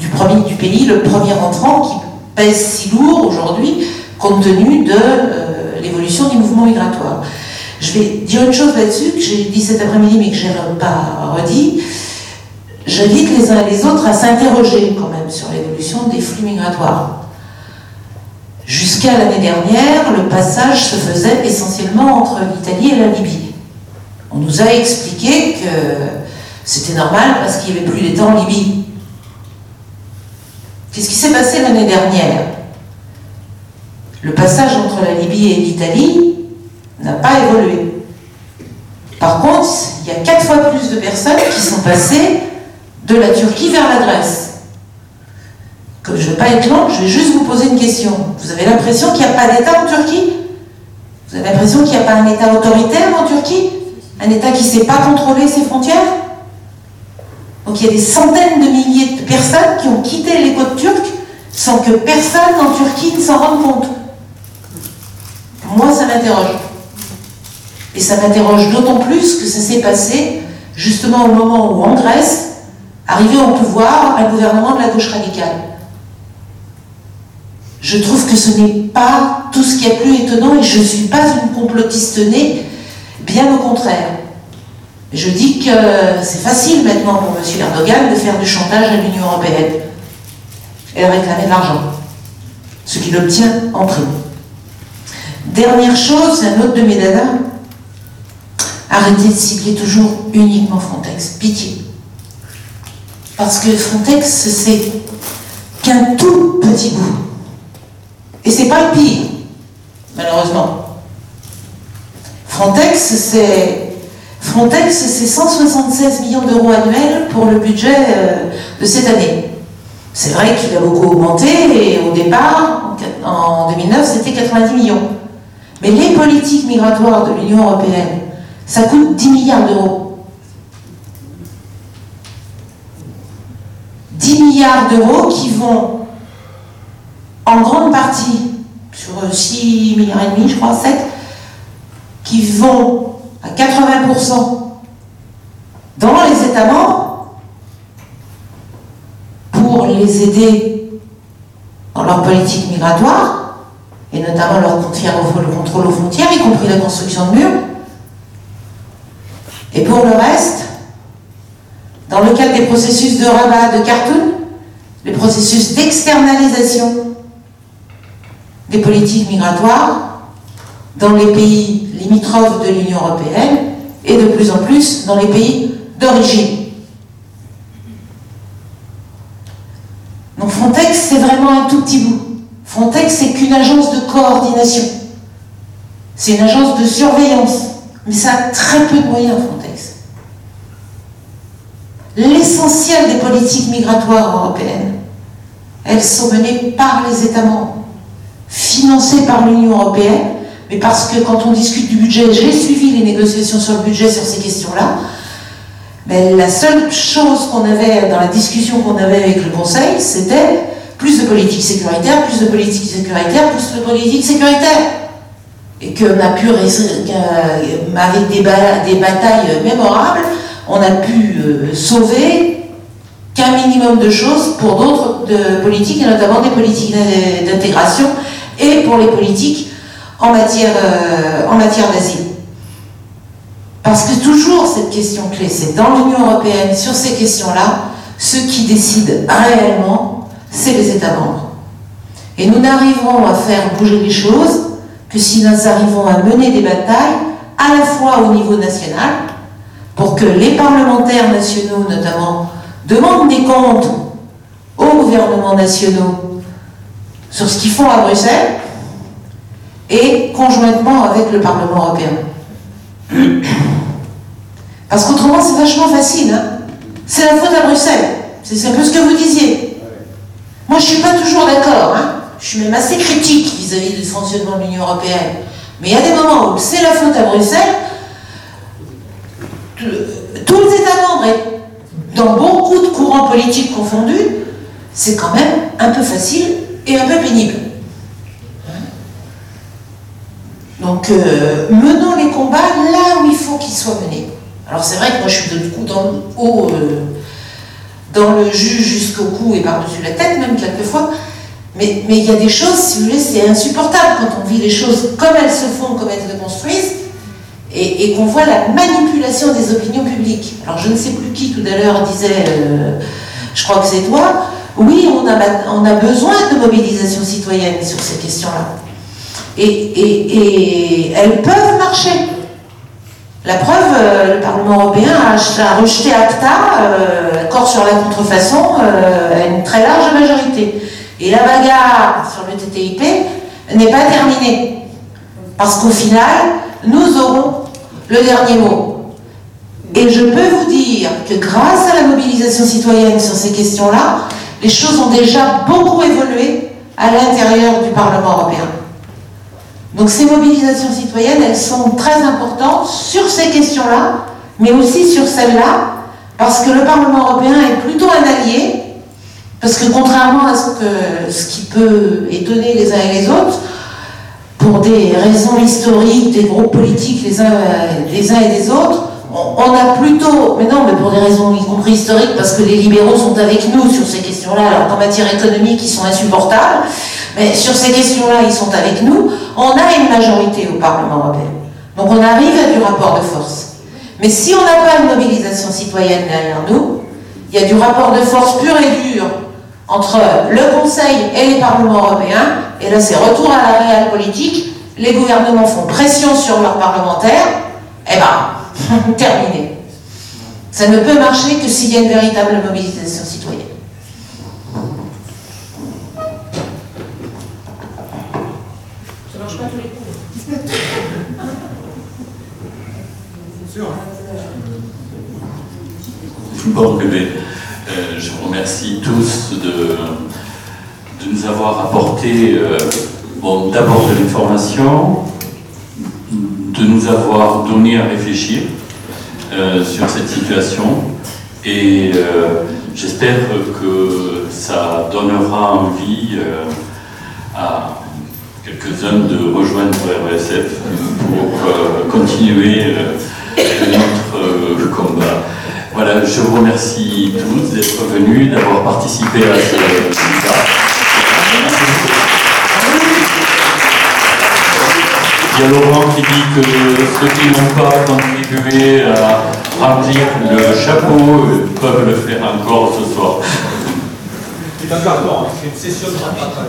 premier du pays, le premier entrant qui pèse si lourd aujourd'hui compte tenu de euh, l'évolution du mouvement migratoire. Je vais dire une chose là-dessus que j'ai dit cet après-midi mais que je n'ai pas redit. J'invite les uns et les autres à s'interroger quand même sur l'évolution des flux migratoires. Jusqu'à l'année dernière, le passage se faisait essentiellement entre l'Italie et la Libye. On nous a expliqué que c'était normal parce qu'il n'y avait plus d'État en Libye. Qu'est-ce qui s'est passé l'année dernière? Le passage entre la Libye et l'Italie n'a pas évolué. Par contre, il y a quatre fois plus de personnes qui sont passées de la Turquie vers la Grèce. Comme je ne vais pas être longue, je vais juste vous poser une question. Vous avez l'impression qu'il n'y a pas d'État en Turquie? Vous avez l'impression qu'il n'y a pas un État autoritaire en Turquie? Un État qui ne sait pas contrôler ses frontières? Donc il y a des centaines de milliers de personnes qui ont quitté les côtes turques sans que personne en Turquie ne s'en rende compte. Moi, ça m'interroge. Et ça m'interroge d'autant plus que ça s'est passé justement au moment où en Grèce arrivait au pouvoir un gouvernement de la gauche radicale. Je trouve que ce n'est pas tout ce qui est plus étonnant et je ne suis pas une complotiste née, bien au contraire. Je dis que c'est facile maintenant pour M. Erdogan de faire du chantage à l'Union européenne et de réclamer de l'argent, ce qu'il obtient en prime. Dernière chose, un autre de mes dadas, arrêtez de cibler toujours uniquement Frontex, pitié. Parce que Frontex, c'est qu'un tout petit bout. Et c'est pas le pire, malheureusement. Frontex, c'est Frontex, c'est 176 millions d'euros annuels pour le budget euh, de cette année. C'est vrai qu'il a beaucoup augmenté et au départ, en 2009, c'était 90 millions. Mais les politiques migratoires de l'Union européenne, ça coûte 10 milliards d'euros. 10 milliards d'euros qui vont en grande partie, sur 6 milliards et demi, je crois, 7, qui vont à 80% dans les États membres pour les aider dans leur politique migratoire, et notamment leur le contrôle aux frontières, y compris la construction de murs. Et pour le reste, dans le cadre des processus de rabat, de cartoon, les processus d'externalisation des politiques migratoires dans les pays limitrophes de l'Union européenne et de plus en plus dans les pays d'origine. Donc Frontex, c'est vraiment un tout petit bout. Frontex, c'est qu'une agence de coordination. C'est une agence de surveillance. Mais ça a très peu de moyens, Frontex. L'essentiel des politiques migratoires européennes, elles sont menées par les États membres, financées par l'Union européenne, mais parce que quand on discute du budget, j'ai suivi les négociations sur le budget sur ces questions-là, mais la seule chose qu'on avait dans la discussion qu'on avait avec le Conseil, c'était plus de politique sécuritaire, plus de politique sécuritaire, plus de politique sécuritaire. Et qu'on a pu, avec des, des, batailles mémorables, on a pu euh, sauver qu'un minimum de choses pour d'autres politiques, et notamment des politiques d'intégration, et pour les politiques en matière, euh, en matière d'asile. Parce que toujours cette question clé, c'est dans l'Union européenne, sur ces questions-là, ceux qui décident réellement, c'est les États membres. Mais nous n'arriverons à faire bouger les choses que si nous arrivons à mener des batailles à la fois au niveau national, pour que les parlementaires nationaux notamment demandent des comptes aux gouvernements nationaux sur ce qu'ils font à Bruxelles, et conjointement avec le Parlement européen. Parce qu'autrement, c'est vachement facile. Hein. c'est la faute à Bruxelles. C'est un peu ce que vous disiez. Moi, je ne suis pas toujours d'accord. Hein. je suis même assez critique vis-à-vis du fonctionnement de l'Union européenne. Mais il y a des moments où c'est la faute à Bruxelles. Tous les États membres, et dans beaucoup de courants politiques confondus, c'est quand même un peu facile et un peu pénible. Donc, euh, menons les combats là où il faut qu'ils soient menés. Alors, c'est vrai que moi, je suis du coup dans le haut, euh, dans le jus jusqu'au cou et par-dessus la tête, même quelquefois. Mais il y a des choses, si vous voulez, c'est insupportable quand on vit les choses comme elles se font, comme elles se construisent, et, qu'on voit la manipulation des opinions publiques. Alors, je ne sais plus qui tout à l'heure disait, euh, je crois que c'est toi, oui, on a, on a besoin de mobilisation citoyenne sur ces questions-là et, elles peuvent marcher. La preuve, euh, le Parlement européen a, rejeté ACTA, euh, accord sur la contrefaçon, euh, à une très large majorité. Et la bagarre sur le TTIP n'est pas terminée. Parce qu'au final, nous aurons le dernier mot. Et je peux vous dire que grâce à la mobilisation citoyenne sur ces questions-là, les choses ont déjà beaucoup évolué à l'intérieur du Parlement européen. Donc ces mobilisations citoyennes, elles sont très importantes sur ces questions-là, mais aussi sur celles-là, parce que le Parlement européen est plutôt un allié, parce que contrairement à ce, qui peut étonner les uns et les autres, pour des raisons historiques, des groupes politiques les uns, et les autres, on, a plutôt, mais non, mais pour des raisons y compris historiques, parce que les libéraux sont avec nous sur ces questions-là, alors qu'en matière économique, ils sont insupportables, mais sur ces questions-là, ils sont avec nous, on a une majorité au Parlement européen. Donc on arrive à du rapport de force. Mais si on n'a pas une mobilisation citoyenne derrière nous, il y a du rapport de force pur et dur entre le Conseil et les parlements européens, et là c'est retour à la réelle politique, les gouvernements font pression sur leurs parlementaires, et eh ben, terminé. Ça ne peut marcher que s'il y a une véritable mobilisation citoyenne. Bon, euh, je vous remercie tous de, de nous avoir apporté euh, d'abord de l'information, de nous avoir donné à réfléchir euh, sur cette situation et j'espère que ça donnera envie à quelques-uns de rejoindre RSF pour continuer notre combat. Voilà, je vous remercie tous d'être venus, d'avoir participé à ce débat. Il y a Laurent qui dit que ceux qui n'ont pas contribué à remplir le chapeau euh, peuvent le faire encore ce soir. C'est un carton, hein. c'est une session de rattrapage.